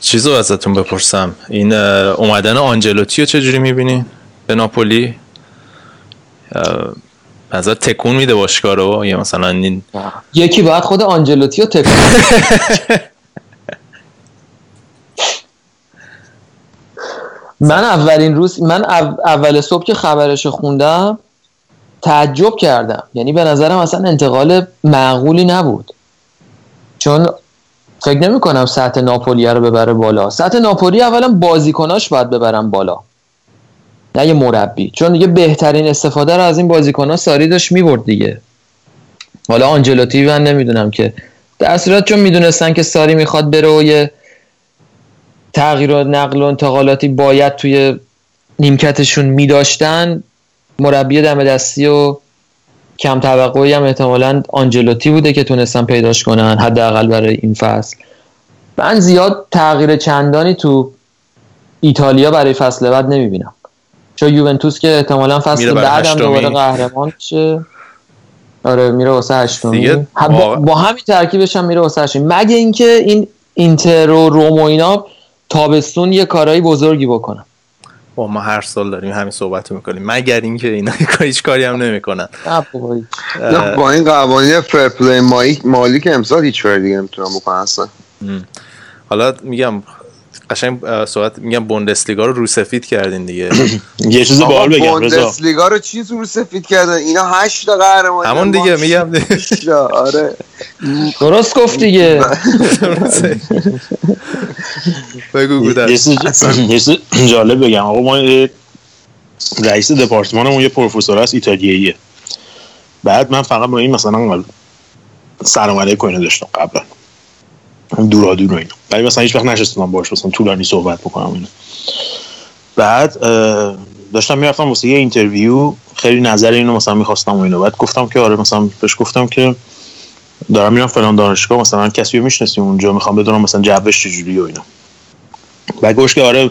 چیز رو ازتون بپرسم. این اومدن آنجلوتی رو چجوری می‌بینی؟ به ناپولی؟ نظر تکون میده باشگاه رو؟ یا مثلا این یکی باید خود آنجلوتی رو تکون من اولین روز من او- اول صبح که خبرش خوندم تعجب کردم. یعنی به نظرم اصلا انتقال معقولی نبود. چون فکر نمی کنم سطح ناپولی رو ببره بالا. سطح ناپولی اولا بازیکناش باید ببرن بالا. نه یه مربی. چون دیگه بهترین استفاده رو از این بازیکنها ساری داشت می‌برد دیگه. حالا آنجلوتی من نمی‌دونم که. در صورت چون می‌دونستن که ساری می‌خواد بره و یه تغییر و نقل و انتقالاتی باید توی نیمکتشون میداشتن مربی دم دستی و کم توقعی هم احتمالا آنجلوتی بوده که تونستن پیداش کنن حداقل برای این فصل. من زیاد تغییر چندانی تو ایتالیا برای فصل بعد نمی‌بینم. چون یوونتوس که احتمالا فصل بعدم هشتمی. دوباره قهرمان شه. آره میره واسه هشتمی هم- با, با همین ترکیبش هم میره واسه هشتمی مگه اینکه این اینتر و روم و اینا تابستون یه کارهای بزرگی بکنن. با ما هر سال داریم همین صحبت رو می‌کنیم. مگر اینکه اینا هیچ کاری هم نمی‌کنن. نه با این قوانین فرپلی مالی, که امسال هیچ کار دیگه نمی‌تونم بکنن اصلا. حالا میگم قشنگ صحبت میگم بوندسلیگا رو رو سفید کردین دیگه. یه چیز باحال بگم رضا. بوندسلیگا رو چی رو سفید کردن؟ اینا هشت تا قهرمانی همون دیگه میگم آره. درست گفت دیگه. بگو یه چیز چیز جالب بگم. آقا ما رئیس دپارتمانمون یه پروفسور هست ایتالیاییه. بعد من فقط با این مثلا سلام علیکم اینو داشتم قبلا. دورا دور اینا. ولی مثلا هیچ وقت نشستم باش مثلا طولانی صحبت بکنم اینا. بعد داشتم می‌رفتم واسه یه اینترویو خیلی نظر اینو مثلا می‌خواستم و اینو بعد گفتم که آره مثلا بهش گفتم که دارم میرم فلان دانشگاه مثلا کسی رو می‌شناسی اونجا می‌خوام بدونم مثلا جوش چجوریه و اینا. بعد گفتش که آره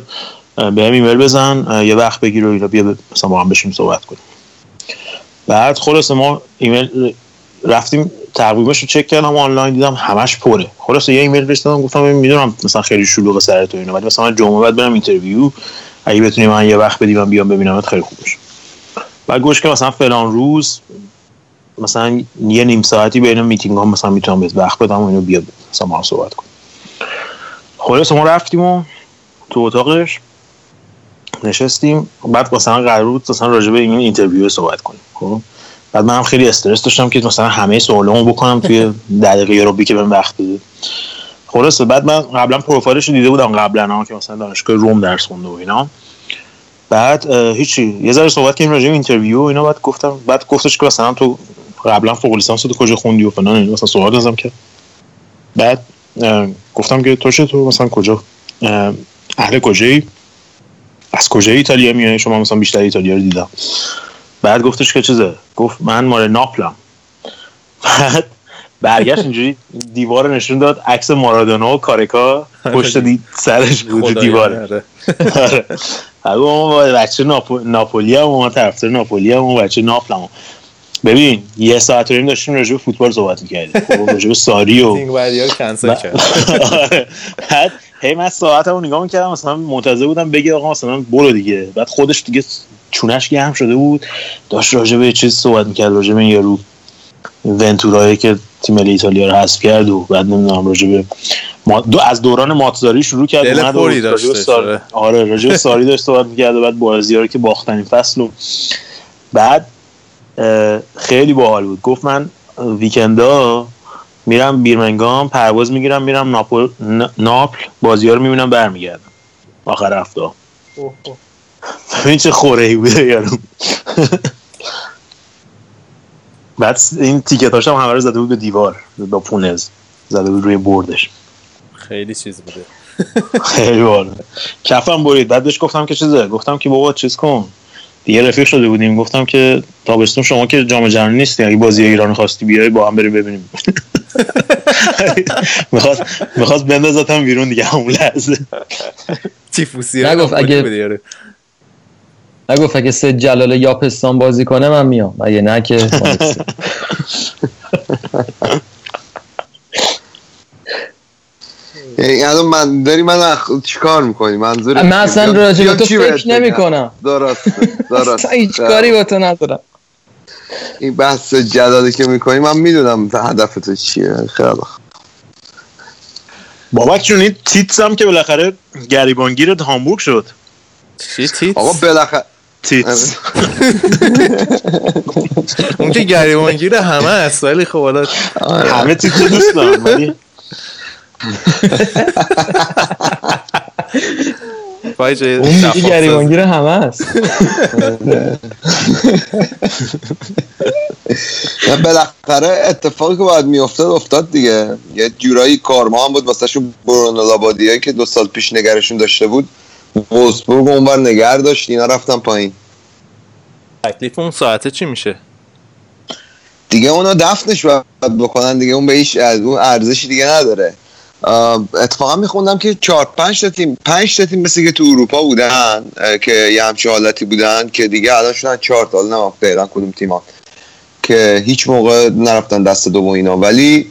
به هم ایمیل بزن یه وقت بگیر و اینا بیا مثلا با هم بشیم صحبت کنیم. بعد خلاصه ما ایمیل رفتیم تقویمش رو چک کردم آنلاین دیدم همش پره. خلاصه یه ایمیل زدم گفتم می‌دونم مثلا خیلی شلوغه سرت و اینا ولی مثلا جمعه بعد برم interview. اگه بتونی من یه وقت بدی من بیام ببینمت خیلی خوب بعد گفتش که مثلا فلان روز مثلا یه نیم ساعتی بین میتینگ ها مثلا می‌تونم بهت وقت بدم و اینا بیا مثلا ما صحبت کنیم خلاصه ما رفتیم و تو اتاقش نشستیم. بعد مثلا قرار بود مثلا راجع به این interview صحبت کنیم خب؟ بعد منم خیلی استرس داشتم که مثلا همه سوالامو بکنم توی دقیقه‌ای که بهم وقت بده خلاصه بعد من قبلا پروفایلش رو دیده بودم قبلا که مثلا دانشگاه روم درس خونده و اینا. بعد هیچی یه ذره صحبت کردیم راجع به interview و اینا بعد گفتم بعد گفتش که مثلا تو قبلا فوق لیسانس تو کجا خوندی و فلان مثلا سوال ازم کرد. بعد گفتم که تو چه تو مثلا کجا؟ اه، اهل کجایی؟ از کجای ایتالیا میای؟ شما مثلا بیشتر ایتالیا رو دیدم. بعد گفتش که چیزه؟ گفت من مال ناپلم. بعد برگشت اینجوری دیوار رو نشون داد عکس مارادونا و کارکا پشت دی سرش بود رو دیواره. آره. ما بچه ناپو... ناپولی هم ما طرفدار ناپولی هم بچه ناپلم. ببین یه ساعت و نیم داشتیم راجع فوتبال صحبت می‌کردیم. خب، راجع ساری و رو آره. بعد هی من ساعتمو نگاه می‌کردم مثلا منتظر بودم بگه آقا مثلا برو دیگه. بعد خودش دیگه چونش گرم شده بود. داشت راجع به چیز صحبت می‌کرد راجع به یارو ونتورایی که تیم ملی ایتالیا رو حذف کرد و بعد نمی‌دونم راجع به ما دو از دوران ماتزاری شروع کرد دل داشتش، سار- آره. راجع به ساری داشت صحبت می‌کرد و بعد بازی که باختن این فصل و بعد خیلی باحال بود. گفت من ویکندا میرم بیرمنگام پرواز می‌گیرم میرم ناپل ناپل بازی ها رو می‌بینم برمیگردم. آخر هفته. ببین چه خوره ای بوده یارو. بعد این تیکت هم همه رو زده بود به دیوار با پونز. زده بود روی بردش. خیلی چیز بوده. خیلی باحال کفم برید. بعد بهش گفتم که چیزه؟ گفتم که بابا چیز کن. دیگه رفیق شده بودیم گفتم که تابستون شما که جام جهانی نیستی اگه بازی ایران خواستی بیای با هم بریم ببینیم. می‌خواست می‌خواست بندازتم بیرون دیگه همون لحظه. تیفوسی نگفت اگه- نگفت اگه سید جلال یاپستان بازی کنه من میام. اگه نه که یعنی الان من داری من اخ... چیکار می‌کنی؟ منظور من اصلا راجع به تو فکر نمی کنم درست درست. هیچ کاری با تو ندارم. این بحث جلالی که می‌کنی من می‌دونم هدف تو چیه. خیلی خوب. بابک جون این تیتس هم که بالاخره گریبانگیر هامبورگ شد. چی تیت آقا بالاخره تیتس. اون که گریبانگیر همه است ولی خب حالا همه تیتس دوست دارم اون میگه شفاف گریبانگیر همه است. بالاخره اتفاقی که باید میافتاد افتاد دیگه. یه جورایی کارما هم بود واسه شون برونو لابادیایی که دو سال پیش نگرشون داشته بود وولسبورگ اونور نگر داشت اینا رفتن پایین. تکلیف اون ساعته چی میشه؟ دیگه اونا دفنش باید بکنن دیگه اون به هیچ اون ارزشی دیگه نداره. اتفاقا میخوندم که چهار پنج تا تیم پنج تا تیم مثل که تو اروپا بودن که یه همچین حالتی بودن که دیگه الان شدن چهار تا نمیم فعلا کدوم تیمان که هیچ موقع نرفتن دست دوم اینا. ولی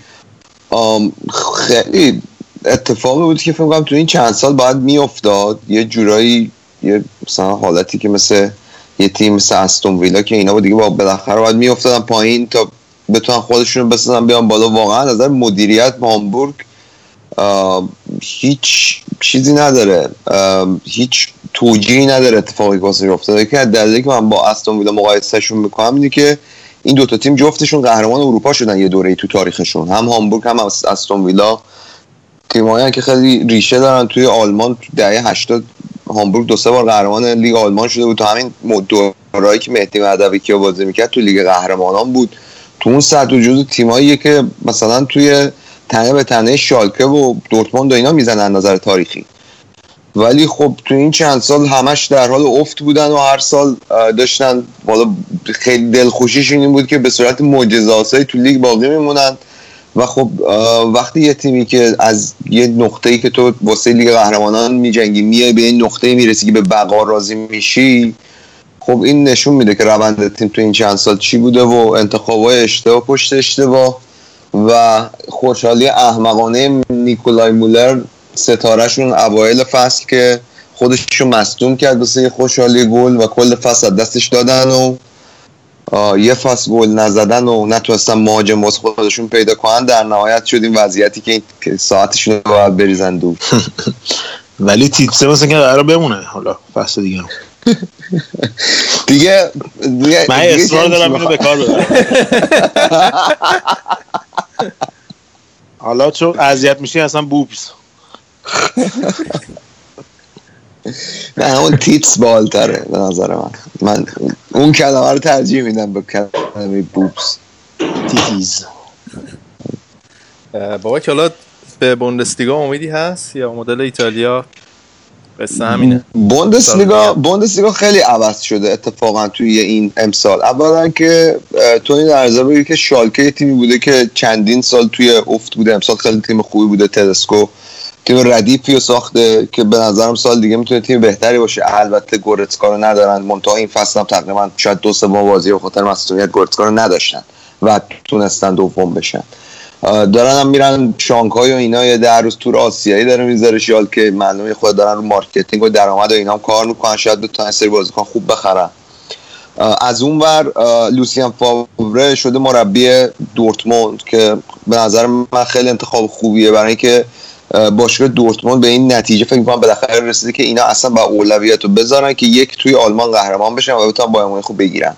خیلی اتفاقی بود که فکر کنم تو این چند سال باید میافتاد یه جورایی یه مثلا حالتی که مثل یه تیم مثل استون ویلا که اینا با دیگه با بالاخره باید میافتادن پایین تا بتونن خودشون بسازن بیان بالا. واقعا نظر مدیریت هامبورگ هیچ چیزی نداره. هیچ توجیهی نداره اتفاقی که واسه افتاده که دلیلی که من با استون ویلا مقایسهشون می‌کنم اینه که این دوتا تیم جفتشون قهرمان اروپا شدن یه دوره تو تاریخشون. هم هامبورگ هم استون ویلا تیمایی که خیلی ریشه دارن. توی آلمان تو دهه 80 هامبورگ دو سه بار قهرمان لیگ آلمان شده بود. تو همین دورایی که مهدی مهدوی کیا بازی می‌کرد تو لیگ قهرمانان بود. تو اون سطح جزو تیمایی که مثلا توی تنه به تنه شالکه و دورتموند و اینا می‌زنن نظر تاریخی. ولی خب تو این چند سال همش در حال افت بودن و هر سال داشتن بالا خیلی دلخوشیش این بود که به صورت معجزه‌آسایی تو لیگ باقی میمونن. و خب وقتی یه تیمی که از یه نقطه‌ای که تو واسه لیگ قهرمانان میجنگی میای به این نقطه می‌رسی که به بقا راضی میشی خب این نشون میده که روند تیم تو این چند سال چی بوده و انتخابای اشتباه پشت اشتباه. و خوشحالی احمقانه نیکولای مولر ستارهشون اوایل فصل که خودشون مصدوم کرد واسه خوشحالی گل و کل فصل دستش دادن و یه فصل گل نزدن و نتونستن مهاجم واسه خودشون پیدا کنن در نهایت شد این وضعیتی که, ساعتشون رو باید بریزن دور ولی تیتسه مثل که قرار بمونه حالا فصل دیگه. دیگه دیگه من دیگه اصرار دارم؟ اینو به کار ببرم. حالا چون اذیت میشی اصلا بوبس نه اون تیتس بالتره به نظر من. من اون کلمه رو ترجیح میدم به کلمه بوبس تیتیز. بابا که حالا به بوندسلیگا امیدی هست یا مدل ایتالیا؟ قصه همینه. بوندسلیگا بوندسلیگا خیلی عوض شده اتفاقا توی این امسال. اولا که تو این عرضه بگی که شالکه یه تیمی بوده که چندین سال توی افت بوده. امسال خیلی تیم خوبی بوده. تدسکو تیم ردیفی رو ساخته که به نظرم سال دیگه می‌تونه تیم بهتری باشه. البته گورتسکا رو ندارن. منتها این فصل هم تقریبا شاید دو سه بازی به خاطر مصدومیت گورتسکا رو نداشتن و تونستن دوم بشن. دارن هم میرن شانگهای و اینا یه در روز تور آسیایی داره می‌ذاره شیال که معلومه خود دارن رو marketing و درآمد و اینا هم کار می‌کنن. شاید بتونن یه سری بازیکن خوب بخرن. از اون ور لوسیان فاوره شده مربی دورتموند که به نظر من خیلی انتخاب خوبیه. برای اینکه اه، باشگاه دورتموند به این نتیجه فکر می‌کنم بالاخره رسیده که اینا اصلا با اولویت رو بذارن که یک توی آلمان قهرمان بشن و بتونن بایر خوب بگیرن.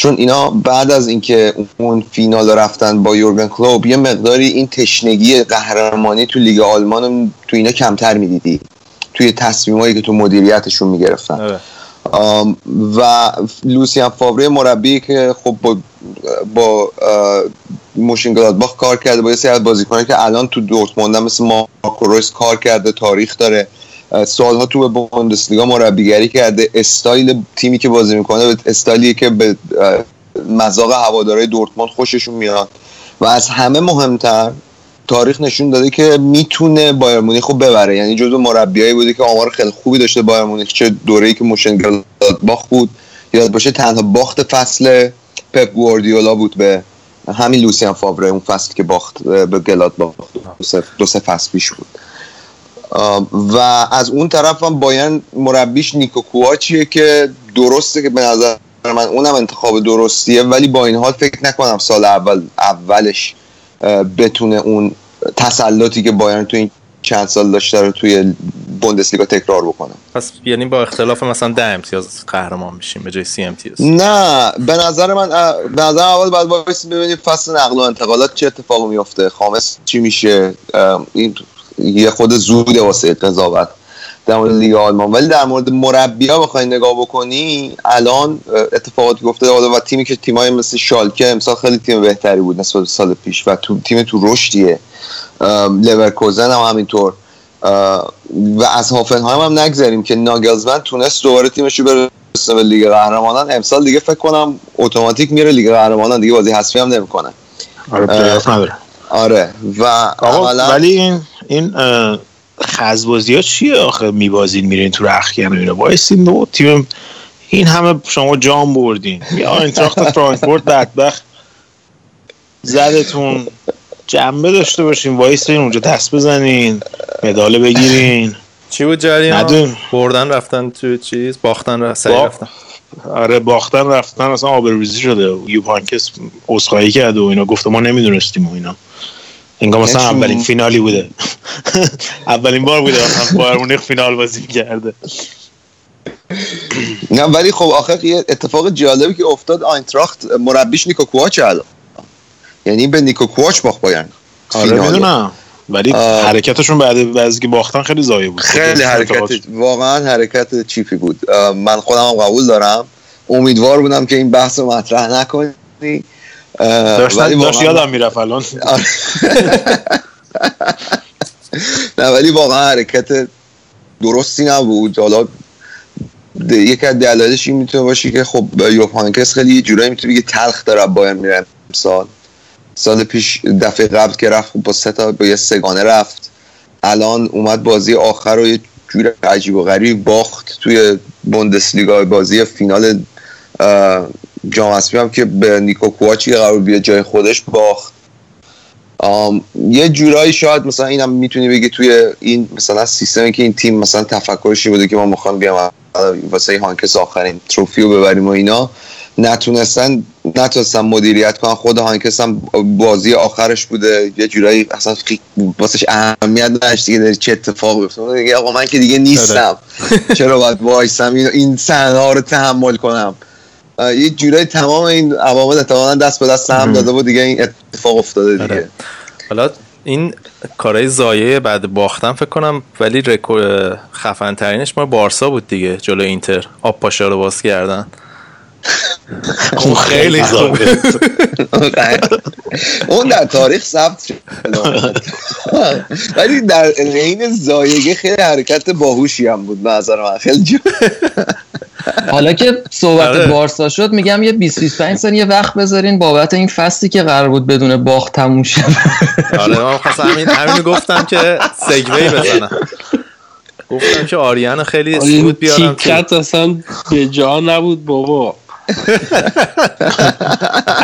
چون اینا بعد از اینکه اون فینال رفتن با یورگن کلوب یه مقداری این تشنگی قهرمانی تو لیگ آلمان تو اینا کمتر می‌دیدی. توی تصمیمایی که تو مدیریتشون می‌گرفتن. آره. و لوسیان فاوره مربی که خب با با مونشن گلادباخ کار کرده با یه سری از بازیکنایی که الان تو دورتموند مثل مارکو رویس کار کرده تاریخ داره. سالها تو بوندسلیگا مربیگری کرده. استایل تیمی که بازی می‌کنه استایلی که به مذاق هوادارهای دورتموند خوششون میاد. و از همه مهمتر تاریخ نشون داده که می‌تونه بایرن مونیخ رو ببره. یعنی جزو مربیایی بوده که آمار خیلی خوبی داشته. بایرن مونیخ چه دوره‌ای که مونشن گلادباخ بود یاد باشه تنها باخت فصل پپ گواردیولا بود به همین لوسیان فاوره اون فصل که باخت به گلادباخ. دو سه- دو سه فصل پیش بود. و از اون طرف هم باین مربیش نیکو کوواچیه که درسته که به نظر من اونم انتخاب درستیه ولی با این حال فکر نکنم سال اول اولش بتونه اون تسلطی که بایرن تو این چند سال داشته رو توی بوندسلیگا تکرار بکنه. پس یعنی با اختلاف مثلا ده امتیاز قهرمان میشیم به جای سی امتیاز. نه به نظر من به نظر اول باید وایسیم ببینیم فصل نقل و انتقالات چه اتفاقی میفته خامس چی میشه این یه خود زوده واسه قضاوت. در مورد لیگ آلمان. ولی در مورد مربیا بخوای نگاه بکنی الان اتفاقاتی گفته حالا و تیمی که تیمای مثل شالکه امسال خیلی تیم بهتری بود نسبت سال پیش و تو تیم تو رشدیه. لورکوزن هم همینطور. و از هافنهایم هم نگذاریم که ناگلزمن تونست دوباره تیمش رو برسونه به لیگ قهرمانان. امسال دیگه فکر کنم اتوماتیک میره لیگ قهرمانان دیگه بازی حذفی هم نمی‌کنه. آره آره. و ولی این این خزبازی ها چیه آخه میبازین میرین تو رخکن و اینا؟ وایسین و تیم این همه شما جام بردین. یا آینتراخت فرانکفورت بدبخت. زدتون. جنبه داشته باشین وایسین اونجا دست بزنین مداله بگیرین. چی بود جریان. بردن رفتن تو چیز؟ باختن رفتن با- رفتن. آره باختن رفتن اصلا آبروریزی شده. یوپ هاینکس عذرخواهی کرده و اینا. گفته ما نمی‌دونستیم و اینا. انگار مثلا نشون- اولین فینالی بوده. اولین بار بوده مثلا بایرن مونیخ فینال بازی کرده. نه ولی خب آخر یه اتفاق جالبی که افتاد آینتراخت مربیش نیکو کوواچ الان یعنی به نیکو کوواچ باخت بایرن. آره. می‌دونم. ولی. حرکتشون بعد از اینکه باختن خیلی زایه بود. خیلی حرکت واقعا حرکت چیپی بود. من خودم هم قبول دارم. امیدوار بودم که این بحث رو مطرح نکنی. داشتن ولی داشت یادم می‌رفت الان. نه ولی واقعا حرکت درستی نبود. حالا یکی از دلایلش این می‌تونه باشه که خب یوپانکس خیلی یه جورایی می‌تونه بگه تلخ داره از بایرن میره سال سال پیش دفعه قبل که رفت خب با سه تا با یه سگانه رفت. الان اومد بازی آخر رو یه جور عجیب و غریب باخت توی بوندسلیگا. بازی فینال جام حذفی هم که به نیکو کوواچی قرار بیاد جای خودش باخت. یه جورایی شاید مثلا اینم می‌تونی بگی توی این مثلا سیستمی که این تیم مثلا تفکرشی بوده که ما می‌خوام بیام واسه هانکس آخرین تروفی رو ببریم و اینا نتونستن نتونستن مدیریت کنن. خود هانکس هم بازی آخرش بوده. یه جورایی اصلا واسش اهمیت نداشت دیگه چه اتفاقی افتاد آقا من که دیگه نیستم. چرا باید وایسم؟ این, این صحنه رو تحمل کنم. یه جورایی تمام این عوامل احتمالاً دست به دست هم داده بود دیگه این اتفاق افتاده دیگه. آره. حالا این کارهای زایه بعد باختن فکر کنم ولی رکورد خفن ترینش ما بارسا بود دیگه جلو اینتر. آب پاشا رو باز کردن. اون خیلی زایه اون در تاریخ ثبت شد. ولی در عین زایگه خیلی حرکت باهوشی هم بود به نظر من. خیلی جو... حالا که صحبت آره. بارسا شد میگم یه 20 25 ثانیه وقت بذارین بابت این فصلی که قرار بود بدون باخت تموم شه. آره من خواستم همین همینو گفتم که سگوی بزنم. گفتم که آریان خیلی این سود بیارم. تیکت اصلا به جا نبود بابا.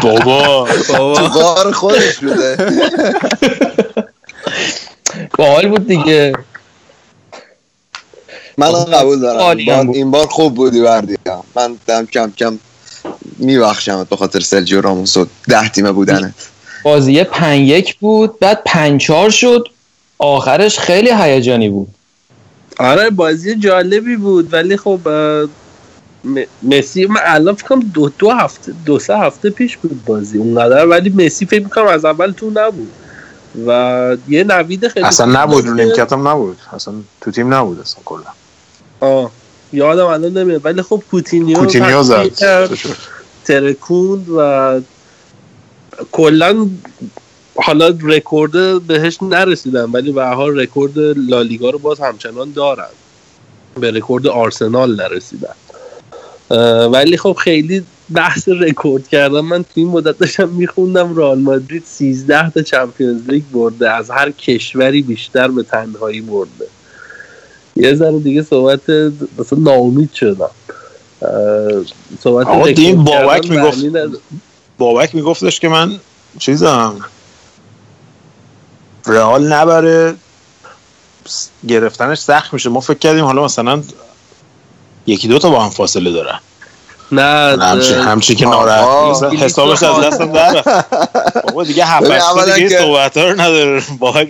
بابا. تو غار خودش بوده. باحال بود دیگه. من قبول دارم. این بار خوب بودی وردی. من دم کم کم میبخشم به خاطر سلجیو راموس و ده تیمه بودنت بازی پنج یک بود بعد پنج چهار شد. آخرش خیلی هیجانی بود. آره بازی جالبی بود ولی خب مسی من الان فکر کنم دو دو هفته دو سه هفته پیش بود بازی اونقدر ولی مسی فکر می‌کنم از اول تو نبود. و یه نوید خیلی اصلا نبود که- نیمکت هم نبود. اصلا تو تیم نبود اصلا کلا. آه یادم الان نمیاد. ولی خب کوتینیو کوتینیو زد. ترکوند و کلا حالا رکورد بهش نرسیدن ولی به هر حال رکورد لالیگا رو باز همچنان دارن. به رکورد آرسنال نرسیدن. ولی خب خیلی بحث رکورد کردم من توی این مدت داشتم میخوندم رئال مادرید 13 تا چمپیونز لیگ برده. از هر کشوری بیشتر به تنهایی برده. یه ذره دیگه صحبت مثلا ناامید شدم. صحبت آقا دین بابک می‌گفت. بابک میگفتش که من چیزم رئال نبره گرفتنش سخت میشه. ما فکر کردیم حالا مثلا یکی دو تا با هم فاصله دارن. نه همچی, اه، همچی که. ناراحت حسابش از دستم در بابا دیگه هفت دیگه که- صحبت ها رو نداره.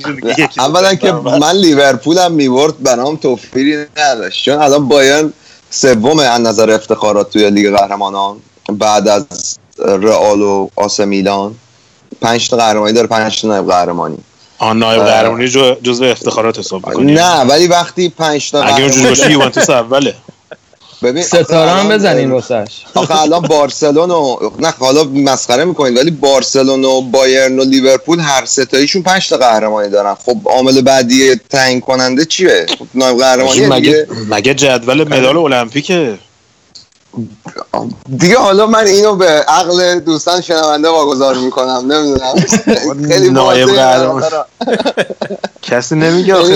دیگه اولا که. من لیورپولم می‌برد برام توفیری نداشت. چون الان بایرن سوم از نظر افتخارات توی لیگ قهرمانان. بعد از رئال و آس میلان. پنج تا قهرمانی داره پنج تا نایب قهرمانی. آن نایب. قهرمانی جزو افتخارات حساب می‌کنی. نه ولی وقتی پنج تا اگه اونجوری باشه یوونتوس اوله. ببین ستاره هم آخه بزنین الان- واسش. آخه الان بارسلون و نه حالا مسخره می‌کنید ولی بارسلون و بایرن و لیورپول هر ستاییشون پنج تا قهرمانی دارن. خب عامل بعدی تعیین کننده چیه؟ خب نایب قهرمانی مگه دیگه. مگه جدول مدال المپیکه؟ دیگه حالا من اینو به عقل دوستان شنونده واگذار می‌کنم نمی‌دونم. خیلی نایب. کسی نمیگه آخه.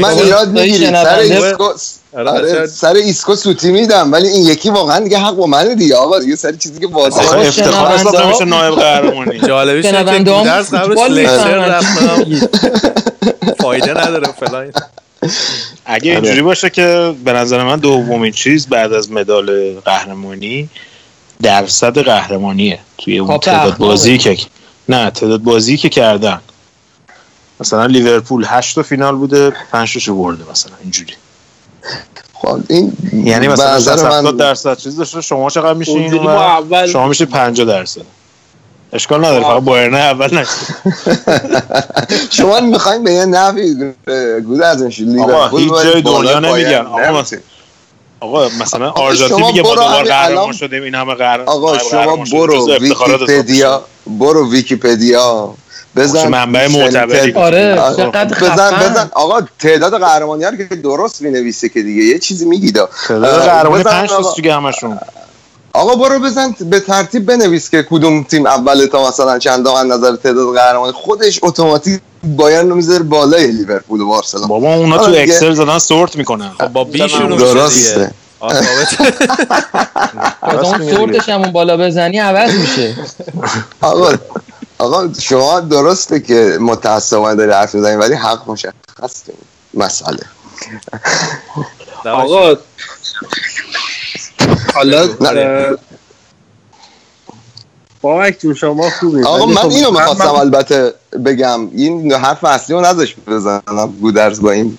من- ایراد می‌گیری سر ایسکو آره، آره، سر ایسکو سوتی میدم ولی این یکی واقعا دیگه حق با منه دیگه. آقا دیگه سر چیزی که واضحه. افتخار ها- نمیشه نایب قهرمانی. جالبیش اینه که گودرز قبلش lecture. رفتم فایده نداره فلان. اگه اینجوری باشه که به نظر من دومین چیز بعد از مدال قهرمانی درصد قهرمانیه توی اون تعداد. بازی که نه تعداد بازی که کردن. مثلا لیورپول 8 تا فینال بوده 5 تاشو برده مثلا اینجوری. خب این یعنی به مثلا نظر 60 من- 70 درصد چیز داشته شما چقدر میشین شما میشه 50 درصد. اشکال نداره فقط بایرن اول نشه شما می‌خواین به یه نفی گود از آقا، هیچ جای دنیا. نمیگن. آقا،. آقا مثلا آرژانتین شما میگه ما برو دوبار قهرمان شدیم این همه قهرمان آقا شما. برو ویکیپدیا برو ویکیپدیا. بزن منبع معتبری آره. چقدر بزن بزن آقا تعداد قهرمانی رو که درست می‌نویسه که دیگه یه چیزی میگیدا تعداد قهرمانی 5 تاست دیگه همشون آقا برو بزن به ترتیب بنویس که کدوم تیم اول تا مثلا چندم از نظر تعداد قهرمانی خودش اتوماتیک بایرن رو می‌ذاره بالای لیورپول و بارسلون بابا اونا تو آره دیگه. اکسل زدن سورت می‌کنن. خب با بی شروع میشه دیگه درسته. اون سورتش همون بالا بزنی عوض میشه. آقا آقا شما درسته که متاسفانه داری حرف می‌زنی ولی حق مشخص مسئله. آقا حالا بابک جون شما خوبی. آقا من خب اینو می‌خواستم من- البته بگم. این حرف اصلی رو نذاش بزنم گودرز با این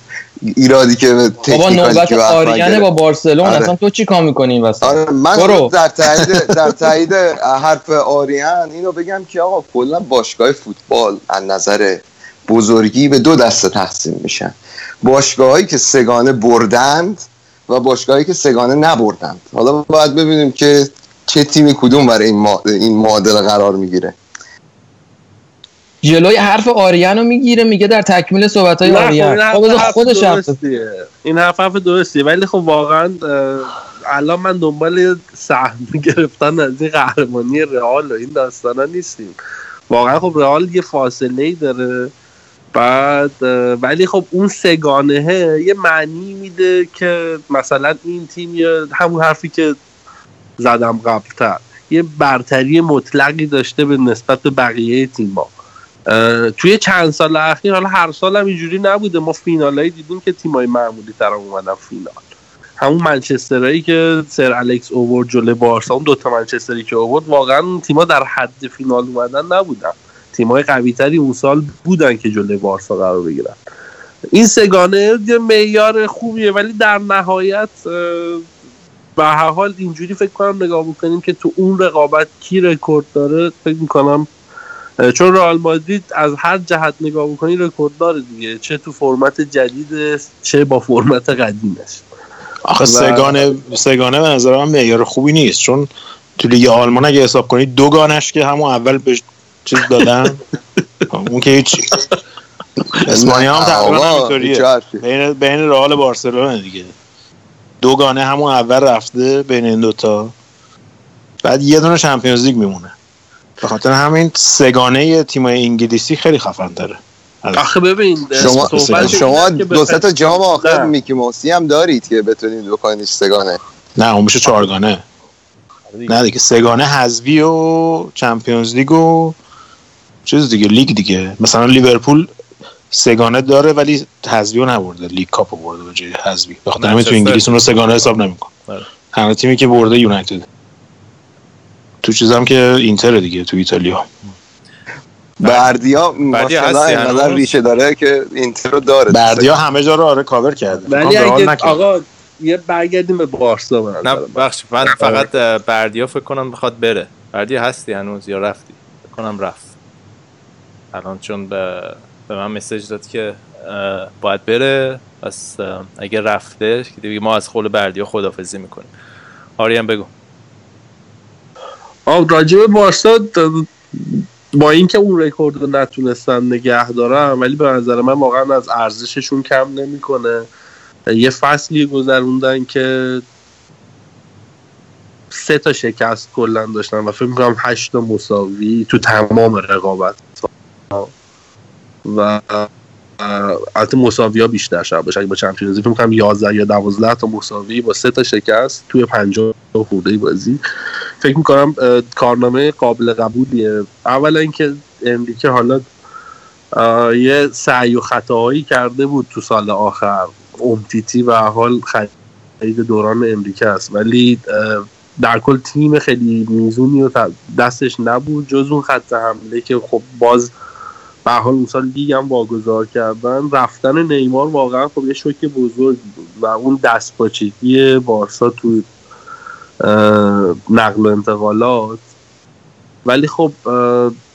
ایرادی که بابا نوبت آریانه. با بارسلون آره. اصلا تو چی کار می‌کنی وسط؟ آره من برو. در تایید در تایید حرف آریان اینو بگم که آقا کلا باشگاه فوتبال از نظر بزرگی به دو دسته تقسیم میشن. باشگاهایی که سگانه بردند و باشگاهایی که سگانه نبردند حالا باید ببینیم که چه تیمی کدوم برای این, ما... این معادله قرار می‌گیره. جلوی حرف آریان رو می‌گیره میگه در تکمیل صحبت های خب آریان. این خب حرف خودش حرف درستیه. این حرف حرف درستیه ولی خب واقعا الان من دنبال سهم گرفتن از این قهرمانی رئال و این داستانا نیستیم. واقعا خب رئال یه فاصله ای داره. بعد ولی خب اون سگانهه یه معنی میده که مثلا این تیم یا همون حرفی که زدم قبلتر یه برتری مطلقی داشته به نسبت بقیه تیما توی چند سال اخیر حالا هر سال هم اینجوری نبوده. ما فینالایی دیدیم که تیمای معمولی تر اومدن فینال. همون منچسترایی که سر الکس اوورد جلوی بارسا اون دوتا منچستری که اوورد واقعا تیما در حد فینال اومدن نبودن. تیمای قوی تری اون سال بودن که جلوی بارسا قرار بگیرن. این سگانه یه معیار خوبیه ولی در نهایت به هر حال اینجوری فکر کنم نگاه بکنیم که تو اون رقابت کی رکورد داره فکر می‌کنم چون رئال مادرید از هر جهت نگاه بکنی رکورد داره دیگه چه تو فرمت جدیدش چه با فرمت قدیمش. آخه و- سگانه سگانه به نظر من معیار خوبی نیست چون تو لیگ آلمان اگه حساب کنید دو گانش که همون اول به چیز دادن؟ اون که هیچ اسپانیا هم تقریبا همینطوریه. بین بین رئال و بارسلونا دیگه. دو گانه همون اول رفته بین این دوتا. بعد یه دونه چمپیونز لیگ میمونه. به خاطر همین سگانه تیم انگلیسی خیلی خفن تره. آخه ببین شما صحبت شما دو سه تا جام آخر. میکی موسی هم دارید که بتونید بکنید سگانه نه اون میشه چهارگانه نه دیگه سگانه حذفی و چمپیونز لیگ و چیز دیگه لیگ دیگه. مثلا لیورپول سگانه داره ولی حذفی رو نبرده. League Cup رو برده به جای حذفی. بخاطر همین تو. انگلیس اون رو سگانه حساب نمیکن بله. تنها تیمی که برده یونایتد. تو چیزم که اینتر دیگه تو ایتالیا. بردیا بردیا اینقدر هنوز؟ ریشه داره که اینتر رو داره. بردیا همه جا رو آره کاور کرده. ولی اگه. آقا یه برگردیم به بارسا نه. بخش من فقط اه، بردیا فکر کنم بخواد بره. بردیا هستی هنوز یا رفتی؟ فکر کنم رفت. الان چون به, به من مسیج داد که باید بره پس اگه رفته که دیگه ما از خول بردیا خدافزی می‌کنیم. آریان بگو. آه راجب بارسا با اینکه اون رکورد رو نتونستن نگه دارن ولی به نظر من واقعا از ارزششون کم نمی‌کنه. یه فصلی گذروندن که سه تا شکست کلا داشتن و فکر می‌کنم هشت مساوی تو تمام رقابت. و البته مساوی ها بیشتر شد باشه. اگه با چمپیونز لیگ فکر می‌کنم 11 یا 12 تا مساوی با سه تا شکست توی 50 خورده بازی. فکر می‌کنم کارنامه قابل قبولیه. اولا اینکه امریکا حالا یه سعی و خطاهایی کرده بود تو سال آخر. امتیتی و حال خرید دوران امریکا است. ولی در کل تیم خیلی میزونی و دستش نبود. جز اون خط حمله که خب باز به حال اون سال لیگ هم واگذار کردن. رفتن نیمار واقعا خب یه شوک بزرگی بود و اون دستپاچگی بارسا تو نقل و انتقالات. ولی خب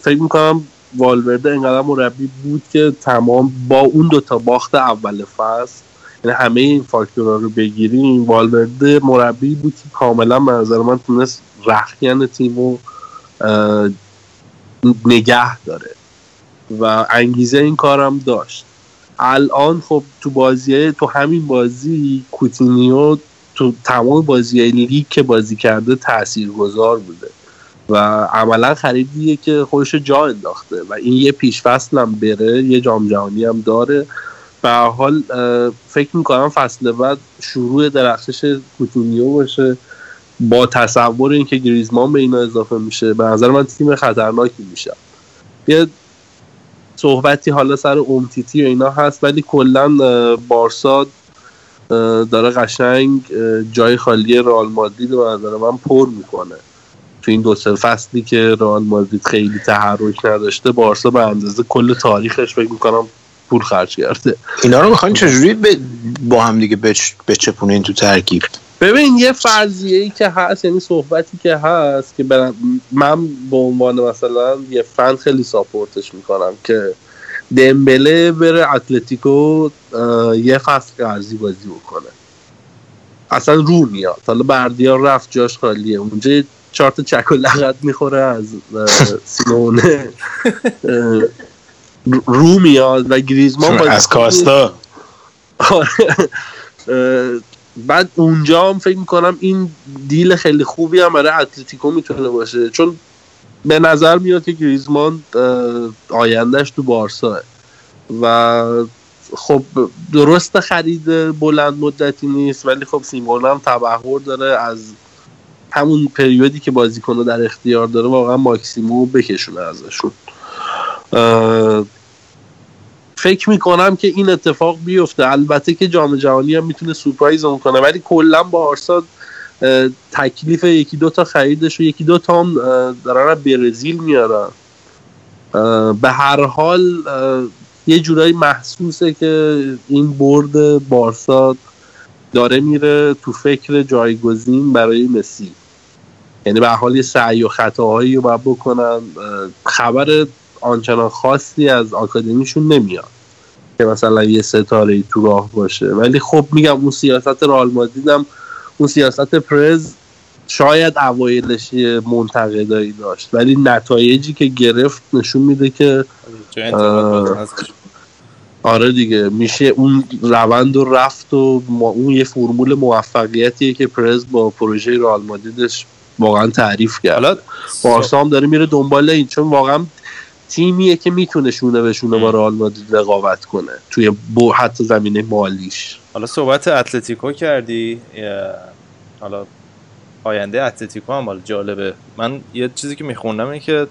فکر می‌کنم والورده انقدر مربی بود که تمام با اون دوتا باخت اول فصل یعنی همه این فاکتورها رو بگیریم والورده مربی بود که کاملا به نظر من تونست رخیان تیم رو نگه داره. و انگیزه این کارم داشت. الان خب تو بازی تو همین بازی کوتینیو تو تمام بازی لیگ که بازی کرده تاثیرگذار بوده و عملا خریدیه که خودش جا انداخته و این یه پیش فصل هم بره یه جام جهانی هم داره. به حال فکر می‌کنم فصل بعد شروع درخشش کوتینیو باشه. با تصور اینکه گریزمان به اینا اضافه میشه به نظر من تیم خطرناکی میشه. یه صحبتی حالا سر امتیتی و اینا هست ولی کلا بارسا داره قشنگ جای خالی رئال مادرید رو نظر من پر می‌کنه تو این دو سه فصلی که رئال مادرید خیلی تحرک نداشته. بارسا به اندازه کل تاریخش فکر می‌کنم پول خرج کرده. اینا رو می‌خواین چجوری با هم دیگه بچ... بچپونین تو ترکیب؟ ببین یه فرضیه ای که هست یعنی صحبتی که هست که من به عنوان مثلا یه فن خیلی ساپورتش می‌کنم که دمبله بره اتلتیکو یه فصل قرضی بازی بکنه. اصلا رو میاد. حالا بردیار رفت جاش خالیه. اونجا چهار تا چک و لغت می‌خوره از سیمونه. رو میاد و گریزمان از کاستا. بعد اونجا هم فکر می‌کنم این دیل خیلی خوبی هم برای اتلتیکو می‌تونه باشه. چون به نظر میاد که گریزمان آیندهش تو بارسا و خب درست خرید بلند مدتی نیست ولی خب سیمون هم تبهر داره از همون پریودی که بازیکن در اختیار داره واقعا ماکسیموم رو بکشونه ازشون. فکر می‌کنم که این اتفاق بیفته. البته که جام جهانی هم می‌تونه سورپرایز اون کنه ولی کلا بارسا اه، تکلیف یکی دو تا خریدش و یکی دو تا هم دارن برزیل میارن. اه، به هر حال یه جورایی محسوسه که این برد بارسا داره میره تو فکر جایگزین برای مسی. یعنی به حال یه سعی و خطاهایی رو باید بکنن. خبر آنچنان خاصی از آکادمیشون نمیاد. که مثلا یه ستاره ای تو راه باشه. ولی خب میگم اون سیاست رئال مادرید هم اون سیاست پرز شاید اوایلش یه منتقدایی داشت. ولی نتایجی که گرفت نشون میده که. آره دیگه میشه اون روند و رفت و ما اون یه فرمول موفقیتیه که پرز با پروژه رئال مادریدش واقعا تعریف کرد. حالا بارسا هم داره میره دنبال این چون واقعا تیمیه که می‌تونه شونه به شونه با رئال مادرید رقابت کنه توی بو حتی زمینه مالیش. حالا صحبت اتلتیکو کردی. حالا آینده اتلتیکو هم حالا جالبه. من یه چیزی که میخوندم اینه که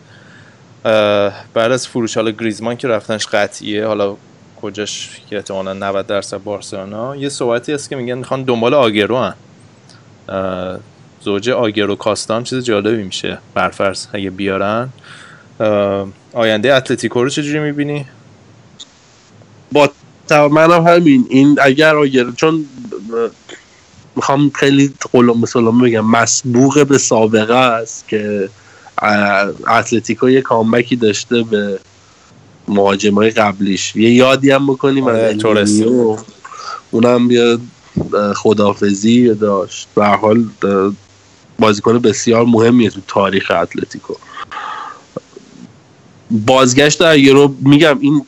بعد از فروش حالا گریزمان که رفتنش قطعیه حالا کجاش که احتمالا 90 درصد بارسلونا یه صحبتی هست که میگن می‌خوان دنبال آگرو هن. زوج آگرو کاستا هم چیز جالبی میشه. برفرض اگه بیارن آینده اتلتیکو رو چجوری می‌بینی؟ با منم همین این اگر آگر چون می‌خوام خیلی قلم سلام بگم مسبوق به سابقه است که اتلتیکو یه کامبکی داشته به مهاجمای قبلیش یه یادی هم بکنیم از آره،. اونم یه خدافزی داشت به حال بازیکن بسیار مهمیه تو تاریخ اتلتیکو بازگشت در یورو میگم این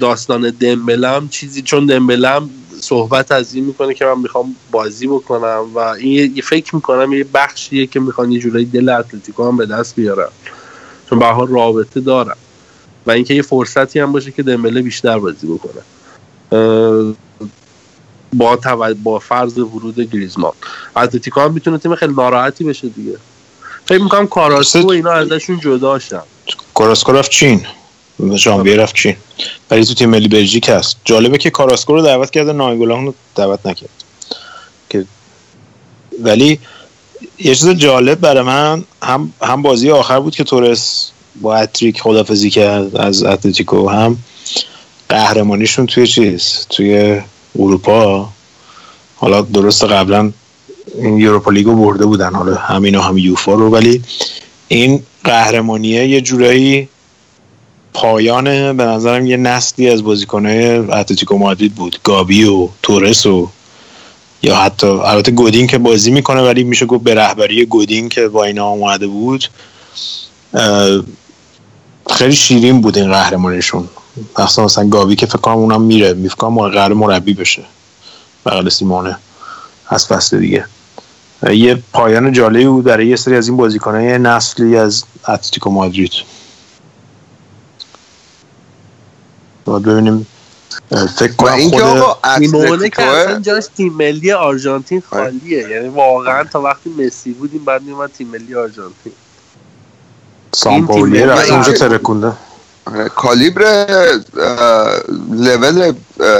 داستان دمبلم چیزی چون دمبلم صحبت از این می‌کنه که من می‌خوام بازی بکنم و این یه- فکر می‌کنم یه بخشیه که می‌خوان یه جورایی دل اتلتیکو هم به دست بیارن. چون به رابطه دارن. و اینکه یه فرصتی هم باشه که دمبله بیشتر بازی بکنه. با. با فرض ورود گریزمان. اتلتیکو هم می‌تونه تیم خیلی ناراحتی بشه دیگه. فکر می‌کنم کاراسکو و اینا ازشون جدا شن کاراسکو رفت چین. ژانویه رفت چین. ولی تو تیم ملی بلژیک هست. جالبه که کاراسکو رو دعوت کرده نایگولان رو دعوت نکرد. که ولی یه چیز جالب برای من هم هم بازی آخر بود که تورس با اتریک خدافزی کرد از اتلتیکو هم قهرمانیشون توی چیز؟ توی اروپا. حالا درست قبلا این یوروپا لیگو برده بودن. حالا همین هم یوفا رو. ولی این قهرمانیه یه جورایی پایان به نظرم یه نسلی از بازیکنهای اتلتیکو مادرید بود. گابی و تورس و یا حتی البته گودین که بازی می‌کنه ولی میشه گفت به رهبری گودین که با اینا اومده بود خیلی شیرین بود این قهرمانیشون. مثلا مثلا گابی که فکر کنم اونم میره. فکر کنم قرار مربی بشه. بغل سیمونه. از فصل دیگه. یه پایان جالبی بود برای یه سری از این بازیکنهای نسلی از اتلتیکو مادرید. باید ببینیم فکر کنم اینکه خود که اصلا اتلتیکو جاش تیم ملی آرژانتین خالیه. یعنی واقعا تا وقتی مسی بودیم بعد میومد تیم ملی آرژانتین. این رفت ملی اونجا. ترکونده. کالیبر اه، لول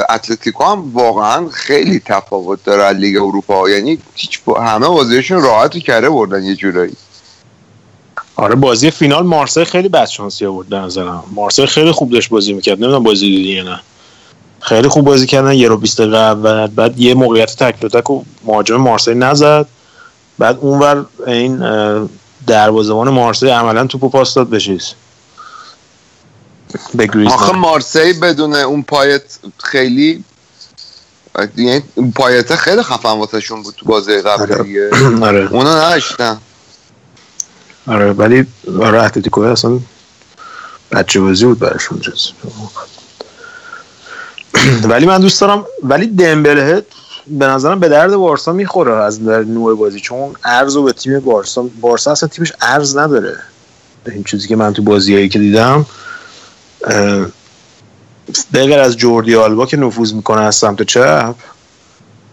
اتلتیکو هم واقعا خیلی تفاوت داره لیگ اروپا. یعنی همه بازیشون راحتی کرده بردن یه جورایی. آره بازی فینال مارسی خیلی بدشانسی آورد به نظرم. مارسی خیلی خوب داشت بازی می‌کرد. نمی‌دونم بازی دیدی نه. خیلی خوب بازی کردن. یه رو 20 دقیقه اول بعد یه موقعیت تک به تک و مهاجم مارسی نزد. بعد اونور این دروازه‌بان مارسی عملا توپو پاس داد به به آخه گریزمان مارسی بدون اون پایت خیلی یعنی پایته خیلی خفن واسهشون بود تو بازی قبل دیگه. آره. اونو نداشتن آره ولی آره اتلتیکو اصلا بچه بازی بود براشون چیز ولی من دوست دارم ولی دمبله به نظرم به درد بارسا می‌خوره از در نوع بازی چون ارز رو به تیم بارسا بارسا اصلا تیمش ارز نداره. این چیزی که من تو بازیایی که دیدم غیر از جوردی آلبا که نفوذ می‌کنه از سمت چپ.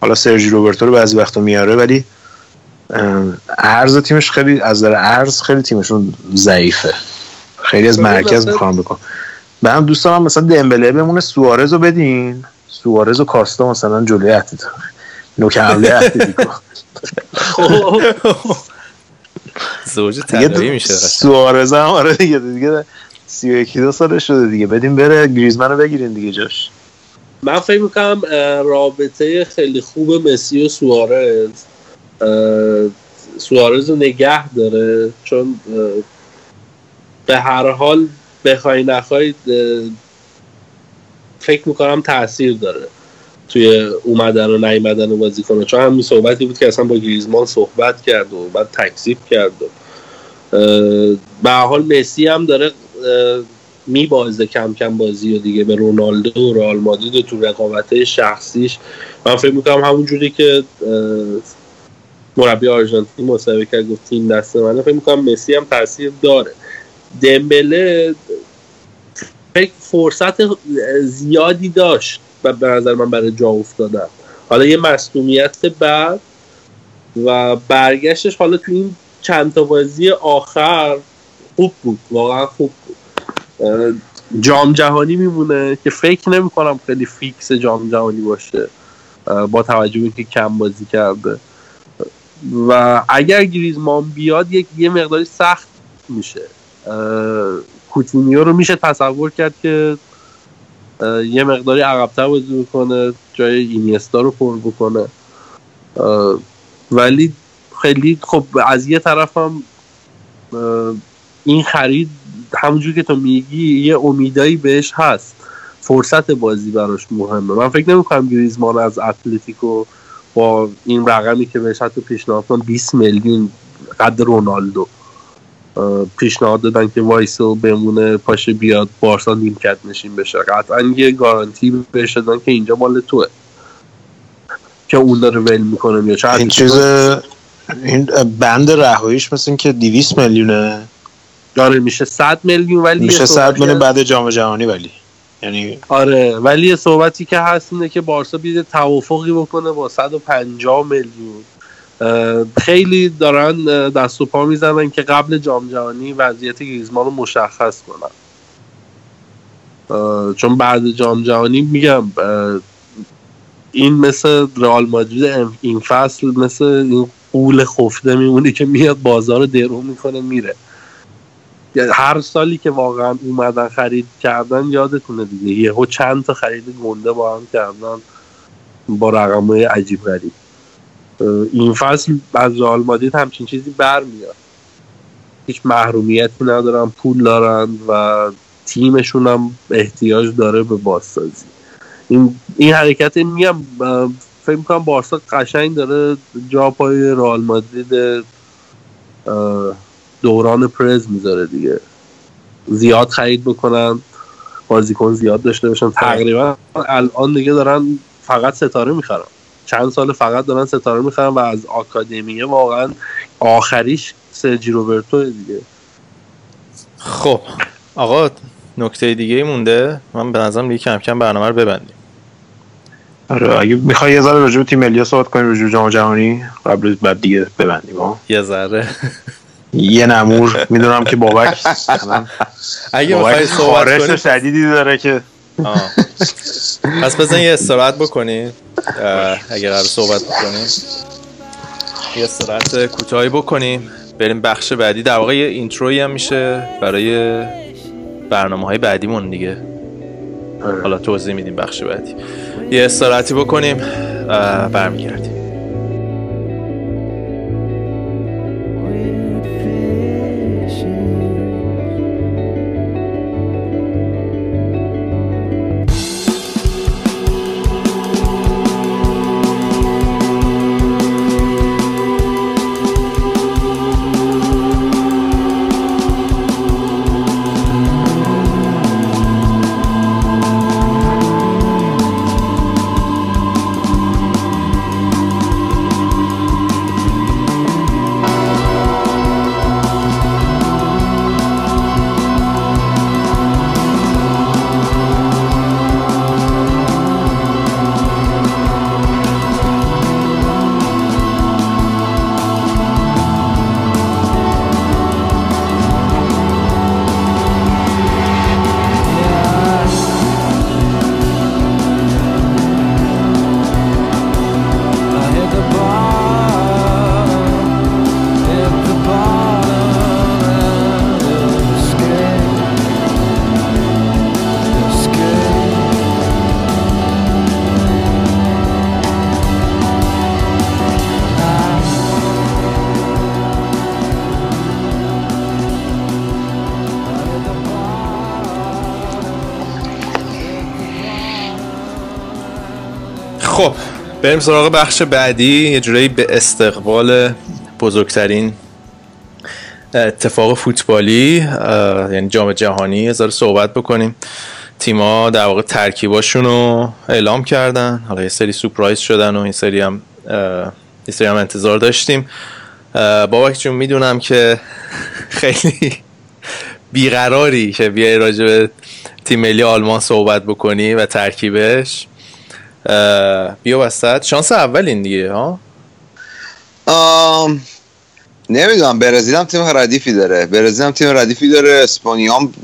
حالا سرژی روبرتو رو بعضی وقتا میاره ولی ارز تیمش خیلی از نظر ارز خیلی تیمشون ضعیفه. خیلی از مرکز می‌خوام بکن. به هم دوست دارم مثلا دمبله بمونه سوارز رو بدین. سوارز و کاستا مثلا جلوی اتلتیکو. نوک حمله اتلتیکو. زوج دیگه طلایی میشه. سوارز هم آره دیگه دیگه سی و یکی دو ساله شده دیگه. بدین بره گریزمن رو بگیرین دیگه جاش. من فکر می‌کنم رابطه خیلی خوب مسی و سوارز. سوارز رو نگه داره چون به هر حال بخوای نخوای فکر می‌کنم تاثیر داره توی اومدن و نیومدن بازی کنه. چون همین صحبتی بود که اصلا با گریزمان صحبت کرد و بعد تکذیب کرد و به حال مسی هم داره میبازه کم کم بازی و دیگه به رونالدو و رئال مادرید تو رقابت شخصیش. من فکر می‌کنم همون جوری که مربی آرژانتین مصاحبه کرد گفت تیم دست منه. فکر می‌کنم مسی هم تاثیر داره. دمبله فکر فرصت زیادی داشت و به نظر من برای جا افتادن. حالا یه مصدومیت بعد و برگشتش حالا تو این چند تا بازی آخر خوب بود. واقعا خوب بود. جام جهانی میمونه که فکر نمی کنم خیلی فیکس جام جهانی باشه با توجه به اینکه کم بازی کرده. و اگر گریزمان بیاد یک یه مقداری سخت میشه. کوتینیو رو میشه تصور کرد که یه مقداری عقبتر بازی می‌کنه جای اینیستا رو پر بکنه. ولی خیلی خب از یه طرف هم این خرید همونجور که تو میگی یه امیدایی بهش هست. فرصت بازی براش مهمه. من فکر نمی‌کنم گریزمان از اتلتیکو با این رقمی که بهش حتی پیشنهاد کنم 20 میلیون قد رونالدو. پیشنهاد دادن که وایسو بمونه پاشه بیاد بارسا نیمکت نشین بشه. قطعا یه گارانتی بهش دادن که اینجا مال توه. که اون داره ول می‌کنه یا چه این چیز این بند رهاییش مثل این که 200 میلیونه. داره میشه 100 میلیون ولی میشه 100 صحبتی میلیون بعد جام جهانی ولی. یعنی آره ولی یه صحبتی که هست اینه که بارسا بیده توافقی بکنه با 150 میلیون. خیلی دارن دست و پا می‌زنن که قبل جام جهانی وضعیت گریزمان رو مشخص کنن. چون بعد جام جهانی میگم این مثل رئال مادرید این فصل مثل این قول خفته میمونه که میاد بازار رو درو می‌کنه میره. هر سالی که واقعا اومدن خرید کردن یادتونه دیگه. یهو چند تا خرید گنده با هم کردن با رقم عجیب غریب. این فصل از رئال مادرید همچین چیزی برمیاد. هیچ محرومیتی ندارن پول دارن و تیمشون هم احتیاج داره به بازسازی. این این حرکت میگم فکر می‌کنم بارسا قشنگ داره جا پای رئال مادرید دوران پرز می‌ذاره دیگه. زیاد خرید بکنن بازیکن زیاد داشته باشن. تقریبا الان دیگه دارن فقط ستاره می‌خرن. چند سال فقط دارن ستاره می‌خرن و از آکادمیه واقعا آخریش سرجی روبرتو دیگه. خب آقا نکته دیگه مونده؟ من به نظرم دیگه کم کم برنامه رو ببندیم. آره اگه می‌خوای یه ذره راجع به تیم ملی صحبت کنیم راجع به جام جهانی قبل بعد دیگه ببندیم ها. یه ذره. یه نمور می‌دونم که بابک اگه بابک می‌خوای صحبت خارش کنیم شدیدی داره که. پس بزن یه استراحت بکنیم اه، اگه قرار صحبت بکنیم یه استراحت کوتاهی بکنیم بریم بخش بعدی. در واقع یه اینتروی هم میشه برای برنامه های بعدیمون دیگه. حالا توضیح میدیم بخش بعدی. یه استراحتی بکنیم. برمیگردیم. بریم سراغ بخش بعدی. یه جورایی به استقبال بزرگترین اتفاق فوتبالی یعنی جام جهانی. یه صحبت بکنیم. تیما در واقع ترکیباشون رو اعلام کردن. حالا یه سری سورپرایز شدن و این سری هم یه سری هم انتظار داشتیم. بابک جون می‌دونم که خیلی بیقراری که بیای راجع به تیم ملی آلمان صحبت بکنی و ترکیبش. بیا وسط. شانس اولین دیگه ها؟ آم، نمی‌دونم برزیل هم تیم ردیفی داره. برزیل هم تیم ردیفی داره اسپانیا هم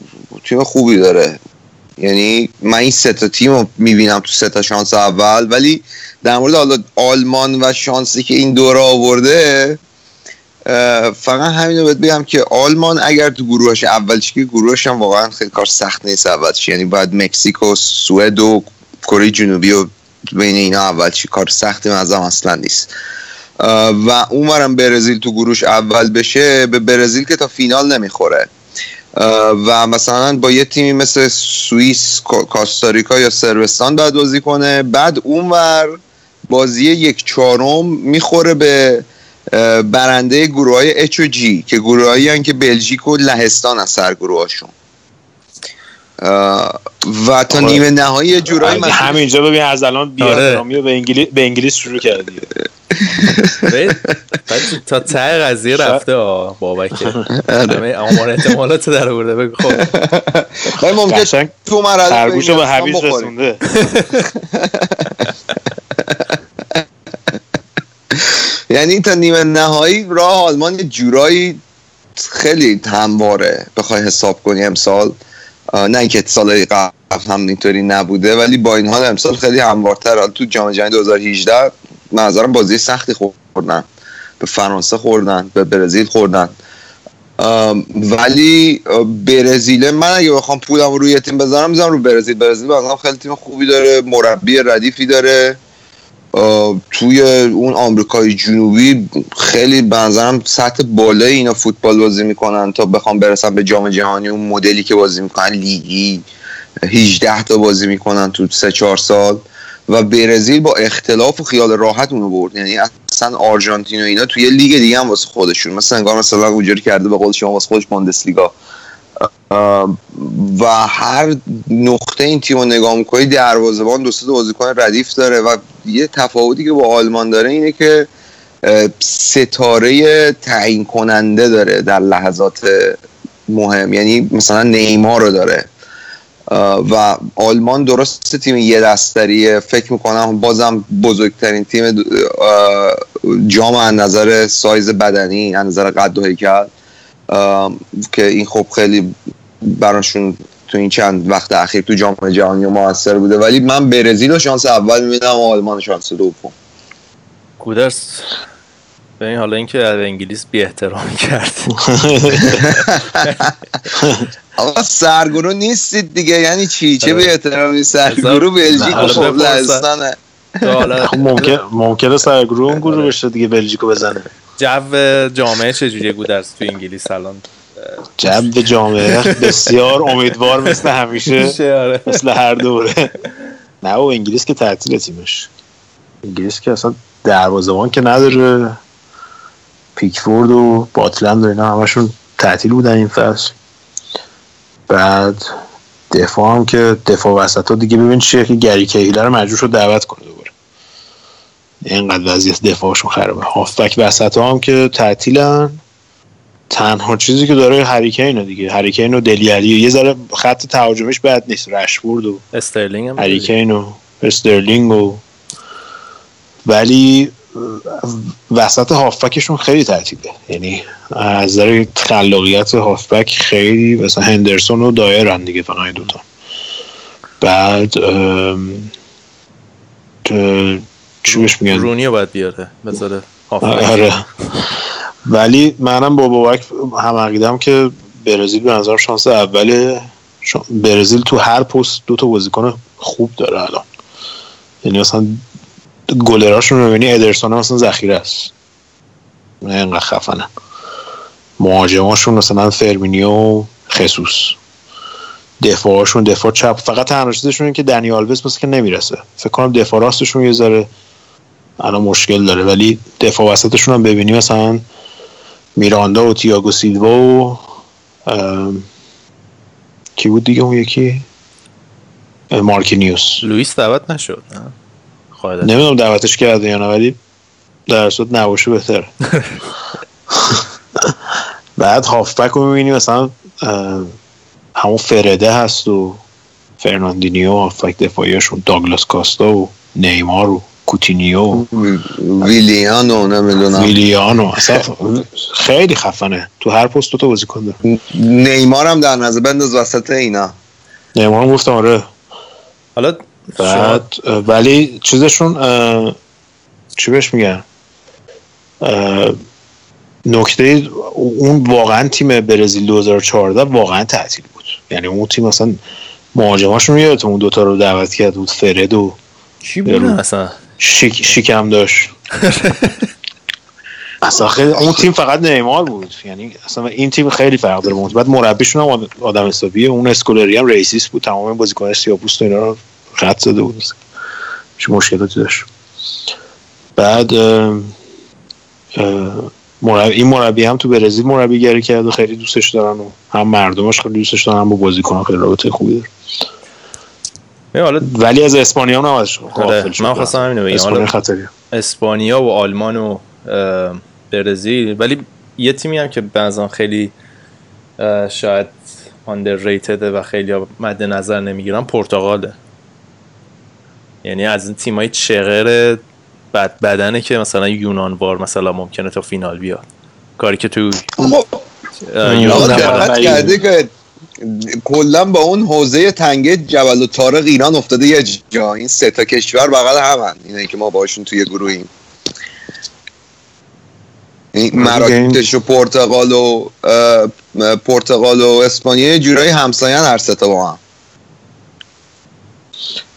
تیم خوبی داره. یعنی من این سه تا تیم رو می‌بینم تو سه تا شانس اول ولی در مورد حالا آلمان و شانسی که این دوره آورده فقط همین رو بگم که آلمان اگر تو گروهش اول چی که گروهش هم واقعا خیلی کار سخت نیست اول چی. یعنی باید مکزیک سوئد و کره جنوبی و بین اینا اول چی کار سختی منظم اصلا نیست. و اونورم برزیل تو گروش اول بشه به برزیل که تا فینال نمی‌خوره. و مثلا با یه تیمی مثل سوئیس کا- کاستاریکا یا سربستان باید بازی کنه. بعد اونور بازی یک چهارم می‌خوره به برنده گروه های اچ و جی که گروه هایی که بلژیک و لهستان از سر گروهاشون و تا آره. نیمه نهایی یه جورایی مثلا همینجا ببین از الان بیا آره. رو به انگلیس به انگلیس شروع کردی تا ته قضیه رفته بابک آره. همه آمار احتمالات در آورده بگو خب ولی ممکن تو مرحله خرگوش رو به حویج. رسونده یعنی تا نیمه نهایی راه آلمان یه جورایی خیلی همواره بخوای حساب کنی امسال نه اینکه سال قبل هم اینطوری نبوده ولی با این حال امسال خیلی هموارتر. تو جام جهانی 2018 نظرم بازی سختی خوردن. به فرانسه خوردن به برزیل خوردن. ولی برزیل من اگه بخوام پولم رو روی تیم بذارم می‌ذارم رو برزیل. برزیل بازم خیلی تیم خوبی داره مربی ردیفی داره. توی اون آمریکای جنوبی خیلی به نظرم سطح بالای اینا فوتبال بازی می‌کنن تا بخوام برسن به جام جهانی اون مدلی که بازی می‌کنن لیگی 18 تا بازی می‌کنن تو 3 4 سال. و برزیل با اختلاف و خیال راحت اونو برد. یعنی اصلا آرژانتین و اینا توی لیگ دیگه هم واسه خودشون. مثلا انگار مثلا اونجوری کرده به قول شما واسه خودش بوندسلیگا و هر نقطه این تیم رو نگاه می‌کنی دروازه‌بان دو سه بازیکن ردیف داره و یه تفاوتی که با آلمان داره اینه که ستاره تعیین کننده داره در لحظات مهم. یعنی مثلا نیمار رو داره. و آلمان درست تیم یه دستریه. فکر می‌کنم بازم بزرگترین تیم جام از نظر سایز بدنی از نظر قد و هیکل که این خب خیلی براشون تو این چند وقت اخیر تو جام جهانی موثر بوده. ولی من برزیل رو شانس اول می‌بینم و آلمان شانس دوم. گودرس ببین حالا اینکه از انگلیس بی احترامی کرد. آقا سرگرو نیستید دیگه. یعنی چی؟ چه آره. به احترامی؟ سرگرو بلژیک و خب. لهستانه. حالا خب ممکن ممکنه سرگروه اون گروه بشه دیگه بلژیکو بزنه. جو جامعه چجوریه گودرس تو انگلیس الان؟ جو جامعه. بسیار امیدوار مثل همیشه آره. مثل هر دوره. نه و انگلیس که تعطیل تیمش. انگلیس که اصلا دروازه‌بان که نداره. پیکفورد و باتلند و اینا همشون تعطیل بودن این فصل. بعد دفاع هم که دفاع وسط ها دیگه ببین چیه که گری کهیله رو مجبور شد دعوت کنه دوباره. اینقدر وضعیت دفاعشون خرابه. هافبک وسط ها هم که تعطیلن. تنها چیزی که داره هریکینه دیگه. هریکین و دلیالی یه ذره خط تهاجمیش بد نیست. رشفورد و استرلینگ هم هری کین و استرلینگ و ولی وسط هافبکشون خیلی تعطیله یعنی از نظر خلاقیت هافبک خیلی مثلا هندرسون و دایرن دیگه فقط این دوتا. بعد چی میگن؟ رونی رو باید بیاره. بذاره آره. ولی منم با بابک هم عقیدم که برزیل به نظر شانس اوله. برزیل تو هر پست دو تا بازیکن خوب داره الان. یعنی مثلا گلراشون رو ببینی ادرسون مثلا ذخیره است. اینقدر خفنه. مهاجماشون مثلا فرمینیو خصوص دفاعشون دفاع چپ. فقط تنها چیزشون اینه که دنی آلوز مثل که نمی‌رسه. فکر کنم دفاع راستشون یه ذره الان مشکل داره. ولی دفاع وسطشون هم ببینی مثلا میراندا و تییاگو سیلوا و کی بود دیگه اون یکی؟ مارکینیوس. لوئیس دعوت نشد نه؟ نمی‌دونم دعوتش کرده یا نه ولی در صورت نباشه بهتره بعد هافبک رو می‌بینی مثلا همون فرده هست و فرناندینیو هافبک دفاعیشون داگلاس کاستا و نیمار و کوتینیو و ویلیان و نمی‌دونم. ویلیانو. اصلا خیلی خفنه. تو هر پست دو تا بازیکن داره نیمار هم در نظر بنداز وسط اینا. نیمار هم گفتم آره. حالا بعد ولی چیزشون چی بهش میگن؟ نکته اون واقعا تیم برزیل 2014 واقعا تعطیل بود. یعنی اون تیم اصلا مهاجماشون یادت اون دوتا رو دعوت کرد بود فرد و کی بودن. اصلا؟ شیک شیکم داشت. اصلا اون تیم فقط نیمار بود. یعنی اصلا این تیم خیلی فرق داره اون. بعد مربیشون هم آد- آدم حسابیه. اون اسکولری هم رئیسیست بود. تمام بازیکن‌های سیاه‌پوست و اینا رو رد زده بود. چه مشکلاتی داشت. بعد اه، مربی این مربی هم تو برزیل مربیگری کرد و خیلی دوستش دارن و هم مردمش خیلی دوستش دارن هم با بازیکن‌ها خیلی رابطه خوبی داره حالا ولی از اسپانیا هم نباید آره، شد. من خواستم همینو بگم. اسپانیا حالا- خطریه اسپانیا و آلمان و برزیل ولی یه تیمی هم که بعضا خیلی شاید underrated و خیلی مد نظر نمی‌گیرن پرتغاله یعنی از این تیمای چغر بد بدنه که مثلا یونان وار مثلا ممکنه تا فینال بیاد کاری که تو خب یونان کرده بود. که کلا با اون حوزه تنگه جبل و طارق ایران افتاده یه جا. این سه تا کشور بغل همن. اینه که ما باشون توی گروهیم. این مراکش و پرتغال و پرتغال و اسپانیا جورایی همساین هر سه تا با هم.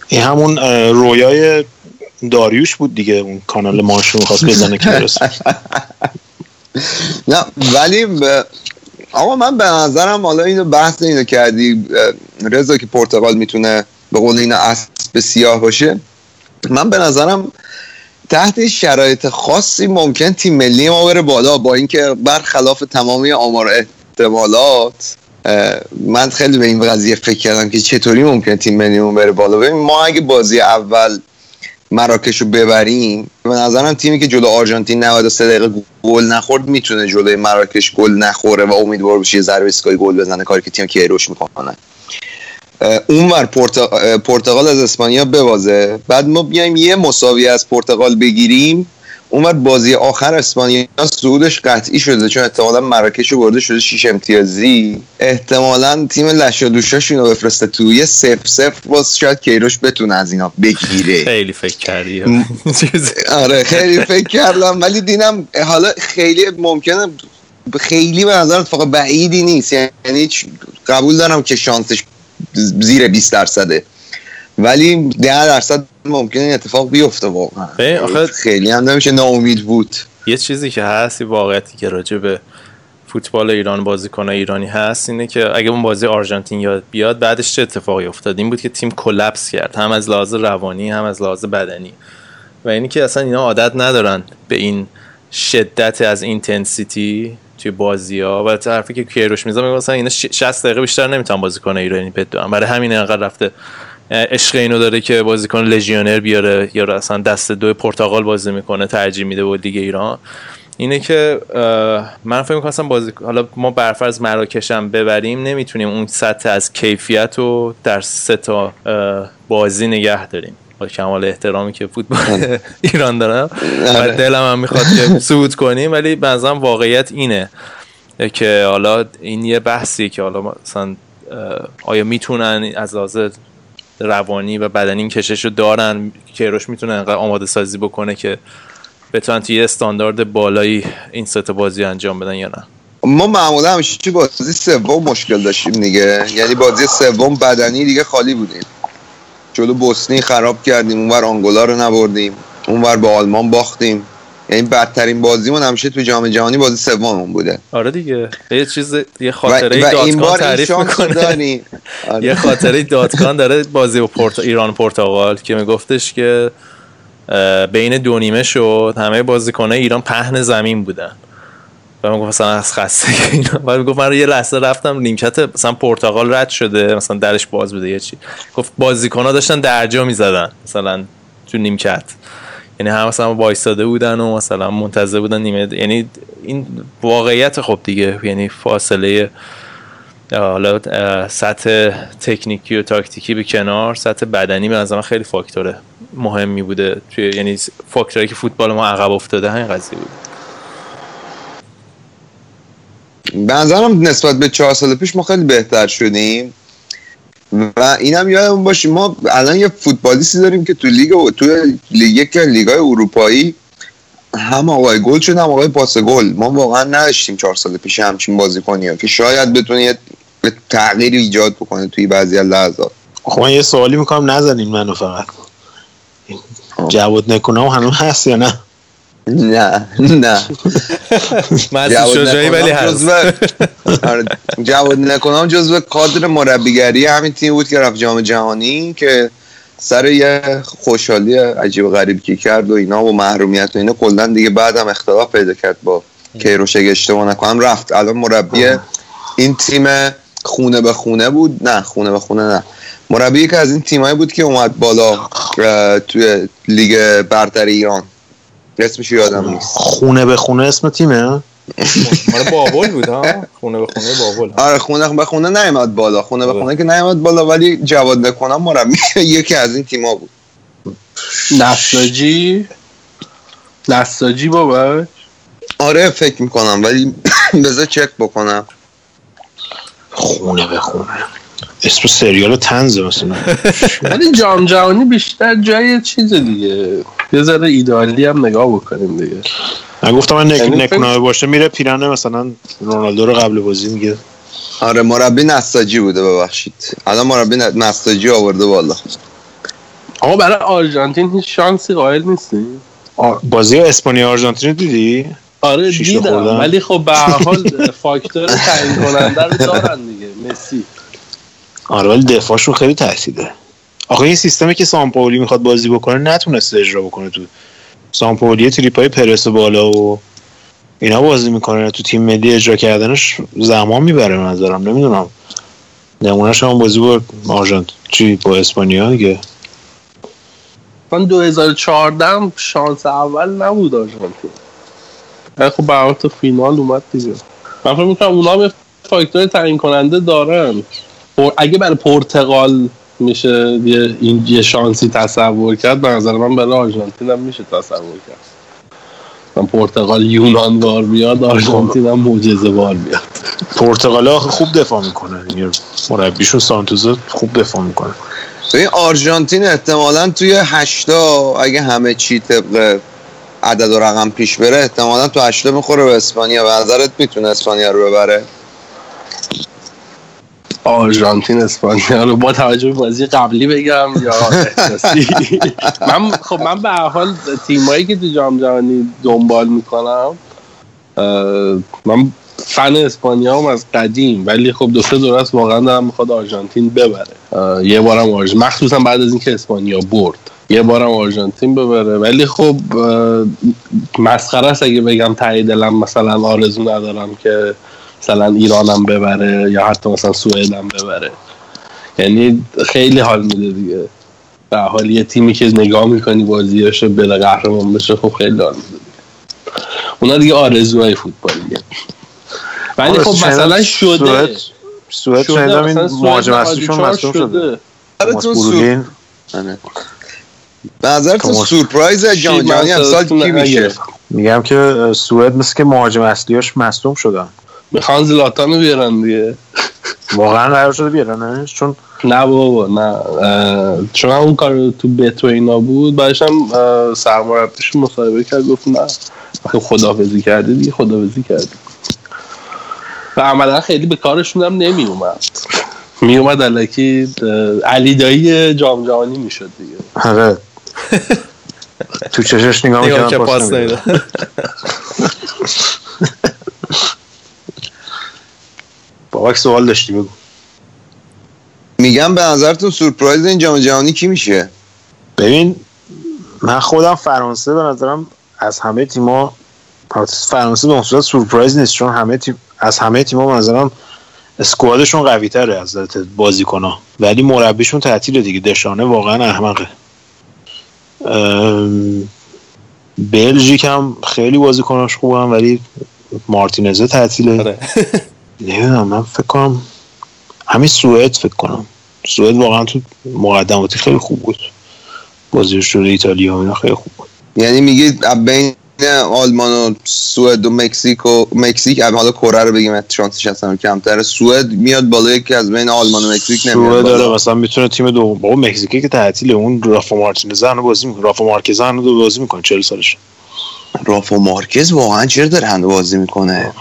این همون رویای داریوش بود دیگه اون کانال ماشو می‌خواست بزنه که نه ولی آقا من به نظرم حالا اینو بحث اینو کردی رضا که پرتغال می‌تونه به قول این اسب سیاه باشه من به نظرم تحت شرایط خاصی ممکن تیم ملی ما بره بالا با اینکه برخلاف تمامی آمار احتمالات من خیلی به این قضیه فکر کردم که چطوری ممکن تیم ملیمون بره بالا. ببین ما اگه بازی اول مراکش رو ببریم. به نظرم تیمی که جلو آرژانتین 93 دقیقه گل نخورد می‌تونه جلوی مراکش گل نخوره و امیدوار بشه ضربه ایستگاهی گل بزنه. کاری که تیم کیروش می‌کنه اونور پرتغال از اسپانیا ببازه. بعد ما بیایم یه مساوی از پرتغال بگیریم. اونور بازی آخر اسپانیا صعودش قطعی شده چون احتمالا مراکش رو برده شده شیش امتیازی. احتمالا تیم لشادوشاشون رو بفرسته تو یه سف سف باز شاید کیروش بتونه از اینا بگیره. خیلی فکر کردی. آره خیلی فکر کردم. ولی دیدم حالا خیلی ممکنه خیلی به نظر اتفاق بعیدی نیست. یعنی قبول دارم که شانسش زیر 20 درصده. ولی 10 درصد ممکنه این اتفاق بیفته واقعا. خیلی هم نمیشه ناامید بود. یه چیزی که هست واقعیتی که راجع به فوتبال ایران بازیکن ایرانی هست اینه که اگه اون بازی آرژانتین یاد بیاد بعدش چه اتفاقی افتاد؟ این بود که تیم collapse کرد هم از لحاظ روانی هم از لحاظ بدنی. و اینی که اصلا اینا عادت ندارن به این شدت از intensity توی بازی ها و طرفی که کیروش میزا میگه مثلا اینا ش- 60 دقیقه بیشتر نمی‌تونن بازیکن ایرانی بدون برای همین انقدر رفته عشق اینو داره که بازیکن لژیونر بیاره یا اصلا دست دو پرتغال بازی می‌کنه ترجیح میده با لیگ ایران. اینه که من فکر می‌کنم بازی حالا ما برفرض مراکش هم ببریم نمی‌تونیم اون سطح از کیفیت رو در سه تا بازی نگه داریم. با کمال احترامی که فوتبال ایران دارم. و آره. دلم هم می‌خواد که صعود کنیم ولی بنظرم واقعیت اینه که حالا این یه بحثیه که حالا مثلا آیا می‌تونن از لحاظ روانی و بدنی این کشش رو دارن کیروش می‌تونه انقدر آماده سازی بکنه که بتونن توی استاندارد بالایی این سه تا بازی انجام بدن یا نه. ما معمولا همیشه چی بازی سوم مشکل داشتیم دیگه. یعنی بازی سوم بدنی دیگه خالی بودیم. جلو بوسنی خراب کردیم اونور آنگولا رو نبردیم اونور به آلمان باختیم. یعنی بدترین بازیمون همیشه تو جام جهانی بازی سوممون بوده. آره دیگه. یه چیز یه و, خاطره و این داتکان بار این تعریف رو می‌کنه. آره. یه خاطره داتکان داره بازی با پورت... ایران پرتغال که میگفتش که بین دو نیمه شد همه بازیکنه ایران پهن زمین بودن. و من گفت مثلا از خستگی اینا. و می‌گفت من یه لحظه رفتم نیمکت مثلا پرتغال رد شده مثلا درش باز بوده یه چی. گفت بازیکن‌ها داشتن درجا می‌زدن مثلا تو نیمکت. یعنی هم مثلا وایساده بودن و مثلا منتظر بودن نیمه یعنی این واقعیت خب دیگه یعنی فاصله حالا سطح تکنیکی و تاکتیکی به کنار سطح بدنی به نظر من خیلی فاکتور مهمی بوده. توی یعنی فاکتوری که فوتبال ما عقب افتاده همین قضیه بود. به نظرم نسبت به چهار سال پیش ما خیلی بهتر شدیم. و اینم یادمون باشه ما الان یه فوتبالیستی داریم که تو لیگ تو لیگ که لیگای اروپایی هم آقای گل شد هم آقای پاس گل. ما واقعا نداشتیم چهار سال پیش همچین بازیکنی که شاید بتونه یه تغییری ایجاد بکنه توی بعضی از لحظات. خب من یه سوالی می‌کنم نزنین منو فقط. جواد نکنم هنوز هست یا نه؟ نه نه. مسعود شجاعی ولی هست. آره، جواد نکنم جزو کادر مربیگری همین تیم بود که رفت جام جهانی که سر یه خوشحالی عجیب غریب که کرد و اینا و محرومیت و اینا. کلا دیگه بعد هم اختلاف پیدا کرد با کیروش اگه اشتباه نکنم. رفت. الان مربی این تیم خونه به خونه بود. نه خونه به خونه نه. مربی که از این تیمایی بود که اومد بالا توی لیگ برتر ایران. اسمش یادم نیست. خونه به خونه اسم تیمه؟ مال بابل بود ها؟ خونه به خونه بابل آره خونه به خونه نیومد بالا. خونه به. خونه که نیومد بالا ولی جواد نکنم مربی. یکی از این تیما بود. نساجی؟ نساجی بابا آره فکر می‌کنم ولی بذار چک بکنم. خونه به خونه. اسم سریال تنزه مثلا. ولی جام جهانی بیشتر جای چیز دیگه. یه ذره ایدئالی هم نگاه بکنیم دیگه. من گفتم من نک... یعنی نکنه باشه میره پیرنه مثلا رونالدو رو قبل بازی میگه. آره مربی نساجی بوده ببخشید. الان مربی نساجی آورده بالا. آقا برای آرژانتین هیچ شانسی قائل نیستی؟ بازی اسپانیا آرژانتین رو دیدی؟ آره دیدم. ولی خب به هر حال فاکتور تعیین کننده رو دارن دیگه مسی. آره ولی دفاعشون خیلی تاثیره آخه این سیستمی که سامپولی می‌خواد بازی بکنه نتونسته اجرا بکنه تو سامپولی تریپای پرس بالا و اینا بازی می‌کنه. تو تیم ملی اجرا کردنش زمان می‌بره به نظرم. نمی‌دونم. نمونهش هم بازی با آرژانت چی؟ با اسپانیا دیگه. من 2014 هم شانس اول نبود آرژانتین ولی خب حال تو فینال اومد دیگه. من فکر می‌کنم اونا هم فاکتور تعیین کننده دارن اگه برای پرتغال میشه یه این یه شانسی تصور کرد به نظر من برای آرژانتین هم میشه تصور کرد. من پرتغال یونان وار بیاد آرژانتین هم معجزه وار بیاد. پرتغال آخه خوب دفاع می‌کنه. مربیشون سانتوزا خوب دفاع می‌کنه. این آرژانتین احتمالا توی هشتا اگه همه چی طبق عدد و رقم پیش بره احتمالا تو هشتا می‌خوره به اسپانیا. به نظرت می‌تونه اسپانیا رو ببره؟ آرژانتین اسپانیا. رو با توجه به بازی قبلی بگم یا احساسی. من خب من به حال تیمایی که تو جام جهانی دنبال می‌کنم من فن اسپانیا هم از قدیم ولی خب دو سه دوره است واقعا دارم می‌خواد آرژانتین ببره. یه بارم آرژانتین مخصوصا بعد از اینکه اسپانیا برد یه بارم آرژانتین ببره. ولی خب مسخره است اگه بگم ته دلم مثلا آرزو ندارم که مثلا ایرانم ببره یا حتی مثلا سوئدم ببره یعنی خیلی حال میده دیگه به حال یه تیمی که نگاه می‌کنی بازیاشو بره قهرمان بشه خب خیلی حال میده دیگه. اونا دیگه آرزوهای فوتبالیه ولی آره، خب مثلا شده سوئد سوئد شده. این مثلا سوئد مهاجم اصلیشون مصدوم شده. برولین آره. به نظرتون سورپرایز جام چی؟ جهانی امسال کی میشه. میگم که سوئد مثل که مهاجم اصلیاش مصدوم شدن می‌خوان زلاتان رو بیارن دیگه. واقعا قرار شده بیارنش؟ چون نه بابا نه. چون اون کار تو بتو اینا بود بعدش هم سرمربیش مصاحبه کرد گفت نه. وقتی خدافزی کردی دیگه خدافزی کردی و عملا خیلی به کارشون هم نمی اومد می اومد علکی علی دایی جام جهانی می‌شد دیگه. آره. تو چشش نگاه می‌کردم پاس پاس نمی‌داد نمی‌داد بابک سوال داشتی بگو. میگم به نظرتون سورپرایز این جام جهانی کی میشه؟ ببین من خودم فرانسه به نظرم از همه تیما فرانسه به اون صورت سورپرایز نیست چون همه تیم از همه تیما به نظرم اسکوادشون قوی تره از نظر بازیکن ولی مربیشون تعطیله دیگه دشانه واقعا احمقه. بلژیک هم خیلی بازیکناش خوبن ولی مارتینزه تعطیله. آره. نمی‌دونم من فکر کنم همین سوئد فکر کنم. سوئد واقعا تو مقدماتی خیلی خوب بود. بازی شده ایتالیا اینا خیلی خوب بود. یعنی میگید بین آلمان و سوئد و مکزیک و مکزیک حالا کره رو بگیم شانسش هستم کمتره. سوئد میاد بالا یکی از بین آلمان و مکزیک نمیاد سوئد داره مثلا می‌تونه تیم دوم بابا مکزیکی که تعطیله اون رافا مارتینز هنو بازی می‌کنه. رافا مارکز دو بازی می‌کنه 40 سالشه رافا مارکز واقعا چرا داره بازی می‌کنه.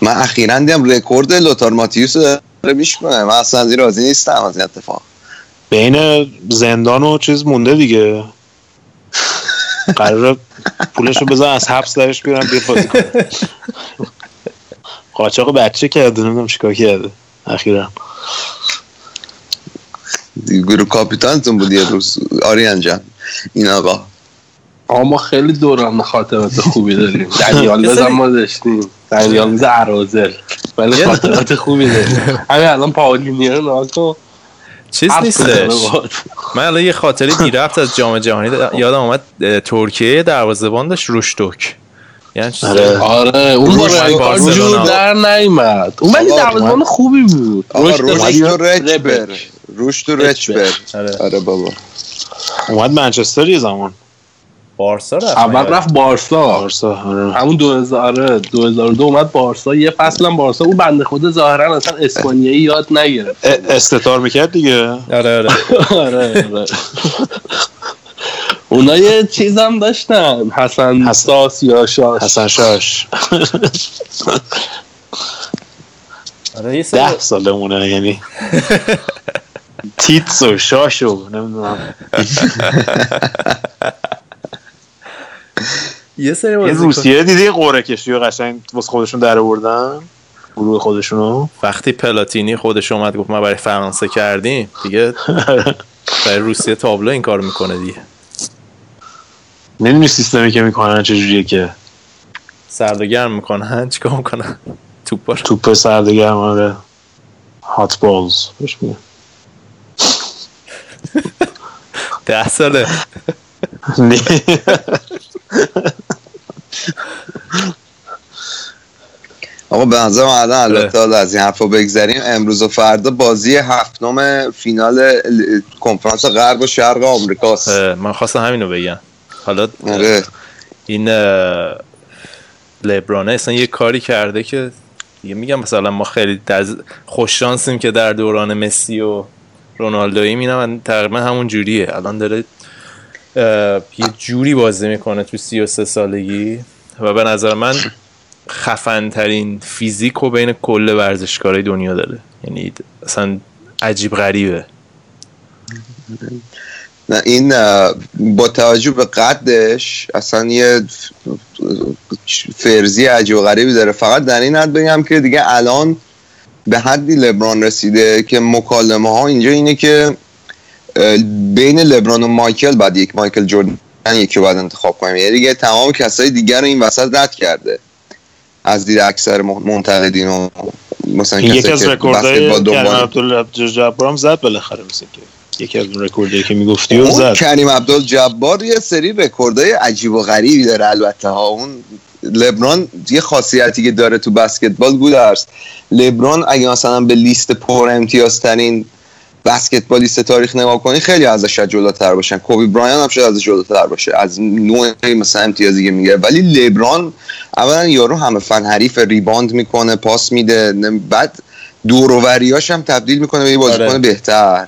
من اخیرا دیدم رکورد لوتار ماتیوس رو داره میشکنه من اصلا از این راضی نیستم از این اتفاق. بین زندان و چیز مونده دیگه. قرار پولشو بزن از حبس درش بیارن بیاد بازی کنه قاچاق بچه کرده نمی‌دونم چیکار کرده. اخیرا. گروه کاپیتانتون بود یه روز. آریان جان این آقا. آقا ما خیلی دوران خاطرات خوبی داریم. دنیال بزن ما داشتیم. دنیال میز عرازل ولی خاطرات خوبی داریم. همین الان پاولینی رو نگاه کن چیز نیستش. من الان یه خاطره بی از جام جهانی یادم اومد ترکیه دروازه‌بان داشت روشتوک یعنی آره. آره اون بارسلونا. در نیومد. اون ولی دروازه‌بان خوبی بود. تو رچبر. روش تو رچبر آره. آره بابا. اومد منچستر یه زمان. بارسا رفت اول؟ رفت بارسا. بارسا آره. همون 2000 2002 اومد بارسا. یه فصل هم بارسا. اون بنده خود ظاهرا اصلا اسپانیایی یاد نگرفت. استتار می‌کرد دیگه؟ آره آره. آره آره. اونا یه چیز هم داشتن. حسن حسن. ساس یا شاش. حسن شاش. آره یه ده سالمونه یعنی. تیتس و شاش و نمی‌دونم. یه سری روسیه دیدی قرعه کشی و قشنگ واسه خودشون در آوردن؟ گروه خودشونو؟ وقتی پلاتینی خودش اومد گفت ما برای فرانسه کردیم دیگه برای روسیه تابلو این کار می‌کنه دیگه. نمی‌دونی سیستمی که می‌کنن چجوریه که؟ سرد و گرم می‌کنن چیکار می‌کنن؟ توپ توپ سرد و گرم آره. هات بالز بهش میگن. ده ساله. آقا به نظر من الان البته حالا از این حرفا بگذریم. امروز و فردا بازی هفتم فینال ال- کنفرانس غرب و شرق آمریکاست من خواستم همینو بگم. حالا آره. این لبرانه اصلا یه کاری کرده که میگم مثلا ما خیلی دز... خوششانسیم که در دوران مسی و رونالدوی مینا تقریبا همون جوریه. الان داره یه جوری بازی می‌کنه تو 33 سالگی و به نظر من خفن ترین فیزیک رو بین کل ورزشکارای دنیا داره. یعنی اصلا عجیب غریبه. نه این با توجه به قدش اصلا یه فرزی عجیب و غریبی داره. فقط در این حد بگم که دیگه الان به حدی لبران رسیده که مکالمه ها اینجا اینه که بین لبران و مایکل بعد یک مایکل جوردن یکی رو باید انتخاب کنیم. یعنی دیگه تمام کسای دیگر رو این وسط رد کرده. از دید اکثر منتقدین و مثلا یکی از که رکوردهای کریم عبدالجبار زد بالاخره مثل که. یکی از اون رکوردهایی که می‌گفتی و اون زد. کریم عبدالجبار یه سری رکوردهای عجیب و غریبی داره البته ها. اون لبرون یه خاصیتی که داره تو بسکتبال گودرز لبرون اگه مثلا به لیست پر امتیازترین بسکتبالیست تاریخ نگاه کنی خیلی ازش جلوتر باشن. کوبی برایانت هم شاید ازش جلوتر باشه. از نوع مثلا امتیازی که می‌گیره. ولی لبرون اولا یارو همه فن حریف rebound می‌کنه پاس میده بعد دوروریاش هم تبدیل می‌کنه به یه بازیکن آره. بهتر.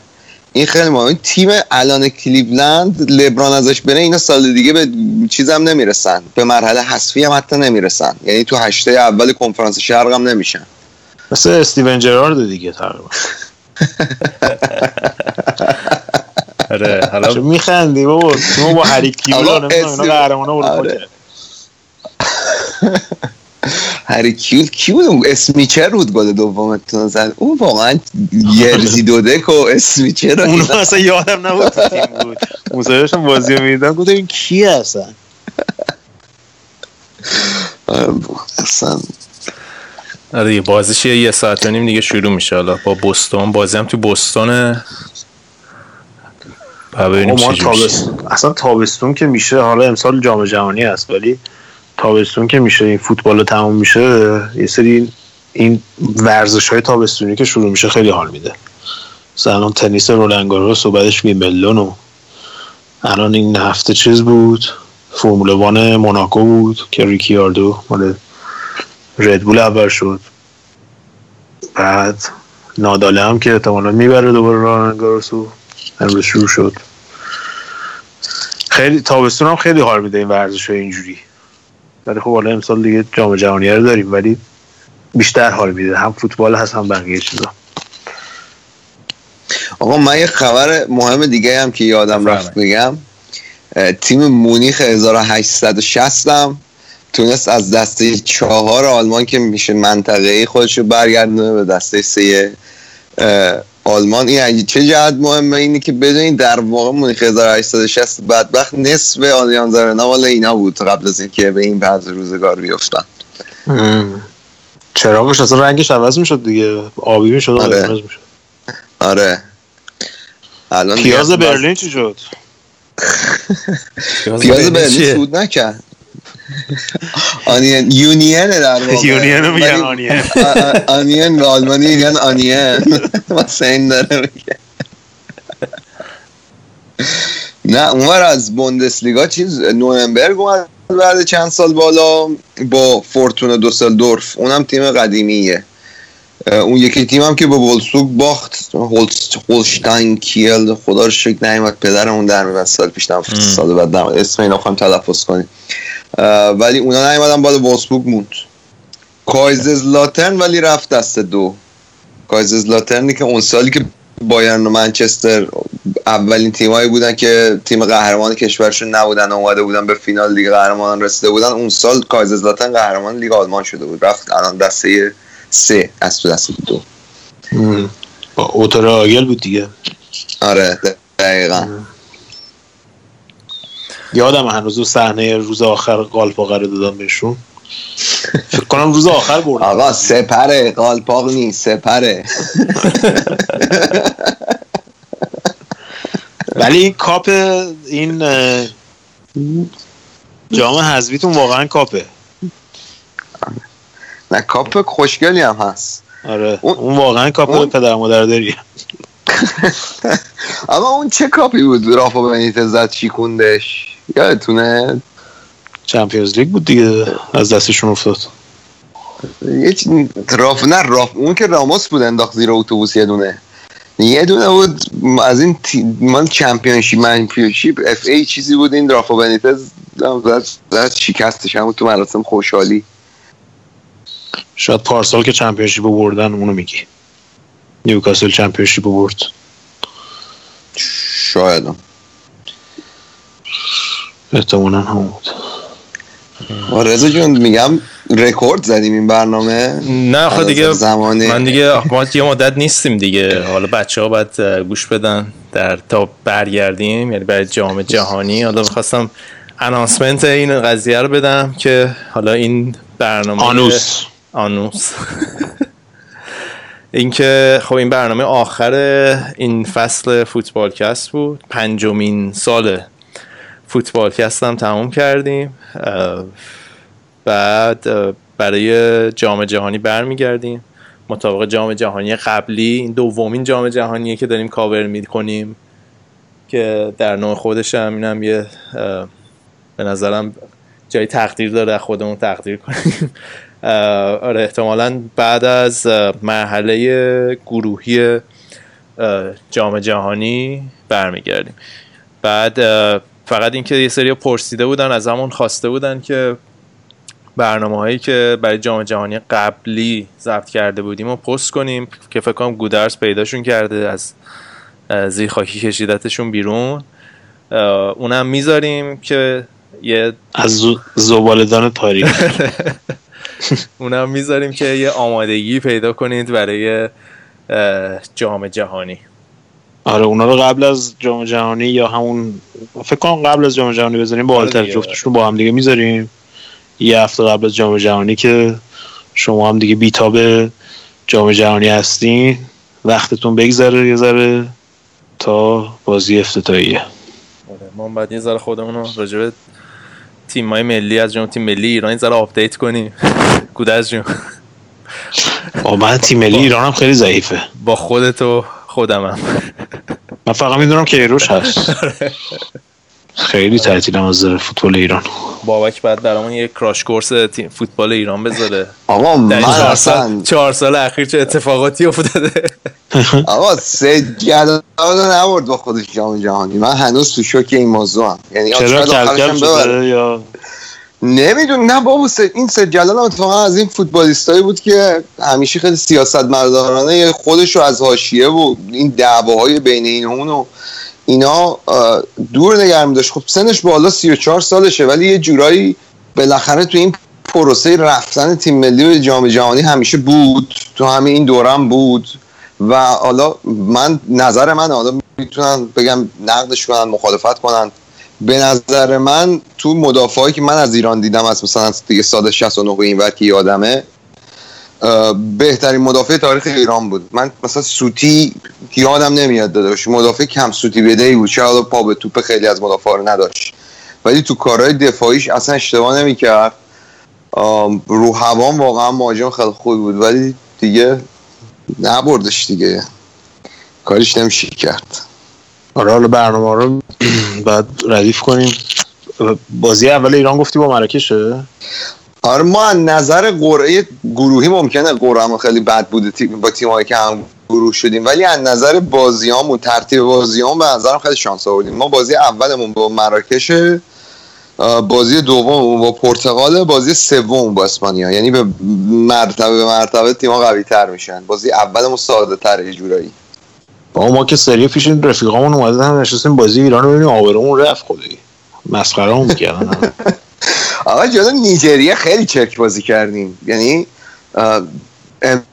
این خیلی مهمه. این تیم الان کلیولند لبران ازش بره اینا سال دیگه به چیزم نمی‌رسن. به مرحله حذفی هم حتی نمی‌رسن. یعنی تو هشته اول کنفرانس شرق هم نمیشن. مثل استیون جرارد دیگه تقریبا. آره حالا میخندی بابا؟ تیم با هری کیول آقا، و نمی‌دونم اینا اسم- قهرمان اروپا آره. کرد. هری کیول کی بود اون اسمیچر بود گل دومتون زد اون واقعا یرزی دودک و اسمیچر اونو اصلا یادم نبود تیم بود. مصاحبهشم بازی می‌دیدم گفتم این کی هستن اصلا آره دیگه بازیش یه ساعت و نیم دیگه شروع میشه حالا. با بوستون بازی هم تو میشه. تابستون اصلا تابستون که میشه حالا امسال جام جهانی هست ولی تابستون که میشه این فوتبال تموم میشه یه سری این ورزش های تابستونی که شروع میشه خیلی حال میده. مثلا تنیس رولنگاروس و بعدش ویمبلدون و الان این هفته چیز بود؟ فرمول وان موناکو بود که ریکیاردو مال ردبول اول شد. بعد ناداله هم که احتمالا می‌بره دوباره رولنگاروس رو امروز شروع شد. خیلی تابستون هم خیلی حال میده این ورزش های اینجوری. ولی خب حالا امسال دیگه جام جهانی رو داریم ولی بیشتر حال میده. هم فوتبال هست هم بقیه چیزا. آقا من یه خبر مهم دیگه هم که یادم رفت بگم. اه، تیم مونیخ 1860 هم تونست از دسته چهار آلمان که میشه منطقه خودش رو برگردونه به دسته سه آلمان. این چه جهت مهمه اینه که بدونید در واقع مونیخ 1860 بدبخت نصف آلیانز آرنا مال اینا بود قبل از اینکه به این بعض روزگار بیفتن. چراغش اصلا رنگش عوض می‌شد دیگه. آبی می‌شد و آره. قرمز می‌شد. آره. الان پیاز برلین چی شد؟ پیاز برلین؟ سود نکرد. آنین یونین در واقع یونین رو میگن آنین. آنین به آلمانی میگن آنین واسه این داره میگه نه اونور از بوندسلیگا چیز نورنبرگ اومد بعد چند سال بالا با فورتونا دوسلدورف اونم تیم قدیمیه. اون یکی تیم هم که به ولسوگ باخت. هولشتاین کیل خدا رو شکر نیومد پدرمون در میبند سال پیش سال بعد اسم اینا خواهیم تلفظ کنیم. ولی اونا نیومدن بالا. وولسبورگ موند. کایززلاترن ولی رفت دست دو. کایززلاترنی که اون سالی که بایرن و منچستر اولین تیمایی بودن که تیم قهرمان کشورشون نبودن اومده بودن به فینال لیگ قهرمانان رسیده بودن اون سال کایززلاترن قهرمان لیگ آلمان شده بود. رفت الان دسته سه از تو دسته دو. با اتو رهاگل بود دیگه. آره دقیقا. یادم هنوز صحنه روز آخر قالپاقه رو دادم بهشون. فکر کنم روز آخر بردن آقا سپره. قالپاق نیست سپره. ولی این کاپ این جام حذفیتون واقعا کاپه. نه کاپ خوشگلی هم هست. آره اون- اون واقعا کاپ اون- پدر مادر داری. اما اون چه کاپی بود رافا بنیتز زد شکوندش یادتونه؟ Champions League بود دیگه از دستشون افتاد. یه راف نه راف اون که راموس بود انداخت زیر اتوبوس یه دونه. یه دونه بود از این تی... مال Championship منپیونشیپ FA چیزی بود این رافا بنیتز زد شکستش هم تو مراسم خوشحالی. شاید پارسال که چمپیونشیپ رو بردن اونو میگی. نیوکاسل چمپیونشیپ رو برد. شاید. هم. احتمالا هم بود. رضا جون میگم رکورد زدیم این برنامه. نه خب دیگه زمانی. من دیگه ما یه مدت نیستیم دیگه. حالا بچه ها باید گوش بدن. در تا برگردیم یعنی برای جام جهانی. حالا می‌خواستم انانسمنت این قضیه رو بدم که حالا این برنامه آنوس. آنوس. اینکه خب این برنامه آخر این فصل فوتبالکست بود. پنجمین سال فوتبالکست هم تموم کردیم. بعد برای جام جهانی برمیگردیم. مطابق جام جهانی قبلی این دومین جام جهانیه که داریم کاور می‌کنیم که در نوع خودش هم اینم یه به نظرم جای تقدیر داره خودمون تقدیر کنیم. آره احتمالا بعد از مرحله گروهی جام جهانی برمیگردیم. بعد فقط اینکه یه سری پرسیده بودن از همون خواسته بودن که برنامه هایی که برای جام جهانی قبلی ضبط کرده بودیم و پست کنیم که فکر کنم گودرس پیداشون کرده از زیر خاکی کشیدتشون بیرون. اونم می‌ذاریم که یه از زبالدان تاریخ. اونم می‌ذاریم که یه آمادگی پیدا کنید برای جام جهانی. آره اونا رو قبل از جام جهانی یا همون فکر کنم قبل از جام جهانی بذاریم با آره آلتر دیگه. جفتشون با هم دیگه می‌ذاریم. یه هفته قبل از جام جهانی که شما هم دیگه بیتاب جام جهانی هستین وقتتون بگذره یه ذره تا بازی افتتاحیه. آره، ما باید یه ذره خودمون رو راجع به تیم های ملی از جمله تیم ملی ایران ذره update کنیم. گودرز جون. با من تیم ملی ایران هم خیلی ضعیفه. با خودت و خودمم. من فقط می‌دونم که کیروش هست. خیلی تعطیلم از فوتبال ایران. بابک بعد برامون یه crash course تیم فوتبال ایران بذاره. آقا من چهار اصلا سال, چهار سال اخیر چه اتفاقاتی افتاده؟ آقا سه جلال رو نبرد با خودش جام جهانی. من هنوز تو شوک این موضوع هم. یعنی چرا کلکل یا؟ نمیدون نه بابا سه- این سه جلال هم اتفاقا از این فوتبالیستایی بود که همیشه خیلی سیاست مدارانه خودش رو از حاشیه و این دعواهای بین این و اون و اینا دور نگه داشت خب سنش بالا 34 سالشه ولی یه جورایی بالاخره تو این پروسه رفتن تیم ملی به جام جهانی همیشه بود تو همین این دورم بود. و حالا من نظر من حالا می‌تونن بگم نقدش کنن مخالفت کنن. به نظر من تو مدافعایی که من از ایران دیدم از مثلا دیگه سال 69 به این ور که یادمه بهترین مدافع تاریخ ایران بود. من مثلا سوتی یادم نمیاد داداش مدافع کم سوتی بده ای بود. شاید پا به توپ خیلی از مدافع رو نداشت. ولی تو کارهای دفاعیش اصلا اشتباه نمی‌کرد. رو هوام واقعا مهاجم خیلی خوبی بود. ولی دیگه نبردش دیگه. کاریش نمیشه کرد. آره حالا برنامه رو بعد ردیف کنیم. بازی اول ایران گفتی با مراکشه؟ آره ما از نظر قرعه گروهی ممکنه قرعه خیلی بد بوده با تیمایی که هم گروه شدیم. ولی از نظر بازیامون ترتیب بازیامون به نظرم خیلی شانس آوردیم. ما بازی اولمون با مراکش بازی دوم با پرتغال بازی سوم با اسپانیا. یعنی به مرتبه به مرتبه تیم‌ها قوی تر میشن. بازی اولمون ساده تر جورایی. با ما که سری پیش رفیقامون اومدن نشستیم بازی ایران رو ببینیم. آبرومون رفت خدایی. مسخره هم می‌کردن. آقا جلو نیجریه خیلی چرک بازی کردیم. یعنی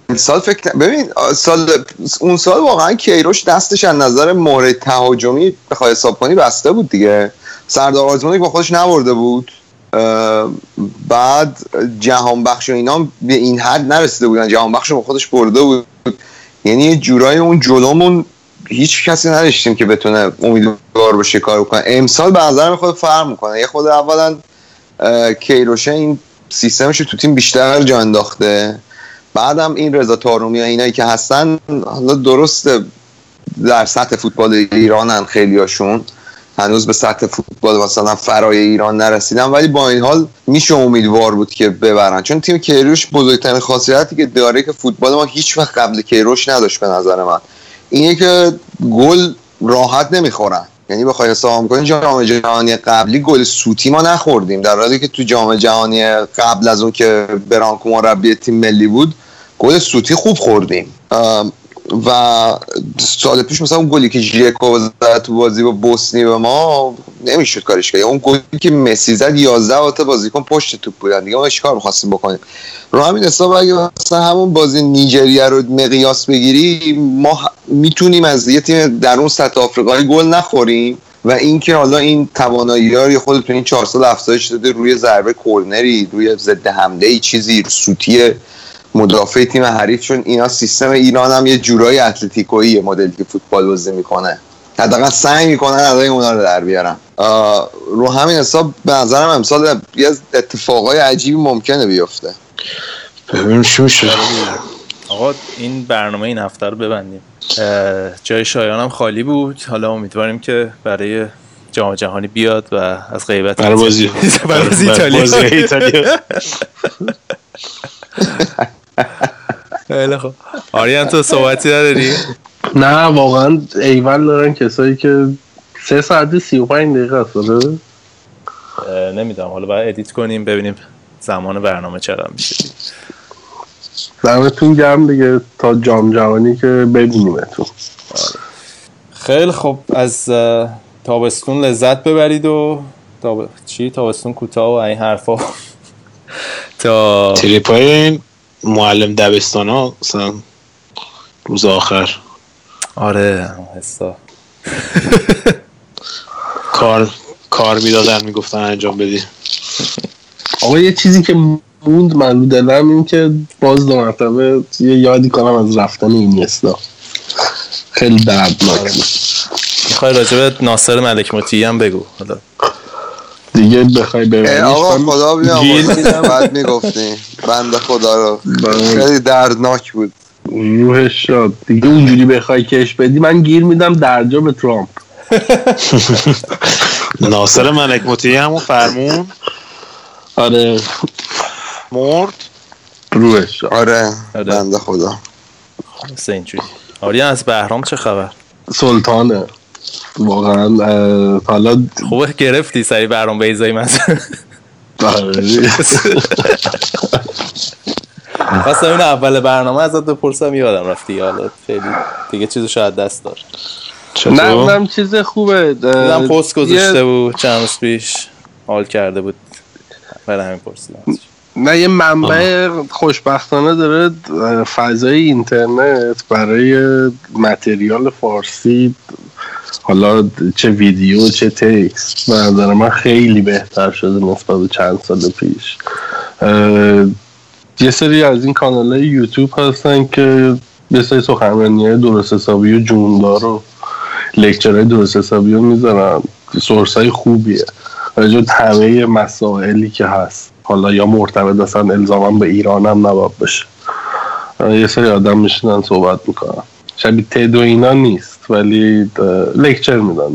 امسال فکر ببین سال اون سال واقعا کیروش دستش از نظر مورد تهاجمی بخوای حساب کنی بسته بود دیگه. سردار آزمونی با خودش نبرده بود. بعد جهان بخش و اینا به این حد نرسیده بودن. جهان بخش با خودش برده بود. یعنی جورای اون جلومون هیچ کسی نداشتیم که بتونه امیدوار باشه کار کنه. امسال به نظر خود فرق می‌کنه. یه خود اولا کیروشه این سیستمش تو تیم بیشتر جا انداخته. بعدم این رضا تارومی و اینایی که هستن حالا درسته در سطح فوتبال ایرانن خیلیاشون. هنوز به سطح فوتبال مثلا فرای ایران نرسیدن ولی با این حال میشه امیدوار بود که ببرن. چون تیم کیروش بزرگترین خاصیتی که داره که فوتبال ما هیچ وقت قبل کیروش نداشت به نظر من. اینه که گل راحت نمی‌خورن. یعنی بخوای حساب کنی جام جهانی قبلی گل سوتی ما نخوردیم. در حالی که تو جام جهانی قبل از اون که برانکو مربی تیم ملی بود گل سوتی خوب خوردیم. و سال پیش مثلا اون گلی که ژیکو زد تو بازی با بوسنی به ما نمی‌شد کارش کرد. اون گلی که مسی زد 11 تا بازیکن پشت توپ بودن. دیگه ما چیکار می‌خواستیم بکنیم. رو همین حساب اگه مثلا همون بازی نیجریه رو مقیاس بگیری ما می‌تونیم از یه تیم در اون سطح آفریقایی گل نخوریم و اینکه حالا این توانایی ها خود تو این چهار سال افزایش داده روی ضربه کرنری روی ضد حمله ای چیزی سوتی مدافع تیم حریف چون اینا سیستم ایران هم یه جورایی اتلتیکویی مدلی که فوتبال بازی می‌کنه. حداقل سعی می‌کنن ادای اونا رو در بیارن. رو همین حساب به نظرم امسال یه اتفاقای عجیبی ممکنه بیفته. ببینیم چی میشه. آقا این برنامه این هفته رو ببندیم. جای شایان هم خالی بود. حالا امیدواریم که برای جام جهانی بیاد و از غیبت برای بازی. برای بازی ایتالیا. خیلی خوب. آریان تو صحبتی نداری؟ نه واقعا ایول دارن کسایی که سه ساعت سی و پنج دقیقه است آره؟ نمی‌دونم. حالا باید edit کنیم ببینیم زمان برنامه چقدر میشه. دمتون گرم دیگه تا جام جهانی که ببینیمتون خیلی خوب. از تابستون لذت ببرید و تاب... چی؟ تابستون کوتاه و این حرفا. تا تریپ معلم دبستان ها مثلا روز آخر. آره حسا. کار کار می‌دادن می‌گفتن انجام بدی. آقا یه چیزی که موند من رو دلم این که باز دو مرتبه یه یادی کنم از رفتن اینیستا خیلی دردناک می‌خوای راجب ناصر ملک مطیعی هم بگو. حالا. دیگه بخوای ببریش آقا من خدا میدم بعد می‌گفتی بنده خدا رو. بله. خیلی دردناک بود. روحش شد دیگه اونجوری بخوای کش بدی من گیر میدم درجا به ترامپ. ناصر ملک مطیعی همون فرمون. آره. مرد. روحش آره آره. بنده خدا. مثل اینجوری. آریا از بهرام چه خبر؟ سلطانه. واقعا حالا خوبه گرفتی سری بهرام بیزایی من آره. خواستم این اول برنامه ازت بپرسم یادم رفتی حالا خیلی دیگه چیزو شاید دست دار نه؟ اونم چیز خوبه دیدم پست گذاشته بود چند روز پیش حال کرده بود برای همین پرسیدم نه یه منبع خوشبختانه داره فضای اینترنت برای متریال فارسی حالا چه ویدیو چه تکست به نظر من خیلی بهتر شده نسبت به چند سال پیش. یه سری از این کانال های یوتیوب هستن که یه سری سخنرانی های درست حسابی و جوندار و لکچر های درست حسابی رو می‌ذارن. سورس های خوبیه. راجع همه مسائلی که هست. حالا یا مرتبط اصلا الزاما به ایران هم نباید بشه یه سری آدم میشینن صحبت می‌کنن. شبیه تد و اینا نیست ولی لکچر میدن.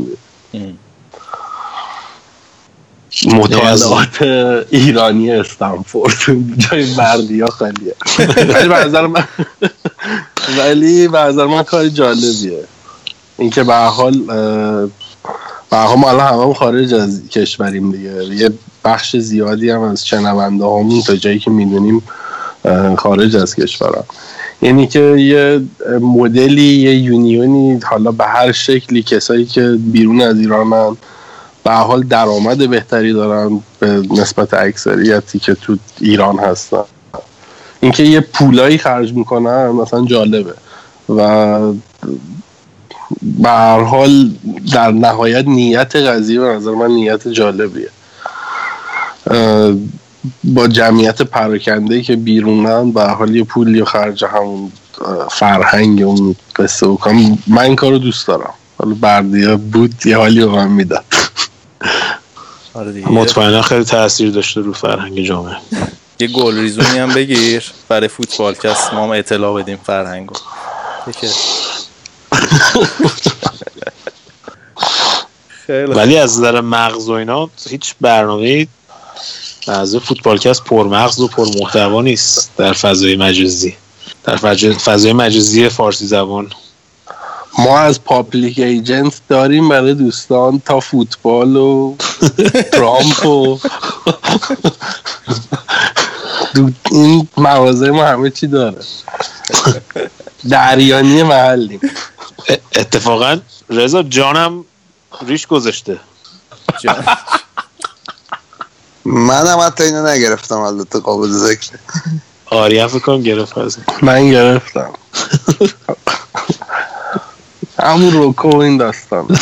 مطالعات ایرانی استنفورد. جای بردی ها خالیه. ولی به نظر من ولی به نظر من کار جالبیه. اینکه به حال به حال ما الان همه خارج از کشوریم دیگه. یه بخش زیادی هم از شنونده همون تا جایی که می‌دونیم خارج از کشورم. یعنی که یه مدلی یه یونیونی حالا به هر شکلی کسایی که بیرون از ایرانن به هر حال درآمد بهتری دارن به نسبت اکثریتی که تو ایران هستن. اینکه یه پولایی خرج می‌کنن مثلا جالبه. و به هر حال در نهایت نیت قضیه به نظر من نیت جالبیه. با جمعیت پراکنده که بیرونن به حال یه پولی و خرج همون فرهنگ اون قصه بکنم من این کار رو دوست دارم. حالا بردیا بود یه حالی به من می‌داد. آره مطمئنا خیلی تاثیر داشته رو فرهنگ جامعه. یه گل ریزونی هم بگیر. برای فوتبال کس ما هم اطلاع بدیم فرهنگو. ولی از نظر مغز و اینا هیچ برنامه از فوتبالکست پرمغز و پرمحتوا نیست در فضای مجازی. در فضای مجازی فارسی زبان. ما از Public Agent داریم برای دوستان تا فوتبال و ترامپ و دو- این مغازه ما همه چی داره. دریانی محلی. ا- اتفاقا رضا جانم ریش گذاشته جان. منم حتی اینو نگرفتم البته قابل ذکر آریان فکر کنم گرفت. من گرفتم همون روکو و این داستان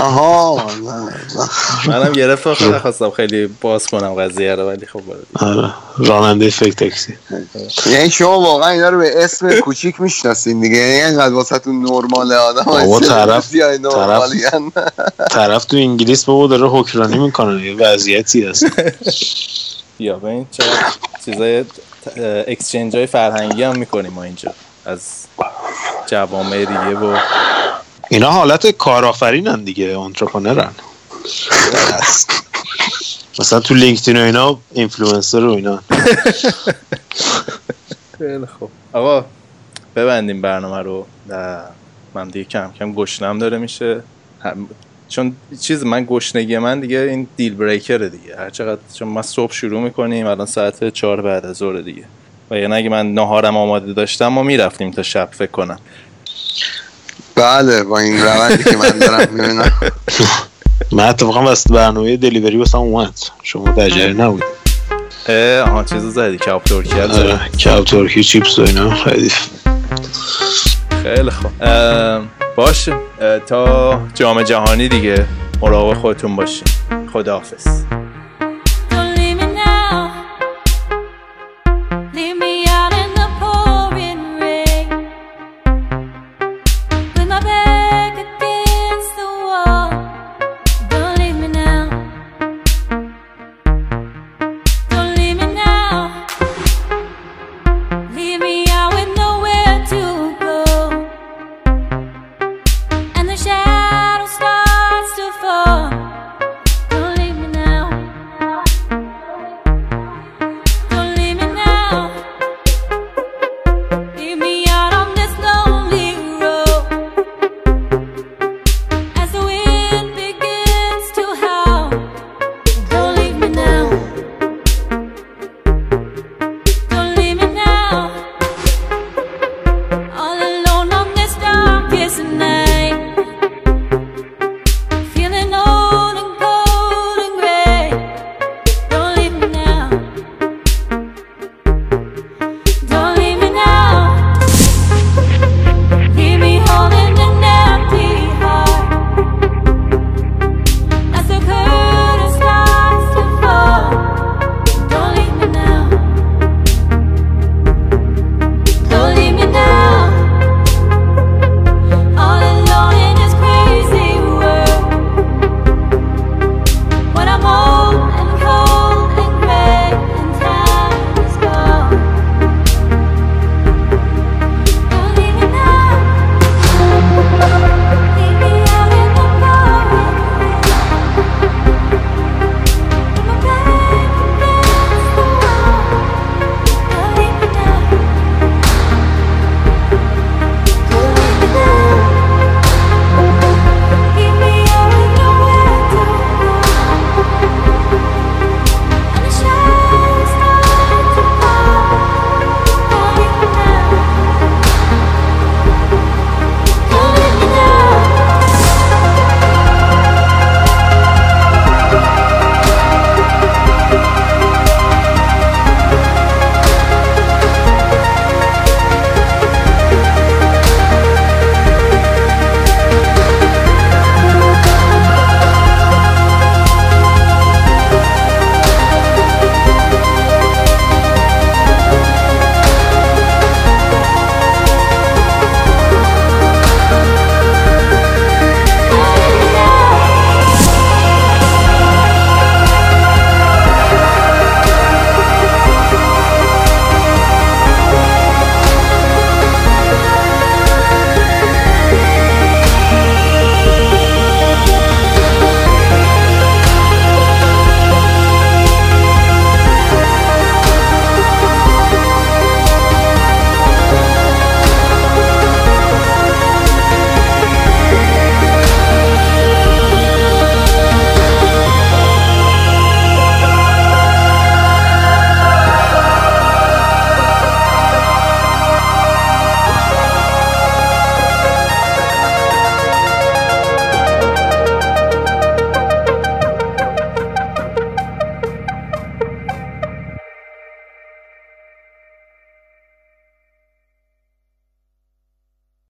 آها. منم گرفتم خیلی خواستم خیلی باز کنم قضیه رو ولی خب. آره راننده فکر تاکسی یعنی شما واقعا اینا رو به اسم کوچیک می‌شناسین دیگه یعنی اینقدر واسهتون نرماله آدم بابا، طرف- های نرمالین طرف تو انگلیس بابا داره حکمرانی می‌کنه یه وضعیتی هست یا به این چه چیزای exchange های فرهنگی هم می‌کنیم ما اینجا از جوامع دیگه و اینا حالت کارآفرینن دیگه entrepreneur ن. مثلا تو لینکدین و اینا اینفلوئنسر و اینا. خیلی خوب. آقا ببندیم برنامه رو. و من دیگه کم کم گشنم داره میشه. چون چیز من گشنگی من دیگه این deal breaker ه دیگه. هر چقدر چون ما صبح شروع می‌کنیم الان ساعت چهار بعد از ظهر دیگه. و یعنی اگه من نهارم آماده داشتم ما می‌رفتیم تا شب فکر کنم. بله با این روندی که من دارم می‌بینم. من اتفاقا واسه برنامه دلیوری واسه اومد. شما در جریان نبود اه آها چیزو زدی کاپ ترکی هم زدی. آره کب ترکی چیپس و اینا. خیلی. خیلی خوب. باشه. اه، تا جام جهانی دیگه. مراقب خودتون باشین. خداحافظ.